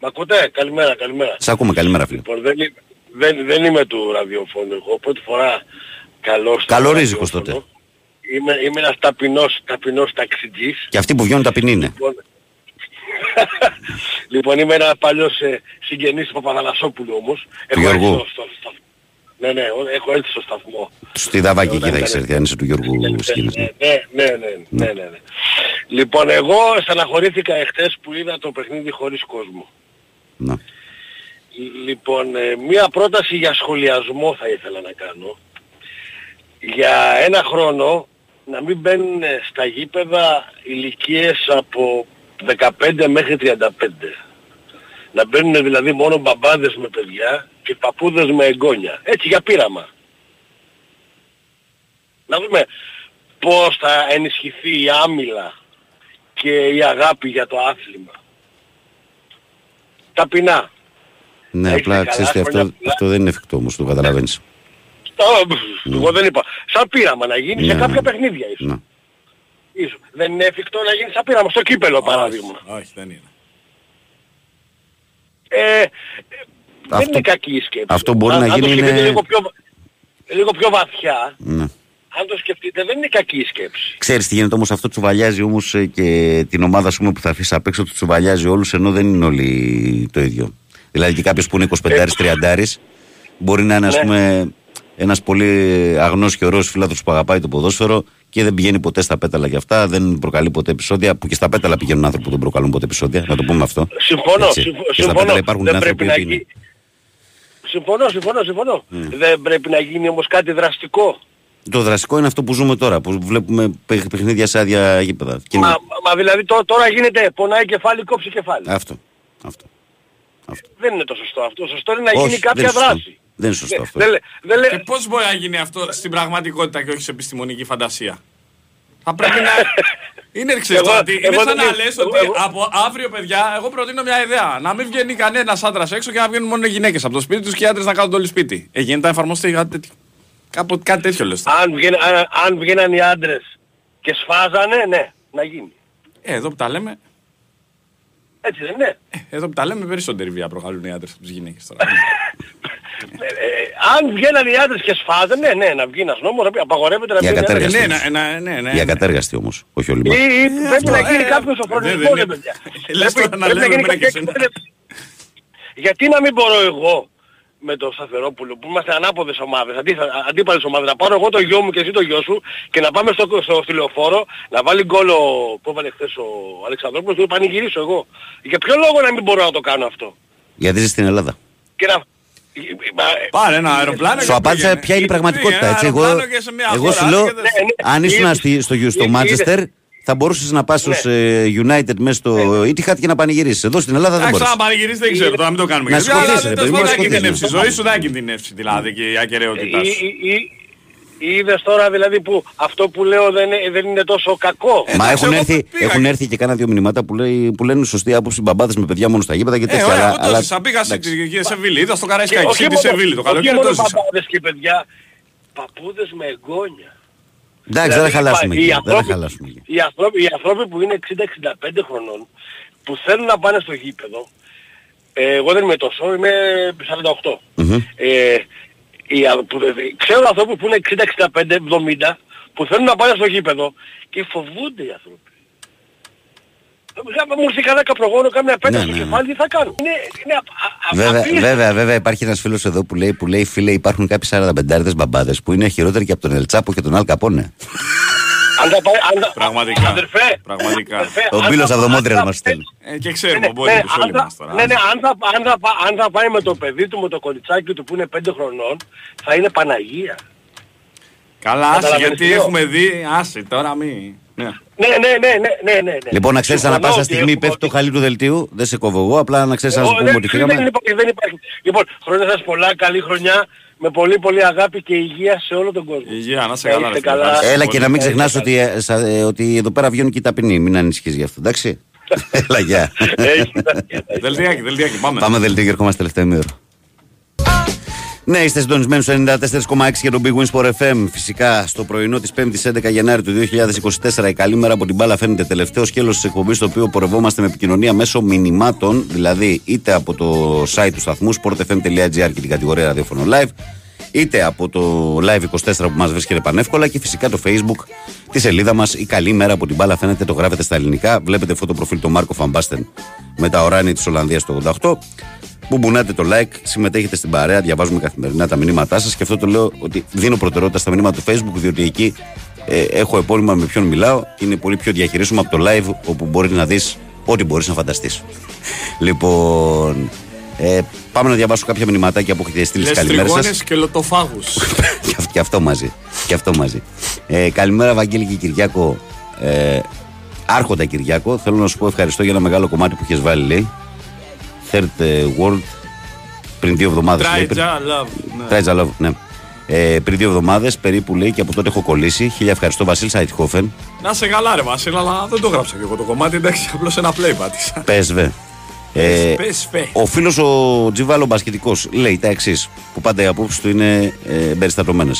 Μ' ακούτε; Καλημέρα, καλημέρα. σ' ακούμε, καλημέρα, φίλε. Λοιπόν, δεν, είμαι- δεν, δεν είμαι του ραδιοφώνου εγώ. Πρώτη φορά καλός στο Καλορίζικος ραδιόφωνο. τότε. Είμαι, είμαι ένας ταπεινός, ταπεινός ταξιτζής. Και αυτοί που βγαίνουν ταπεινοί είναι. Λοιπόν, λοιπόν είμαι ένας παλιός ε, συγγενής του Παπαθανασόπουλου όμως. Έχω έρθει Γιώργου. στο- στο σταθμό. Ναι, ναι, ο- έχω έρθει στο σταθμό. Στη Δαβάκη εκεί Όταν θα έχει ήταν- έρθει, αν είσαι του Γιώργου Σκίνης. Ναι, ναι, ναι, ναι, ναι, ναι, ναι. Λοιπόν, εγώ στεναχωρήθηκα εχθές που είδα το παιχνίδι χωρίς κόσμο. Ναι. Λοιπόν, ε, μία πρόταση για σχολιασμό θα ήθελα να κάνω. Για ένα χρόνο να μην μπαίνουν στα γήπεδα ηλικίες από 15 μέχρι 35. Να μπαίνουν δηλαδή μόνο μπαμπάδες με παιδιά και παππούδες με εγγόνια. Έτσι για πείραμα. Να δούμε πώς θα ενισχυθεί η άμυλα και η αγάπη για το άθλημα. Ταπεινά. Ναι, είστε απλά καλά, ξέρεις ότι χρόνια αυτό, πολλά. αυτό δεν είναι εφικτό όμως, το καταλαβαίνεις. Α, πφ, Εγώ δεν είπα. Σαν πείραμα να γίνει σε Ναι, κάποια ναι. παιχνίδια ίσως. Ναι. Ίσως. Δεν είναι εφικτό να γίνει σαν πείραμα. Στο κύπελο παράδειγμα. Όχι, δεν είναι. Ε, δεν Αυτό- είναι κακή η σκέψη. αυτό μπορεί αν, να αν γίνει το σκεφτείτε είναι- λίγο, πιο, λίγο πιο βαθιά, Ναι. αν το σκεφτείτε δεν είναι κακή η σκέψη. Ξέρεις τι γίνεται όμως αυτό τσουβαλιάζει όμως ε, και την ομάδα ας πούμε, που θα αφήσει απ' έξω τους τσουβαλιάζει όλους ενώ δεν είναι όλοι το ίδιο. Δηλαδή και κάποιος που είναι 25-30 μπορεί να είναι ας Ναι. πούμε ένας πολύ αγνός και ωραίος φίλαθρος που αγαπάει το ποδόσφαιρο και δεν πηγαίνει ποτέ στα πέταλα για αυτά, δεν προκαλεί ποτέ επεισόδια που και στα πέταλα πηγαίνουν άνθρωποι που δεν προκαλούν ποτέ επεισόδια, να το πούμε αυτό. Συμφωνώ, Έτσι. συμφω- Και στα συμφωνώ. πέταλα υπάρχουν δεν άνθρωποι πρέπει να που είναι. γίνει. Συμφωνώ, συμφωνώ, συμφωνώ. Δεν πρέπει να γίνει όμως κάτι δραστικό. Το δραστικό είναι αυτό που ζούμε τώρα, που βλέπουμε παιχ- παιχνίδια σε άδεια γήπεδα. Και είναι- Μα, μα δηλαδή τω- τώρα γίνεται πονάει κεφάλι, κόψει κεφάλι. Αυτό. αυτό. Δεν είναι το σωστό αυτό. Σωστό είναι να Όχι, γίνει δεν κάποια είναι σωστό. δράση. Δεν είναι σωστό αυτό. Δεν, λέ- δεν λέ- Και πώς μπορεί να γίνει αυτό στην πραγματικότητα και όχι σε επιστημονική φαντασία; Θα πρέπει να... Είναι ξέρεις Εγώ- τώρα τι, είναι εγώ σαν δεν- να λες εγώ- ότι εγώ- από αύριο παιδιά, εγώ προτείνω μια ιδέα. Να μην βγαίνει κανένας άντρας έξω και να βγαίνουν μόνο οι γυναίκες από το σπίτι τους και οι άντρες να κάνουν το όλο σπίτι. Ε, γίνεται να εφαρμοστεί κάτι τέτοιο. Κάποτε κάτι τέτοιο λες. τώρα. αν, βγαίν, αν, αν βγαίναν οι άντρες και σφάζανε, ναι, να γίνει. Ε, εδώ που τα λέμε, Έτσι δεν είναι. ε, εδώ που τα λέμε περισσότερη βία προκαλούν οι άντρες από τις γυναίκες τώρα. Ε, ε, αν βγαίναν οι άντρες και σφάζανε, ναι, ναι, να βγει ένας νόμος, να πει απαγορεύεται να Για βγαίνει κατέργαστη. ναι, όμως. ναι, ναι, ναι, ναι. Για κατέργαστη όμως, όχι όλοι Ή, μας. ή πρέπει αυτό, να γίνει ε, κάποιος ο δεν- φροντισμός, δεν ρε είναι- παιδιά. Λες Πρέπει- τώρα να πρέπει λέμε γίνει εμένα και κάποια- εσένα. Γιατί να μην μπορώ εγώ με τον Σταθερόπουλο που είμαστε ανάποδες ομάδες, αντί, αντίπαλες ομάδες, να πάρω εγώ το γιο μου και εσύ το γιο σου και να πάμε στο, στο, στη λεωφόρο να βάλει γκολ ο, που έβαλε χθες ο Αλεξανδρόπουλος και να πανηγυρίσω εγώ. Για ποιο λόγο να μην μπορώ να το κάνω αυτό; Γιατί ζει στην Ελλάδα. Και να... Μα, Πάρε ένα αεροπλάνο Σου και απάντησα πήγαινε. ποια είναι η πραγματικότητα. Πήγαινε Έτσι. ένα Εγώ, αεροπλάνο και σε μια εγώ χώρα σου άλλη λέω, και δεν- Ναι, ναι. αν ήσουν Είδες- στη- στο, στο είδες- Manchester, θα μπορούσες να πας ως ε, United μέσα στο Etihad και να πανηγυρίσεις. Εδώ στην Ελλάδα δεν Εντάξει, μπορείς. να πανηγυρίσεις δεν ξέρω, τώρα μην το κάνουμε. Να και τέτοιο, σηκωθείς, αλλά ρε τέλος παιδί μου, πάντων να να σηκωθείς, κινδυνεύσει. Η ναι. ζωή σου δεν κινδυνεύσει δηλαδή και η ακαιρεότητά Ή, σου. ή, ή, είδες τώρα δηλαδή που αυτό που λέω δεν, είναι- δεν είναι τόσο κακό; Μα εντάξει, έχουν εγώ έρθει, πήγα έχουν και- έρθει και κάνα δύο μηνύματα που, λέει, που λένε σωστή άποψη μπαμπάδες με παιδιά μόνο στα γήπεδα και Ε, τέτοια. ωραία, αλλά- εγώ το αλλά- ζήσα. Πήγα στη εντάξει. στη Σεβίλη, είδα στο Και Καραϊσκάκι, όχι στη μόνο- Σεβίλη το όχι καλοκαίρι μόνο το ζήσα. παπάδες και παιδιά, παππούδες με εγγόνια. Εντάξει, δεν θα Δηλαδή, χαλάσουμε οι εκεί. Δεν θα άνθρωποι- χαλάσουμε εκεί. Οι άνθρωποι, οι άνθρωποι που είναι 60-65 χρονών, που θέλουν να πάνε στο γήπεδο, ε, εγώ δεν είμαι τόσο, είμαι 48. Μμμ. Ε, οι, α- που, ε, ξέρω ανθρώπους που είναι 60-65-70 που θέλουν να πάνε στο γήπεδο και φοβούνται οι άνθρωποι. Ε, Μου έρθει κανένα καπρογόνο, κάμια πέτα Ναι, στο ναι, ναι. κεφάλι, τι θα κάνω; Είναι, είναι απ- α- α- Βέβαια, απίστευτο. βέβαια, βέβαια, υπάρχει ένας φίλος εδώ που λέει, που λέει φίλε, υπάρχουν κάποιοι 45 μπαμπάδες που είναι χειρότεροι και από τον Ελτσάπο και τον Αλ Καπόνε. Αν τα πάει, αν τα- Πραγματικά. Αδερφέ, Πραγματικά. αδερφέ, Ο αν Μπίλος τα- από το αν Μόντρελ τα- μας στέλνει. Ε, Και ξέρουμε, Ναι, μπορεί ναι, τους όλοι αν θα- μας τώρα. Ναι, ναι, αν θα, αν, θα, πά- αν θα πάει με το παιδί του, με το κολλιτσάκι του που είναι 5 χρονών, θα είναι Παναγία. Καλά, άσε, Καταλαβαίνεις γιατί τι λέω. έχουμε δει, άσε τώρα μη. Ναι, ναι, ναι, ναι, ναι, ναι, ναι. Λοιπόν, να ξέρεις, ανά Συμφωνώ πάσα ότι στιγμή έχουμε- πέφτει το χαλί του δελτίου. Δεν σε κόβω εγώ, απλά να ξέρεις να σου Εγώ πούμε δεν- ότι δεν φύγαμε. υπάρχει, δεν υπάρχει. Λοιπόν, χρόνια σας πολλά, καλή χρονιά, με πολύ πολύ αγάπη και υγεία σε όλο τον κόσμο. Υγεία, να σε Να καλά. είστε ρε φίλε. καλά. Έλα και να μην Να είστε ξεχνάς ότι, ε, σα- ε, ότι εδώ πέρα βγαίνουν και οι ταπεινοί. Μην ανησυχείς γι' αυτό, εντάξει. Έλα, γεια. Δελτιάκι, δελτιάκι, πάμε. Πάμε δελτίο και ερχόμαστε τελευταίο ημίωρο. Ναι, είστε συντονισμένοι στο 94,6 για τον Big Wins Sport FM. Φυσικά στο πρωινό της 5η 11 Γενάρη του 2024, η καλή μέρα από την μπάλα φαίνεται τελευταίο σκέλος της εκπομπής, στο οποίο πορευόμαστε με επικοινωνία μέσω μηνυμάτων, δηλαδή είτε από το site του σταθμού sportfm.gr και την κατηγορία ραδιόφωνο live, είτε από το live 24 που μας βρίσκεται πανεύκολα και φυσικά το facebook, τη σελίδα μας. Η καλή μέρα από την μπάλα φαίνεται, το γράφετε στα ελληνικά. Βλέπετε αυτό το προφίλ του Μάρκο Φαμπάστεν με τα οράνια της Ολλανδίας το 88 που μπουνάτε το like, συμμετέχετε στην παρέα, διαβάζουμε καθημερινά τα μηνύματά σας και αυτό το λέω ότι δίνω προτεραιότητα στα μηνύματα του Facebook, διότι εκεί ε, έχω επώνυμα με ποιον μιλάω και είναι πολύ πιο διαχειρίσιμο από το live, όπου μπορεί να δεις ό,τι μπορείς να φανταστείς. λοιπόν, ε, πάμε να διαβάσω κάποια μηνυματάκια που έχετε στείλει στις Λες καλημέρες σας. τριγώνες και λωτοφάγους. και, αυ- και αυτό μαζί. Και αυτό μαζί. Ε, καλημέρα, Βαγγέλη και Κυριάκο. Ε, άρχοντα Κυριάκο, θέλω να σου πω ευχαριστώ για ένα μεγάλο κομμάτι που έχει βάλει, λέει. Third ε, World πριν δύο εβδομάδες. Try ja love. ναι. Try ja love, ναι. Ε, πριν δύο εβδομάδες περίπου λέει και από τότε έχω κολλήσει. Χίλια ευχαριστώ, Βασίλ Σάιτχόφεν. Να σε καλά ρε Βασίλα, αλλά δεν το γράψα και εγώ το κομμάτι, εντάξει, απλώς ένα play πάτησα. Πέσβε. Ε, Πες φε. ο φίλος ο Τζιβάλο Μπασκετικός λέει τα εξής, που πάντα οι απόψει του είναι ε, εμπεριστατωμένε.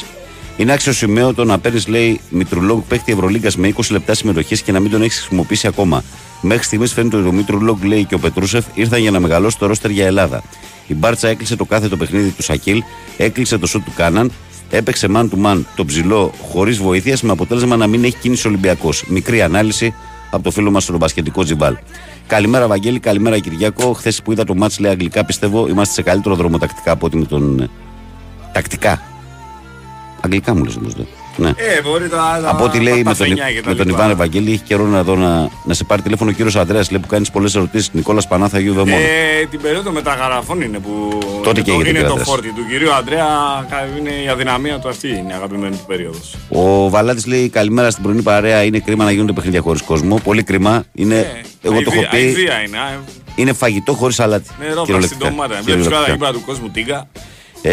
Είναι άξιο σημείο το να παίρνεις, λέει, Μητρουλόγκ παίχτη Ευρωλίγκας με 20 λεπτά συμμετοχής και να μην τον έχεις χρησιμοποιήσει ακόμα. Μέχρι στιγμής φαίνεται ότι ο Μητρουλόγκ, λέει, και ο Πετρούσεφ ήρθαν για να μεγαλώσει το ρόστερ για Ελλάδα. Η Μπάρτσα έκλεισε το κάθετο παιχνίδι του Σακίλ, έκλεισε το σουτ του Κάναν, έπαιξε man to man το ψηλό χωρίς βοήθειας με αποτέλεσμα να μην έχει κίνηση Ολυμπιακός. Μικρή ανάλυση από το φίλο μας τον μπασκετικό Τζιμπάλ. Καλημέρα, Βαγγέλη, καλημέρα, Κυριάκο. Χθες που είδα το μάτς λέει αγγλικά, πιστεύω είμαστε σε καλύτερο δρόμο τακτικά από ότι με τον. ε, Τακτικά. Αγγλικά μου λες όμως. Ναι. Ε, μπορεί τα. Από ό,τι λέει με τον, φενιά και τα με τον λοιπά. Ιβάν Ευαγγέλη, έχει καιρό να, δω να, να σε πάρει τηλέφωνο ο κύριος Αντρέα, λέει που κάνεις πολλές ερωτήσεις. Νικόλας Πανάθα, Αγίου Δεμόνα. Ε, την περίοδο μεταγραφών είναι που Τότε και είναι, το, έγινε είναι ο το Αντρέας. φόρτι του κυρίου Αντρέα. κα- Είναι η αδυναμία του αυτή, είναι η αγαπημένη του περίοδος. Ο Βαλάτης λέει καλημέρα στην πρωινή παρέα. Είναι κρίμα να γίνονται παιχνίδια χωρίς κόσμο. Πολύ κρίμα. Είναι, εγώ το έχω πει. Αηδία είναι. α, Είναι φαγητό χωρίς αλάτι. Νερό στην Κυριολεκτικά. ντομάτα. Βλέπει Κυριολεκτικά. τώρα γήπεδα του κόσμου τίγκα. Ε,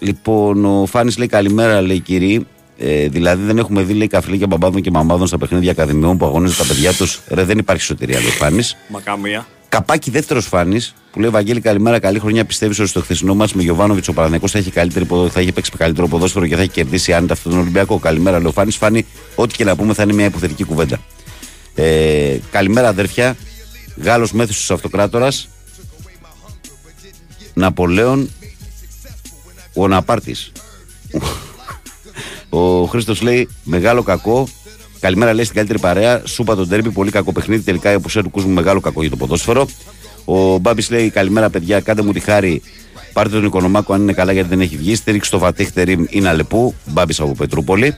λοιπόν, ο Φάνης λέει καλημέρα, λέει κύριε. Ε, δηλαδή δεν έχουμε δει λέει καφλίκια μπαμπάδων και μαμάδων στα παιχνίδια ακαδημιών που αγωνίζουν τα παιδιά τους. Ρε, δεν υπάρχει σωτηρία, λέει ο Φάνης. Μα καμία. Καπάκι δεύτερος Φάνης που λέει Βαγγέλη καλημέρα, καλή χρονιά. Πιστεύεις ότι στο χθεσινό μα με Γιωβάνοβιτς ο Παναγενικό θα έχει, καλύτερη, ποδο- θα έχει παίξει καλύτερο ποδόσφαιρο και θα έχει κερδίσει άνετα αυτόν τον Ολυμπιακό; Καλημέρα, λέει ο Φάνης. Φάνη, ό,τι και να πούμε θα είναι μια υποθετική κουβέντα. Ε, καλημέρα, αδέρφια. Γάλλος μέθησο αυτοκράτορας. Ναπολέον ο Ναπάρτη. Ο Χρήστος λέει μεγάλο κακό. Καλημέρα λέει στην καλύτερη παρέα. Σούπα τον τέρμπι, πολύ κακό παιχνίδι. Τελικά η απουσία του κόσμου μεγάλο κακό για το ποδόσφαιρο. Ο Μπάμπης λέει καλημέρα παιδιά, κάντε μου τη χάρη. Πάρτε τον Οικονομάκο αν είναι καλά γιατί δεν έχει βγει. Στήριξε το Φατίχ Τερίμ είναι αλεπού. Μπάμπης από Πετρούπολη.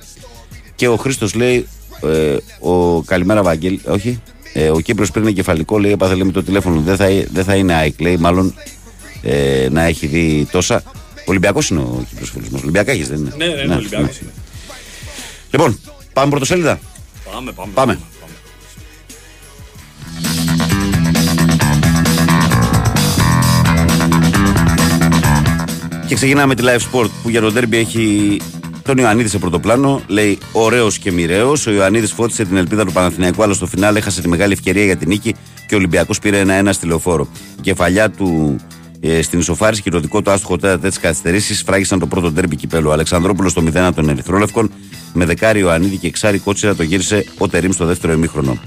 Και ο Χρήστος λέει ε, ο καλημέρα Βαγγέλη. Όχι. Ε, ο Κύπρος πριν εγκεφαλικό λέει έπαθε λέει, με το τηλέφωνο. Δεν θα, δεν θα είναι ΑΕΚ λέει. Μάλλον ε, να έχει δει τόσα. Ολυμπιακός είναι ο Κύπρο φίλο μα. Ολυμπιακά έχεις, δεν είναι; Ναι, ναι, ναι, Ολυμπιακός είναι. Λοιπόν, πάμε πρωτοσέλιδα; Πάμε, πάμε. Πάμε. Και ξεκινάμε τη live sport που για τον Derby έχει τον Ιωαννίδη σε πρωτοπλάνο. Λέει ωραίος και μοιραίος. Ο Ιωαννίδης φώτισε την ελπίδα του Παναθηναϊκού, αλλά στο φινάλε έχασε τη μεγάλη ευκαιρία για την νίκη και ο Ολυμπιακός πήρε ένα-ένα στη λεωφόρο. Η κεφαλιά του ε, στην ισοφάριση και το δικό του άστοχο τέταρτα τη καθυστερήσεις φράγισαν το πρώτο Derby κυπέλο. Ο Αλεξανδρόπουλος στο 0 των Ερυθρόλευκων με δεκάρι Ιωαννίδη και εξάρι κότσιρα το γύρισε ο Τερήμ στο δεύτερο ημίχρονο.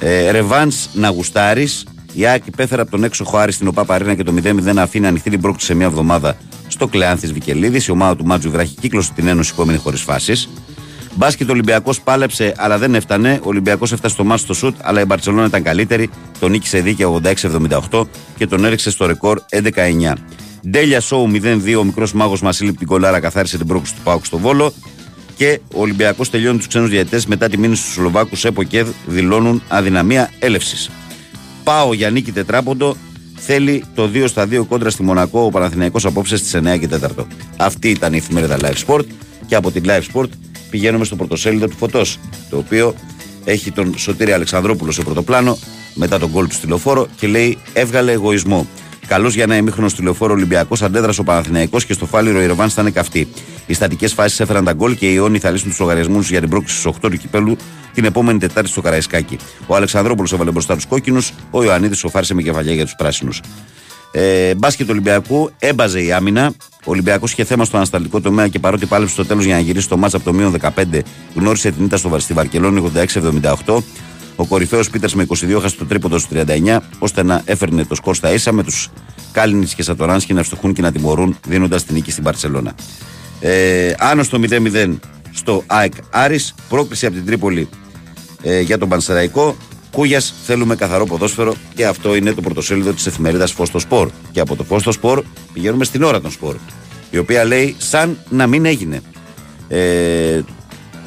Ε, Ρεβάνς να γουστάρει. Η ΑΕΚ υπέφερε από τον έξω Χάρη στην ΟΠΑ Παρίνα και το 0-0 αφήνει ανοιχτή την πρόκληση σε μια εβδομάδα στο Κλεάνθης Βικελίδης. Η ομάδα του Μάτζου βράχει κύκλωσε την Ένωση που έμεινε χωρίς φάσεις. Μπάσκετ ο Ολυμπιακός πάλεψε, αλλά δεν έφτανε. Ο Ολυμπιακός έφτασε στο μάτι στο σουτ, αλλά η Μπαρσελόνα ήταν καλύτερη. Τον νίκησε δίκαια 86-78 και τον έριξε στο ρεκόρ 11-9. Ντέλια Σόου 0-2, ο μικρός μάγος Μασίλη την κολάρα καθάρισε την πρόκληση του Πάουκ στο Βόλο. Και ο Ολυμπιακός τελειώνει τους ξένους διαιτητές μετά τη μήνυση του Σλοβάκους ΕΠΟ και δηλώνουν αδυναμία έλευσης. Πάω για νίκη τετράποντο. Θέλει το 2 στα 2 κόντρα στη Μονακό ο Παναθηναϊκός απόψε στις 9 και 4. Αυτή ήταν η εφημερίδα Live Sport και από την Live Sport πηγαίνουμε στο πρωτοσέλιδο του Φωτός, το οποίο έχει τον Σωτήρη Αλεξανδρόπουλο σε πρωτοπλάνο μετά τον γκολ του στη λεωφόρο και λέει έβγαλε εγωισμό. Καλό για ένα ημίχρονο στη λεωφόρο Ολυμπιακός αντέδρασε ο Παναθηναϊκός και στο φάληρο η Ρεβάν ήταν καυτή. Οι στατικές φάσεις έφεραν τα γκολ και οι Ιόνι θα λύσουν τους λογαριασμούς για την πρόκληση στι 8 του κυπέλου την επόμενη Τετάρτη στο Καραϊσκάκι. Ο Αλεξανδρόπουλος έβαλε μπροστά τους κόκκινους, ο Ιωαννίδης σοφάρισε με κεφαλιά για τους πράσινους. Ε, μπάσκετ Ολυμπιακού έμπαζε η άμυνα. Ο Ολυμπιακός είχε θέμα στο ανασταλτικό τομέα και παρότι πάλεψε στο τέλος για να γυρίσει το μάτσα από το μείον 15, γνώρισε την ήττα στο στη Βαρκελόνη 86-78. Ο κορυφαίος Πίτερς με 22 χάσε το τρίποντο στο 39, ώστε να έφερνε το σκορ στα ίσα με τους Κάλινιτς και Σατοράνσκι να ευστοχούν και να τιμωρούν, δίνοντας την νίκη στην Παρσελώνα. Ε, άνω στο 0-0 στο ΑΕΚ Άρης, πρόκληση από την Τρίπολη ε, για τον Πανσεραϊκό. Κούγιας, θέλουμε καθαρό ποδόσφαιρο και αυτό είναι το πρωτοσέλιδο της εφημερίδας Φως στο Σπορ. Και από το Φως στο Σπορ πηγαίνουμε στην ώρα των Σπορ, η οποία λέει σαν να μην έγινε. Ε,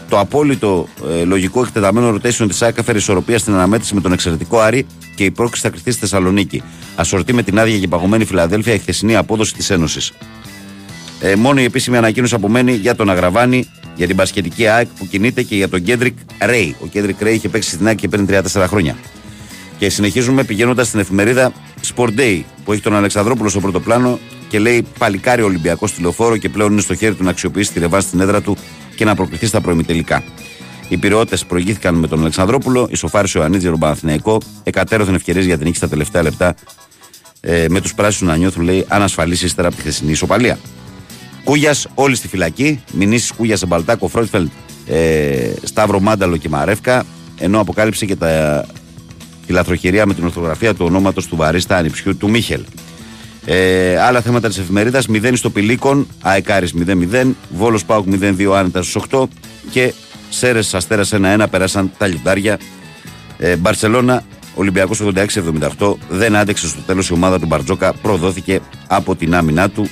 το απόλυτο ε, λογικό εκτεταμένο rotation της ΑΚΑ φέρει ισορροπία στην αναμέτρηση με τον εξαιρετικό Άρη και η πρόκληση θα κρυφτεί στη Θεσσαλονίκη. Ασορτή με την άδεια και παγωμένη Φιλαδέλφια η χθεσινή απόδοση της Ένωσης. Ε, μόνο η επίσημη ανακοίνωση απομένει για τον Αγραβάνη, για την Πασχετική ΑΕΚ που κινείται και για τον Κέντρικ Ρέι. Ο Κέντρικ Ρέι είχε παίξει στην ΑΕΚ και παίρνει 34 χρόνια. Και συνεχίζουμε πηγαίνοντας στην εφημερίδα Sport Day που έχει τον Αλεξανδρόπουλο στο πρώτο πλάνο και λέει Παλικάρι Ολυμπιακός τηλεφόρο και πλέον είναι στο χέρι του να αξιοποιήσει τη ρεβά στην έδρα του και να προκριθεί στα προημιτελικά. Οι πυριώτε προηγήθηκαν με τον Αλεξανδρόπουλο, ισοφάρισε ο Ανίτζη Ρομπαναθηναϊκό, εκατέρωθεν ευκαιρίες για την νίκη στα τελευταία λεπτά ε, με τους πράσινους να νιώθουν, λέει, ανασφαλίσει ύστερα από τη χθεσινή ισοπαλία. Κούγιας, όλοι στη φυλακή. Μηνύσει Κούγιας σε Μπαλτάκο, Φρόιτφελντ, ε, Σταύρο Μάνταλο και Μαρεύκα. Ενώ αποκάλυψε και τα, τη λαθροχειρία με την ορθογραφία του ονόματος του βαρίστα ανιψιού του Μίχελ. Ε, άλλα θέματα της εφημερίδας: 0 στο Πηλίκον, Αεκάρη 0-0, Βόλος Πάουκ 0-2 άνετας στου 8 και Σέρες Αστέρας 1-1 περάσαν τα λιντάρια. Ε, Μπαρσελόνα, Ολυμπιακός 86-78, δεν άντεξε στο τέλος η ομάδα του Μπαρτζόκα, προδόθηκε από την άμυνά του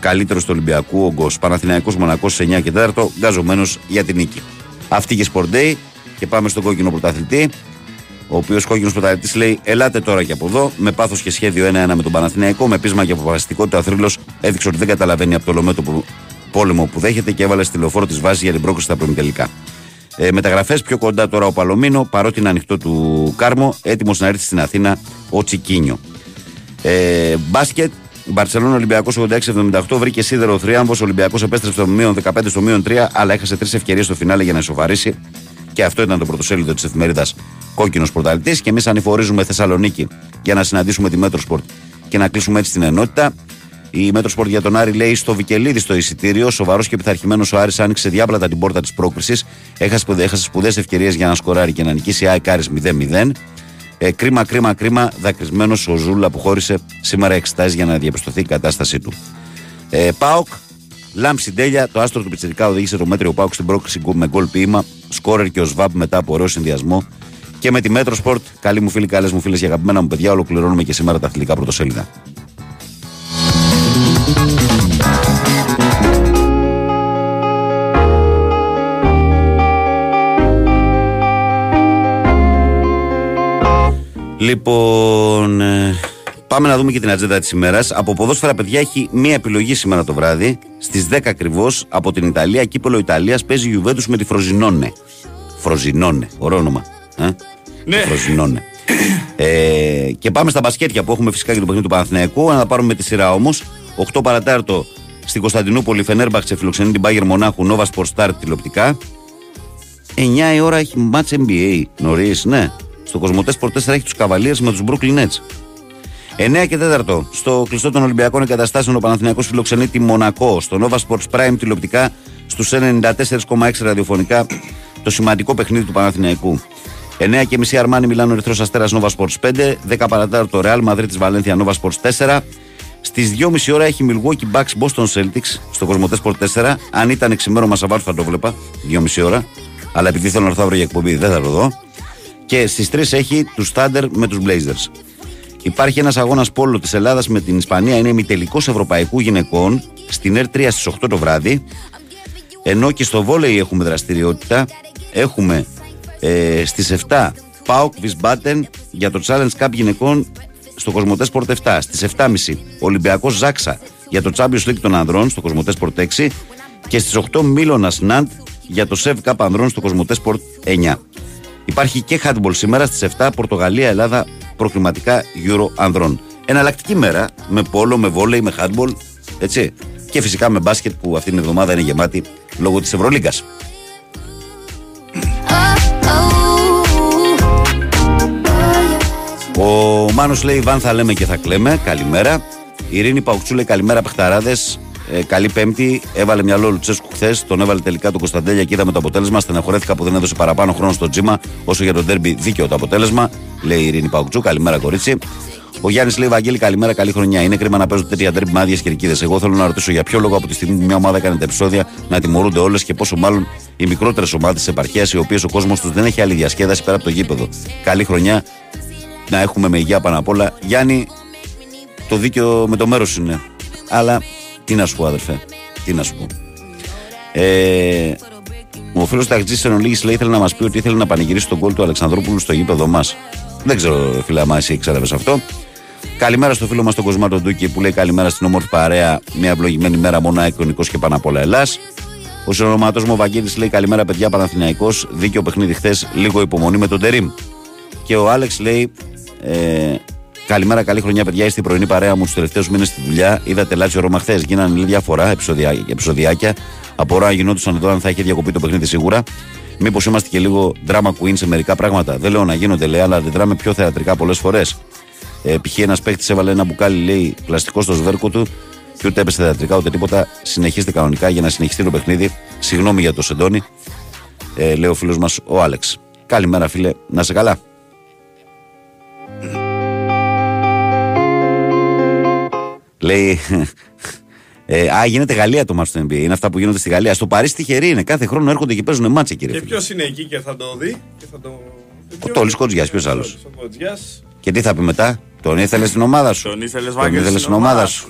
καλύτερος του Ολυμπιακού ο Γκος. Παναθηναϊκός Μονακός 9 και 4, γκαζωμένο για την νίκη. Αυτή και Sport Day και πάμε στον κόκκινο πρωταθλητή. Ο οποίος κόκκινος πρωταθλητής λέει: Ελάτε τώρα και από εδώ, με πάθος και σχέδιο 1-1 με τον Παναθηναϊκό, με πείσμα και αποφασιστικότητα. Ο θρύλος έδειξε ότι δεν καταλαβαίνει από το λομέτωπο πόλεμο που δέχεται και έβαλε στη λεωφόρο της βάσης για την πρόκληση στα προμητελικά. Ε, Μεταγραφές πιο κοντά τώρα ο Παλωμίνο, παρότι είναι ανοιχτό του Κάρμο, έτοιμος να έρθει στην Αθήνα ο Τσικίνιο. Ε, μπάσκετ, Μπαρσελόνα Ολυμπιακός 86-78 βρήκε σίδερο ο θρίαμβος. Ο Ολυμπιακός επέστρεψε στο μείον 15 στο μείον 3, αλλά έχασε τρεις ευκαιρίες στο φινάλε για να ισοφαρίσει. Και αυτό ήταν το πρωτοσέλιδο της εφημερίδας Κόκκινος Πρωταθλητής. Και εμείς ανηφορίζουμε Θεσσαλονίκη για να συναντήσουμε τη Μέτροσπορτ και να κλείσουμε έτσι την ενότητα. Η Μέτροσπορτ για τον Άρη λέει στο Βικελίδη στο εισιτήριο. Σοβαρός και πειθαρχημένος ο Άρης άνοιξε διάπλατα την πόρτα της πρόκρισης. Έχασε σπουδαίες ευκαιρίες για να σκοράρει και να νικήσει ΑΕΚ Άρης 0-0. Ε, κρίμα, κρίμα, κρίμα. Δακρυσμένος ο Ζούλα που χώρισε σήμερα εξετάζει για να διαπιστωθεί η κατάστασή του. Ε, Πάοκ, λάμψη τέλεια. Το άστρο του πιτσιρικά οδήγησε το μέτριο Πάοκ στην πρόκριση με γκολ ποίημα. Σκόρερ και ο Σβάμπ μετά από ωραίο συνδυασμό. Και με τη Μέτρο Σπορτ, καλοί μου φίλοι, καλές μου φίλες και αγαπημένα μου παιδιά, ολοκληρώνουμε και σήμερα τα αθλητικά πρωτοσέλιδα. Λοιπόν, ε, πάμε να δούμε και την ατζέντα της ημέρας. Από ποδόσφαιρα, παιδιά, έχει μία επιλογή σήμερα το βράδυ. Στις 10 ακριβώς από την Ιταλία, κύπελο Ιταλίας, παίζει η Γιουβέντου με τη Φροζινόνε. Φροζινόνε, ωραίο όνομα. Ε; Ναι. Φροζινόνε. ε, και πάμε στα μπασκέτια που έχουμε φυσικά και το παιχνίδι του Παναθηναϊκού. Να τα πάρουμε με τη σειρά όμως. 8 παρατάρτο στην Κωνσταντινούπολη, Φενέρμπαξε φιλοξενεί την Πάγερ Μονάχου, Νόβα Sport Star τηλεοπτικά. 9 η ώρα έχει match NBA νωρίς, ναι. Στο Κοσμοτές Sport 4 έχει τους Καβαλίες με τους Brooklyn Nets. 9 και 4 στο κλειστό των Ολυμπιακών Εγκαταστάσεων ο Παναθηναϊκός φιλοξενεί τη Μονακό. Στο Nova Sports Prime τηλεοπτικά στους 94,6 ραδιοφωνικά το σημαντικό παιχνίδι του Παναθηναϊκού. 9 και μισή Αρμάνι Μιλάνο Ερυθρός Αστέρας Nova Sports 5. 10 παρατάρτο Real Madrid Βαλένθια Nova Sports 4. Στις 2.30 ώρα έχει Milwaukee Bucks Boston Celtics στο Κοσμοτές Sport 4. Αν ήταν ξημέρωμα Σαββάτου θα το βλέπα. 2.30 ώρα. Αλλά επειδή θέλω να έρθω αύριο για εκπομπή δεν θα το δω. Και στις 3 έχει τους Thunder με τους Blazers. Υπάρχει ένας αγώνας πόλο της Ελλάδας με την Ισπανία. Είναι ημιτελικό Ευρωπαϊκού Γυναικών στην ΕΡ3 στις 8 το βράδυ. Ενώ και στο βόλεϊ έχουμε δραστηριότητα. Έχουμε ε, στις 7 Πάοκ Βισμπάτεν για το Challenge Cup γυναικών στο Κοσμοτές Sport 7. Στις 7.30 Ολυμπιακός Ζάξα για το Champions League των ανδρών στο Κοσμοτές Sport 6. Και στις 8 Μίλωνας Ναντ για το ΣΕΒ ΚΑΠ ανδρών στο Κοσμοτές Sport 9. Υπάρχει και handball σήμερα στις 7 Πορτογαλία, Ελλάδα προκριματικά Euro ανδρών. Εναλλακτική μέρα με πόλο, με βόλεϊ, με handball, έτσι. Και φυσικά με μπάσκετ που αυτή την εβδομάδα είναι γεμάτη λόγω της Ευρωλίγκας. Ο Μάνος λέει: Βαν θα λέμε και θα κλαίμε. Καλημέρα. Η Ειρήνη Παουξού λέει: Καλημέρα, παιχταράδες. Ε, καλή Πέμπτη. Έβαλε μυαλό ο Λουτσέσκου χθες. Τον έβαλε τελικά τον Κωνσταντέλια και είδαμε το αποτέλεσμα. Στεναχωρέθηκα που δεν έδωσε παραπάνω χρόνο στο τζίμα. Όσο για τον τέρμπι, δίκαιο το αποτέλεσμα. Λέει η Ειρήνη Παουξού. Καλημέρα, κορίτσι. Ο Γιάννης λέει: Βαγγέλη, καλημέρα, καλή χρονιά. Είναι κρίμα να παίζουν τέτοια τέρμπι με άδειες κερκίδες. Εγώ θέλω να ρωτήσω για ποιο λόγο από τη στιγμή που μια ομάδα έκανε τα επεισόδια να τιμωρούνται όλες και πόσο μάλλον οι μικρότερες ομάδες τη επαρχίας, οι οποίες ο κόσμος τους δεν έχει άλλη διασκέδαση πέρα από το γήπεδο. Καλή χρονιά να έχουμε με υγεία πάνω απ' όλα. Γιάννη, το δίκαιο με το μέρος είναι. Αλλά τι να σου πω, αδερφέ. Τι να σου πω. Ε, ο φίλος Ταχτζή Ενολίγη λέει: Ήθελε να μας πει ότι ήθελε να πανηγυρίσει τον κόλ του Αλεξανδρόπουλου στο γήπεδο μας. Δεν ξέρω, φίλε, αν εσύ ήξερε αυτό. Καλημέρα στο φίλο μας τον Κοσμάτο Ντούκη που λέει καλημέρα στην όμορφη παρέα. Μια ευλογημένη μέρα μονά εικονικός και πάνω απ' όλα Ελλάς. Ο συνοματό μου ο Βαγγέλης λέει καλημέρα παιδιά Παναθηναϊκός Δίκαιο παιχνίδι χθες, λίγο υπομονή με τον Τερήμ. Και ο Άλεξ λέει ε, Καλημέρα, καλή χρονιά, παιδιά. Είστε η πρωινή παρέα μου στους τελευταίους μήνες στη δουλειά. Είδατε Λάτσιο Ρώμα χθες. Γίνανε λίγη διαφορά, επεισοδιά, επεισοδιάκια. Απορώ αν γινόντουσαν εδώ, αν θα είχε διακοπεί το παιχνίδι σίγουρα. Μήπως είμαστε και λίγο drama queen σε μερικά πράγματα. Δεν λέω να γίνονται, λέει, αλλά αντιδράμε πιο θεατρικά πολλές φορές. Ε, π.χ. ένας παίκτης έβαλε ένα μπουκάλι, λέει, πλαστικό στο σβέρκο του και ούτε έπεσε θεατρικά ούτε τίποτα. Συνεχίστε κανονικά για να συνεχιστεί το παιχνίδι. Συγγνώμη για το σεντόνι, ε, λέει ο φίλος μας ο Άλεξ. Καλημέρα, φίλε, να σε καλά. Λέει. Ε, α, γίνεται Γαλλία το μάτι του NBA. Είναι αυτά που γίνονται στη Γαλλία. Στο Παρίσι τυχερή είναι. Κάθε χρόνο έρχονται και παίζουν μάτσε, κύριε. Και ποιος είναι εκεί και θα το δει. Και θα το... Ο Τόλι Κοτζιά, ποιος άλλος; Ο Κοτζιάς. Και τι θα πει μετά, Τον ήθελε στην ομάδα σου. Τον ήθελες Τον ήθελε στην ομάδα σου.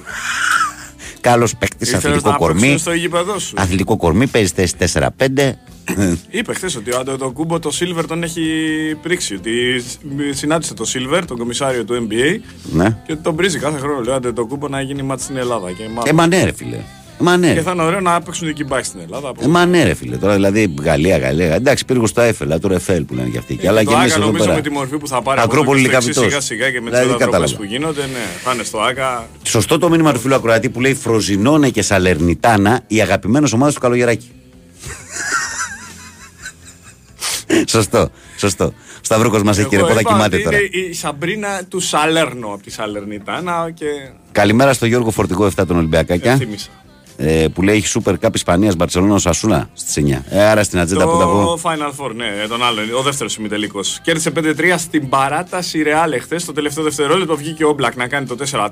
Καλός παίκτης, Ήθελες αθλητικό να κορμί. παίξεις στο γήπεδο σου. Αθλητικό κορμί, παίζει θέση 4-5. Είπε χθες ότι ο Άντο το κούμπο το Silver τον έχει πρίξει. Ότι συνάντησε το Silver, τον κομισάριο του NBA, ναι. και ότι τον πρίζει κάθε χρόνο. Λέει Άντο το κούμπο να γίνει μάτι στην Ελλάδα. Και, μάλλον- Ε, μα ναι, ρε φίλε. Ε, Μα ναι. και θα είναι ωραίο να παίξουν εκεί μπάκι στην Ελλάδα. Ε, μα ναι, ρε φίλε. Τώρα δηλαδή Γαλλία, Γαλλία. Εντάξει, πύργο στο Έφελ, τώρα Εφέλ που λένε και αυτοί. Και αλλά Ε, το και εμεί Άκα εδώ νομίζω πέρα. με τη μορφή που θα πάρει από Ακρόπολη εδώ και στο εξής Λικαβητός. σιγά σιγά και με τι Δηλαδή, μετατροπέ κατάλαβα. που γίνονται, ναι, θα είναι στο Άκα. Σωστό το μήνυμα του φίλου Ακροατή που λέει Φροζινόνε και Σαλερνιτάνα, οι αγαπημένε ομάδε του Καλογεράκη. Σωστό, σωστό. Σταυρούκος μας έχει Εγώ ρεπότα είπα κοιμάται ότι τώρα. Είναι η Σαμπρίνα του Σαλέρνο από τη Σαλερνιτάνα και Καλημέρα στο Γιώργο Φορτηγό 7 των Ολυμπιακάκια. θύμισα. Ε, που λέει έχει Super Cup Ισπανίας Μπαρσελόνα Σασούνα στις 9. Ε, άρα στην ατζέντα που τα Το πω. Final Four, ναι, τον άλλο, ο δεύτερος ημιτελικός. Κέρδισε 5-3 στην παράταση η Real εχθές. Το τελευταίο δευτερόλεπτο βγήκε ο Μπλακ να κάνει το 4-4.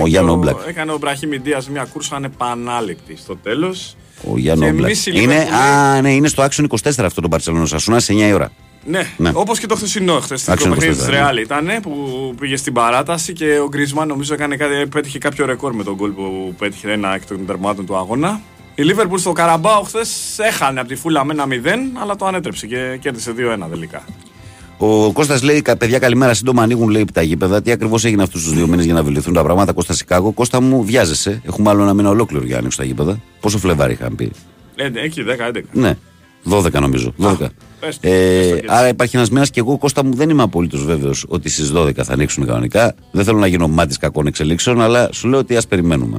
Ο και Γιάννη Όμπλακ. Έκανε ο Μπραχήμι Ντίας μια κούρσα ανεπανάληπτη στο τέλος. Ο Γιάννη Και Όμπλακ. εμείς οι Είναι, Liverpool- α, ναι, είναι στο Action 24 αυτό το Μπαρσελόνα Σασούνα σε 9 η ώρα. Ναι, Ναι. όπως και το χθεσινό. Χθες το Άξιο παιχνίδι της 24, Real ήταν που πήγε στην παράταση και ο Γκρισμάν νομίζω έκανε κάτι, πέτυχε κάποιο ρεκόρ με τον γκολ που πέτυχε ένα εκ των τερμάτων του αγώνα. Η Λίβερπουλ στο Καραμπάο χθες έχανε από τη φούλα με ένα 0, αλλά το ανέτρεψε και κέρδισε 2-1 τελικά. Ο Κώστας λέει: «Κα- Παιδιά, καλημέρα. Σύντομα ανοίγουν λέει τα γήπεδα. Τι ακριβώς έγινε αυτούς τους δύο μήνες για να βελτιωθούν τα πράγματα. Κώστα Σικάγο; Κώστα μου, βιάζεσαι. Έχουμε άλλο ένα μήνα ολόκληρο για να ανοίξουν τα γήπεδα. Πόσο φλεβάρι είχαν πει; Ε, ναι, εκεί 10-11. Ναι, 12 νομίζω. 12. πες το, Ε, πες το και έτσι. άρα υπάρχει ένας μήνας και εγώ, Κώστα μου, δεν είμαι απολύτως βέβαιος ότι στις 12 θα ανοίξουν κανονικά. Δεν θέλω να γίνω μάτι κακών εξελίξεων, αλλά σου λέω ότι ας περιμένουμε.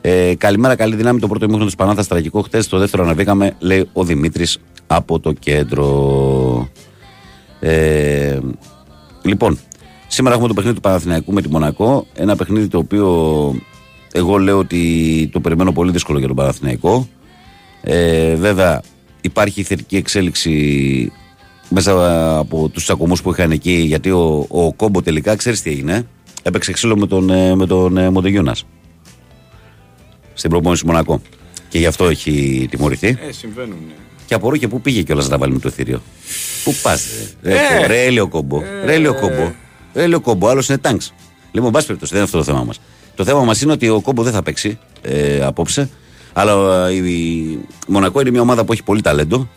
Ε, καλημέρα, καλή δύναμη. Το πρώτο ημίχρονο της Πανάθας τραγικό χθε. Το δεύτερο αναβήκαμε, λέει ο Δημήτρης από το κέντρο. Ε, λοιπόν, σήμερα έχουμε το παιχνίδι του Παναθηναϊκού με τη Μονακό. Ένα παιχνίδι το οποίο εγώ λέω ότι το περιμένω πολύ δύσκολο για τον Παναθηναϊκό. Ε, βέβαια, υπάρχει θετική εξέλιξη μέσα από τους τσακωμούς που είχαν εκεί, γιατί ο, ο Κόμπο τελικά ξέρεις τι έγινε. Έπαιξε ξύλο με τον, ε, με τον ε, Μοντεγιούνας στην προπόνηση του Μονακό. Και γι' αυτό έχει τιμωρηθεί. Ε, συμβαίνουν. ναι. Και απορώ και πού πήγε κιόλας να βάλει με το εθήριο. Πού πας, ρε, Ε. ρε, ρε Έλιο Κόμπο. Ρε Έλιο Κόμπο. Ρε Έλιο Κόμπο, άλλος είναι τάγκς. Λοιπόν, πάση περιπτώσει, δεν είναι αυτό το θέμα μας. Το θέμα μας είναι ότι ο Κόμπο δεν θα παίξει ε, απόψε. Αλλά ε, η Μονακό είναι μια ομάδα που έχει πολύ ταλέντο.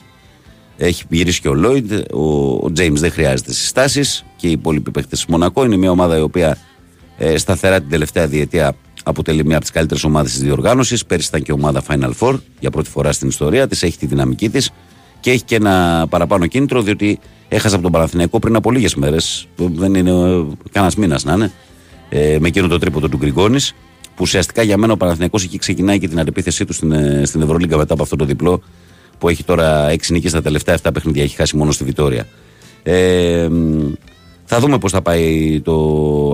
Έχει γυρίσει και ο Λόιντ. Ο Τζέιμς δεν χρειάζεται συστάσεις. Και οι υπόλοιποι παίχτε της Μονακό είναι μια ομάδα η οποία ε, σταθερά την τελευταία διετία αποτελεί μια από τις καλύτερες ομάδες της διοργάνωσης. Πέρυσι ήταν και ομάδα Final Four για πρώτη φορά στην ιστορία της. Έχει τη δυναμική της και έχει και ένα παραπάνω κίνητρο διότι έχασε από τον Παναθηναϊκό πριν από λίγες μέρες. Δεν είναι κανένας μήνας να είναι. Ε, με εκείνο το τρίποτο του Γκριγκόνης. Που ουσιαστικά για μένα ο Παναθηναϊκός εκεί ξεκινάει και την αντεπίθεσή του στην, ε, στην Ευρωλίγκα μετά από αυτό το διπλό που έχει τώρα 6 νίκες στα τελευταία 7 παιχνίδια. Έχει χάσει μόνο στη Βιτόρια. Ε, μ, θα δούμε πώς θα πάει το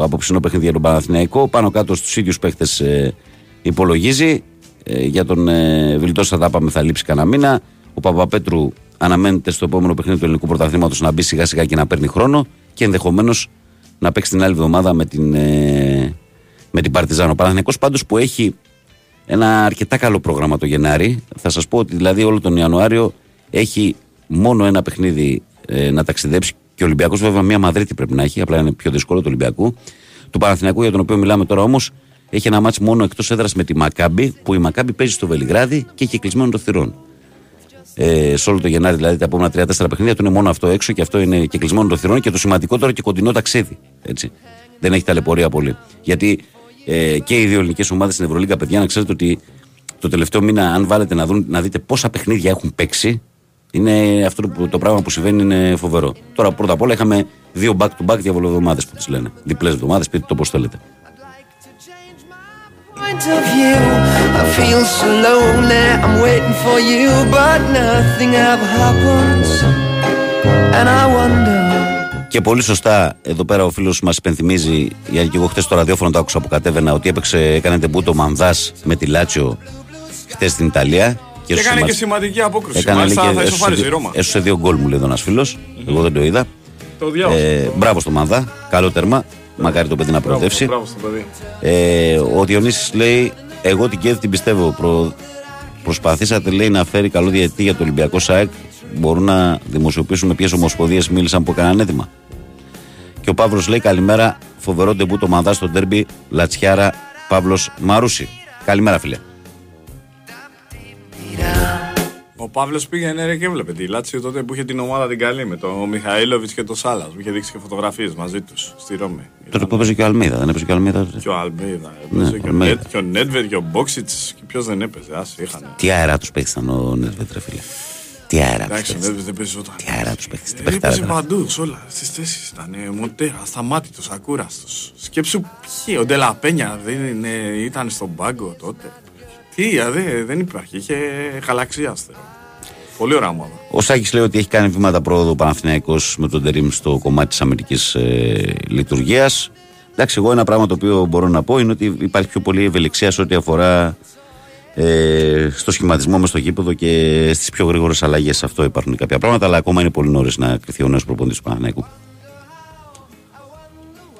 απόψινό παιχνίδι για τον Παναθηναϊκό. Πάνω κάτω στους ίδιους παίχτες ε, υπολογίζει. Ε, για τον ε, Βιλτόσα θα πάμε θα λείψει κανένα μήνα. Ο Παπαπέτρου αναμένεται στο επόμενο παιχνίδι του ελληνικού πρωταθλήματος να μπει σιγά σιγά και να παίρνει χρόνο και ενδεχομένως να παίξει την άλλη εβδομάδα με την, ε, με την Παρτιζάνο. Ο Παναθηναϊκός πάντως που έχει ένα αρκετά καλό πρόγραμμα το Γενάρη. Θα σας πω ότι δηλαδή όλο τον Ιανουάριο έχει μόνο ένα παιχνίδι ε, να ταξιδέψει και ο Ολυμπιακός, βέβαια, μία Μαδρίτη πρέπει να έχει, απλά είναι πιο δύσκολο του Ολυμπιακού. Του Παναθηναϊκού για τον οποίο μιλάμε τώρα όμως έχει ένα μάτσο μόνο εκτός έδρας με τη Μακάμπη, που η Μακάμπη παίζει στο Βελιγράδι και έχει κλεισμένο των θυρών. Ε, σε όλο το Γενάρη, δηλαδή τα επόμενα 3-4 παιχνίδια του είναι μόνο αυτό έξω και αυτό είναι και κλεισμένο των θυρών και το σημαντικότερο και κοντινό ταξίδι. Έτσι. Δεν έχει ταλαιπωρία πολύ. Γιατί ε, και οι δύο ελληνικές ομάδες στην Ευρωλίγκα, παιδιά, να ξέρετε ότι το τελευταίο μήνα, αν βάλετε να, δουν, να δείτε πόσα παιχνίδια έχουν παίξει, είναι αυτό το, το πράγμα που συμβαίνει είναι φοβερό. Τώρα πρώτα απ' όλα είχαμε δύο back-to-back διαβολοβδομάδες που τις λένε. Διπλές εβδομάδε, πείτε το πώς θέλετε. point of view. I feel so lonely, I'm waiting for you, but nothing ever happens. And I wonder. Και πολύ σωστά εδώ πέρα ο φίλος μας υπενθυμίζει, γιατί και εγώ χθες στο ραδιόφωνο το άκουσα που κατέβαινα, ότι έπαιξε, έκανε τεμπούτο Μανδάς με τη Λάτσιο χθες στην Ιταλία. Και έκανε σωμα- και σημαντική απόκριση. Έκανε Μάλιστα λέει, θα έσωσε ισοφάριζε η δύο- Ρώμα. έσωσε δύο γκολ μου λέει εδώ ένας φίλος. Εγώ δεν το είδα. Το διάβασα. Ε, μπράβο στο Μανδά. Καλό τέρμα. Μακάρι το παιδί να προοδεύσει. Μπράβο στο παιδί. Ε, ο Διονύσης λέει: Εγώ την Κέρδη την πιστεύω. Προ... Προσπαθήσατε λέει να φέρει καλό διαιτητή για το Ολυμπιακό ΣΑΕΚ. Μπορούν να δημοσιοποιήσουν με ποιες ομοσπονδίες μίλησαν που έκαναν έτοιμα. Και ο Παύλος λέει: Καλημέρα. Φοβερό ντεμπού το μανδά στο ντέρμπι. Λατσιάρα Παύλος Μαρούση. Καλημέρα, φίλε. Ο Παύλος πήγαινε ρε, και έβλεπε τη Λάτσιο τότε που είχε την ομάδα την καλή με τον Μιχαήλοβιτ και τον Σάλας. Μου είχε δείξει και φωτογραφίες μαζί τους στη Ρώμη. Τότε που έπαιζε και ο Αλμίδα. Δεν έπαιζε και ο Αλμίδα. τότε; Και ο Αλμίδα. Ναι, έπαιζε και, ο Αλμίδα. Νέτ, και ο Νέτβετ και ο Μπόξιτς. Και ποιος δεν έπαιζε. Α είχαν. Τι αερά τους παίχτη ήταν ο Νέσβετ, ρε φίλε. Τι αερά τους Εντάξει, ο παίχτη. Νέτβετ δεν παίζει όταν. Τι αερά τους παίχτη. Ε, Έπαιζε παντού, σε όλα. Στις θέσεις ήταν ε, μοντέρας, ασταμάτητο, ακούραστος. Σκέψου ποιοι. Ο Ντελαπένια δεν είναι, ήταν στον πάγκο τότε. Τι, α, δε, δεν υπάρχει. Είχε χαλαξιάστερο. Πολύ ωραία ομάδα. Ο Σάκης λέει ότι έχει κάνει βήματα πρόοδο ο Παναθηναϊκός με τον Τερίμ στο κομμάτι της αμυντικής ε, λειτουργίας. Εντάξει, εγώ ένα πράγμα το οποίο μπορώ να πω είναι ότι υπάρχει πιο πολύ ευελιξία σε ό,τι αφορά ε, στο σχηματισμό μες στο γήπεδο και στις πιο γρήγορες αλλαγές. Σε αυτό υπάρχουν κάποια πράγματα, αλλά ακόμα είναι πολύ νωρίς να κρυθεί ο νέος προπονητής του Παναθηναϊκού.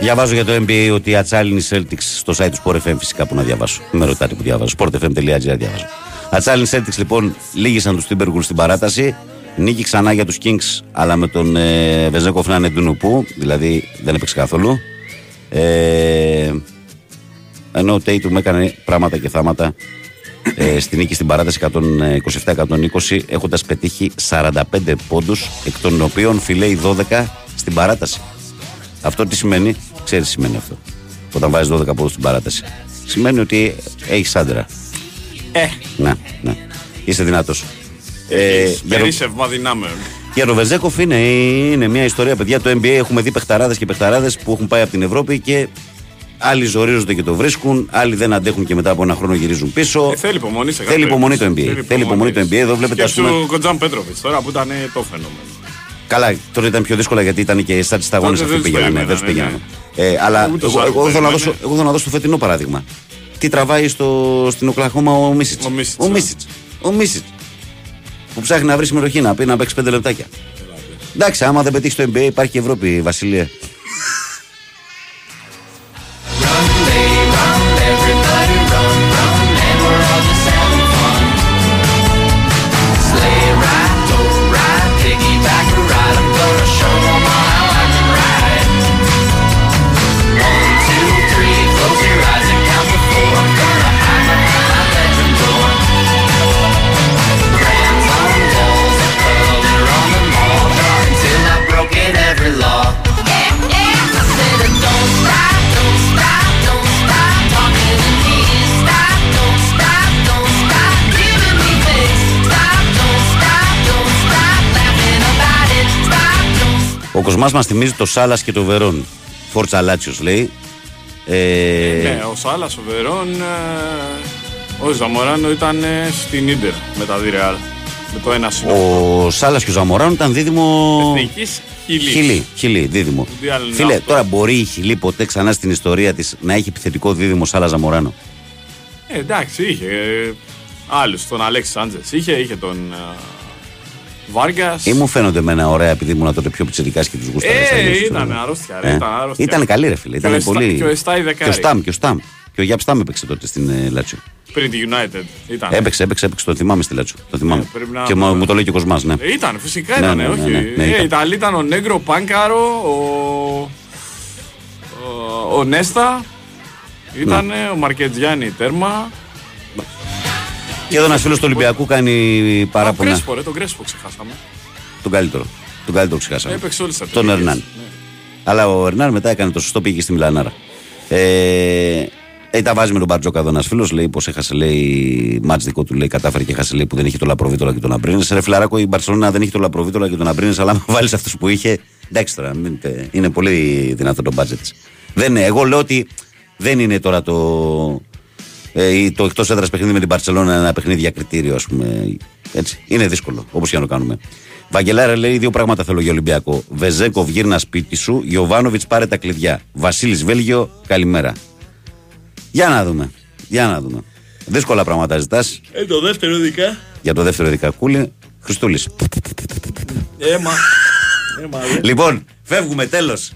Διαβάζω για το NBA ότι η Ατσάλινη Celtics στο site του Sport FM φυσικά που να διαβάσω. Μην με ρωτάτε που διαβάζω. sportfm.gr διαβάζω. Ατσάλινη Celtics λοιπόν λύγησαν τους Timberwolves στην παράταση. Νίκη ξανά για τους Kings αλλά με τον ε, Βεζέκοφ να είναι ντουνουπού, δηλαδή δεν έπαιξε καθόλου. Ε, ενώ ο Tatum έκανε πράγματα και θάματα ε, στη νίκη στην παράταση 127-120 έχοντας πετύχει 45 πόντους εκ των οποίων φιλέει 12 στην παράταση. Αυτό τι σημαίνει, ξέρεις τι σημαίνει αυτό. Όταν βάζεις 12 πόντους στην παράταση. Σημαίνει ότι έχεις άντρα. Ε, Ναι, ναι. Είσαι δυνατός. Ε, για, το, περίσευμα δυνάμεων. για το Βεζέκοφ είναι, είναι μια ιστορία, παιδιά. Το NBA έχουμε δει παιχταράδες και παιχταράδες που έχουν πάει από την Ευρώπη και άλλοι ζορίζονται και το βρίσκουν, άλλοι δεν αντέχουν και μετά από ένα χρόνο γυρίζουν πίσω. Ε, θέλει υπομονή σε Θέλει κάθε υπομονή το NBA. περίπτωση. Θέλει υπομονή το NBA. Εδώ βλέπετε, ας Σκέψου πούμε. ο Κοντζάν Πέτροβιτς τώρα που ήταν ε, το φαινόμενο. Καλά, τώρα ήταν πιο δύσκολα γιατί ήταν και στα αγώνε Τότε αυτοί δεν που τους πήγαιναν. ναι, Δεν του περιμένανε, πήγαιναν. Ε, αλλά Ούτως εγώ, άλλως εγώ, θέλω να περιμένανε. δώσω, εγώ θέλω να δώσω το φετινό παράδειγμα. Τι τραβάει στο, στην Οκλαχώμα ο Μίσιτς. Ο Μίσιτς, Ο α. Μίσιτς. Ο Μίσιτς. Που ψάχνει να βρει συμμετοχή να πει να παίξει πέντε λεπτάκια. Εντάξει, άμα δεν πετύχει το NBA, υπάρχει και Ευρώπη, Βασιλεία. Θωμά μας θυμίζει το Σάλας και το Βερόν. Φόρτσα Λάτσιο λέει. Ε, Ναι, ο Σάλας, ο Βερόν, ε, ο Ζαμοράνο ήταν ε, στην Ίντερ μετά τη Ρεάλ. Με το ένα σύνολο. ο Σάλας και ο Ζαμοράνο ήταν δίδυμο. Εθνικής Χιλής. Χιλή, χιλή, δίδυμο. Μουντιάλ είναι Φίλε, αυτό. τώρα μπορεί η Χιλή ποτέ ξανά στην ιστορία της να έχει επιθετικό δίδυμο Σάλα Ζαμοράνο; Ε, εντάξει, είχε ε, άλλους, τον Αλέξη Σάντσες, είχε, είχε τον ε, Βάργκας. Ή μου φαίνονται εμένα ωραία επειδή ήμουν τότε πιο πιτσιρικά και τους γούσταρα. στα Ε, ίδια ήταν τους. αρρώστια, ρε, Ε, ήταν αρρώστια. Ήταν καλή, ρε φίλε. Και ο Ήταν Εστά- πολύ. και ο Εστάι δεκάρι. Και ο Σταμ, και ο Σταμ. Και ο Γιάπ Σταμ έπαιξε τότε στην ε, Λάτσιο. Πριν τη United. Ήταν. Έπαιξε, έπαιξε, έπαιξε. Το θυμάμαι στη Λάτσιο. Το θυμάμαι. πρέπει να- Και μου, μου το λέει και ο Κοσμάς, ναι. Ε, Ήταν, φυσικά Ναι, ήταν, ναι, ναι, όχι. ναι, ναι, ε, ήταν. Ιταλοί ήταν ο Νέγκρο Πάνκαρο, ο, ο, ο Νέστα, ήταν Ναι. ο Μαρκετζιάννη τέρμα. Και εδώ ένας φίλος του Ολυμπιακού κάνει Ο παράπονα. Κρέσπο, ρε, τον Κρέσπο ξεχάσαμε. Τον καλύτερο. Τον καλύτερο ξεχάσαμε. Έπαιξε όλες τις Τον ατομικές. Ερνάν. Αλλά ο Ερνάν μετά έκανε το σωστό, πήγε στη Μιλανάρα. Ε, ε, τα βάζει με τον Μπαρτζόκα εδώ ένας φίλος. Λέει πως έχασε, λέει, μάτς δικό του, λέει, κατάφερε και έχασε, λέει, που δεν είχε το Λαπροβίτολα και τον Αμπρίνες. Ρε φιλαράκο, η Μπαρσελόνα δεν είχε το Λαπροβίτολα και τον Αμπρίνες, αλλά αν βάλεις αυτούς που είχε. Εντάξει τώρα, μην, τε- είναι πολύ δυνατό το μπάτζετ της. Δεν είναι. Εγώ λέω ότι δεν είναι τώρα το, ε, το εκτός έδρας παιχνίδι με την Παρσελόνα ένα παιχνίδι για κριτήριο, ας πούμε. Έτσι. Είναι δύσκολο, όπως και να το κάνουμε. Βαγγελάρα λέει δύο πράγματα θέλω για Ολυμπιακό. Βεζέκοβ γύρνα σπίτι σου, Γιωβάνοβιτς πάρε τα κλειδιά. Βασίλης Βέλγιο, καλημέρα. Για να δούμε. Για να δούμε. Δύσκολα πράγματα ζητάς. Ε, το δεύτερο ειδικά. Για το δεύτερο δικακούλι, Χριστούλης. Έμα. Έμα, ρε. Λοιπόν, φεύγουμε τέλος.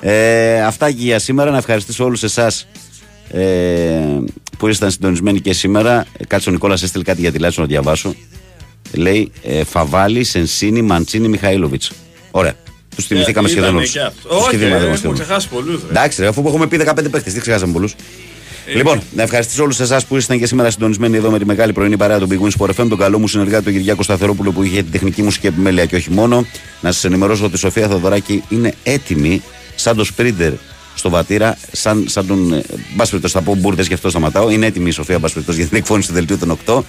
Ε, αυτά και για σήμερα. Να ευχαριστήσω όλους εσάς ε, που ήσασταν συντονισμένοι και σήμερα. Ε, Κάτσε ο Νικόλας έστειλε κάτι για τη Λάτσο να διαβάσω. Λέει ε, Φαβάλη, Σενσίνη, Μαντσίνη, Μιχαήλοβιτς. Ωραία. Τους θυμηθήκαμε Ε, σχεδόν ήτανε όλους. και αυτό. Όχι, ρε, έχουμε ξεχάσει πολλούς, ρε. Εντάξει, ρε, αφού έχουμε πει 15 παίχτε, δεν ξεχάσαμε πολλούς. Λοιπόν, να ευχαριστήσω όλους εσάς που ήσασταν και σήμερα συντονισμένοι εδώ με τη μεγάλη πρωινή παρέα του Big Wins Sport FM, τον καλό μου συνεργάτη τον Κυριάκος Σταθερόπουλο που είχε την τεχνική μουσική επιμέλεια και όχι μόνο. Να σας ενημερώσω ότι η Σοφία Θοδωράκη είναι έτοιμη σαν το σπρίντερ στο βατήρα, σαν, σαν τον. Ε, μπας περιπτώσει, θα πω μπουρδες, γι' αυτό σταματάω. Είναι έτοιμη η Σοφία μπας περιπτώσει, για την εκφώνηση του δελτίου των 8.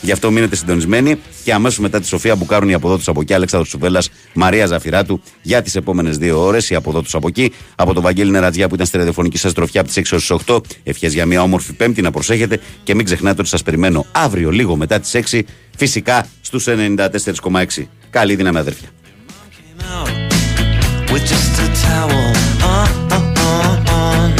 Γι' αυτό μείνετε συντονισμένοι και αμέσως μετά τη Σοφία μπουκάρουν οι από εδώ του από εκεί, Αλέξανδρος Τσουβέλλα, Μαρία Ζαφυράτου για τις επόμενες δύο ώρες. Οι από εδώ του από εκεί, από τον Βαγγέλη Νερατζιά που ήταν στη ραδιοφωνική σας τροφιά από τις 6 έω τι 8. Ευχές για μια όμορφη Πέμπτη να προσέχετε και μην ξεχνάτε ότι σας περιμένω αύριο λίγο μετά τις 6, φυσικά στους 94,6. Καλή δύναμη, αδέρφια. On.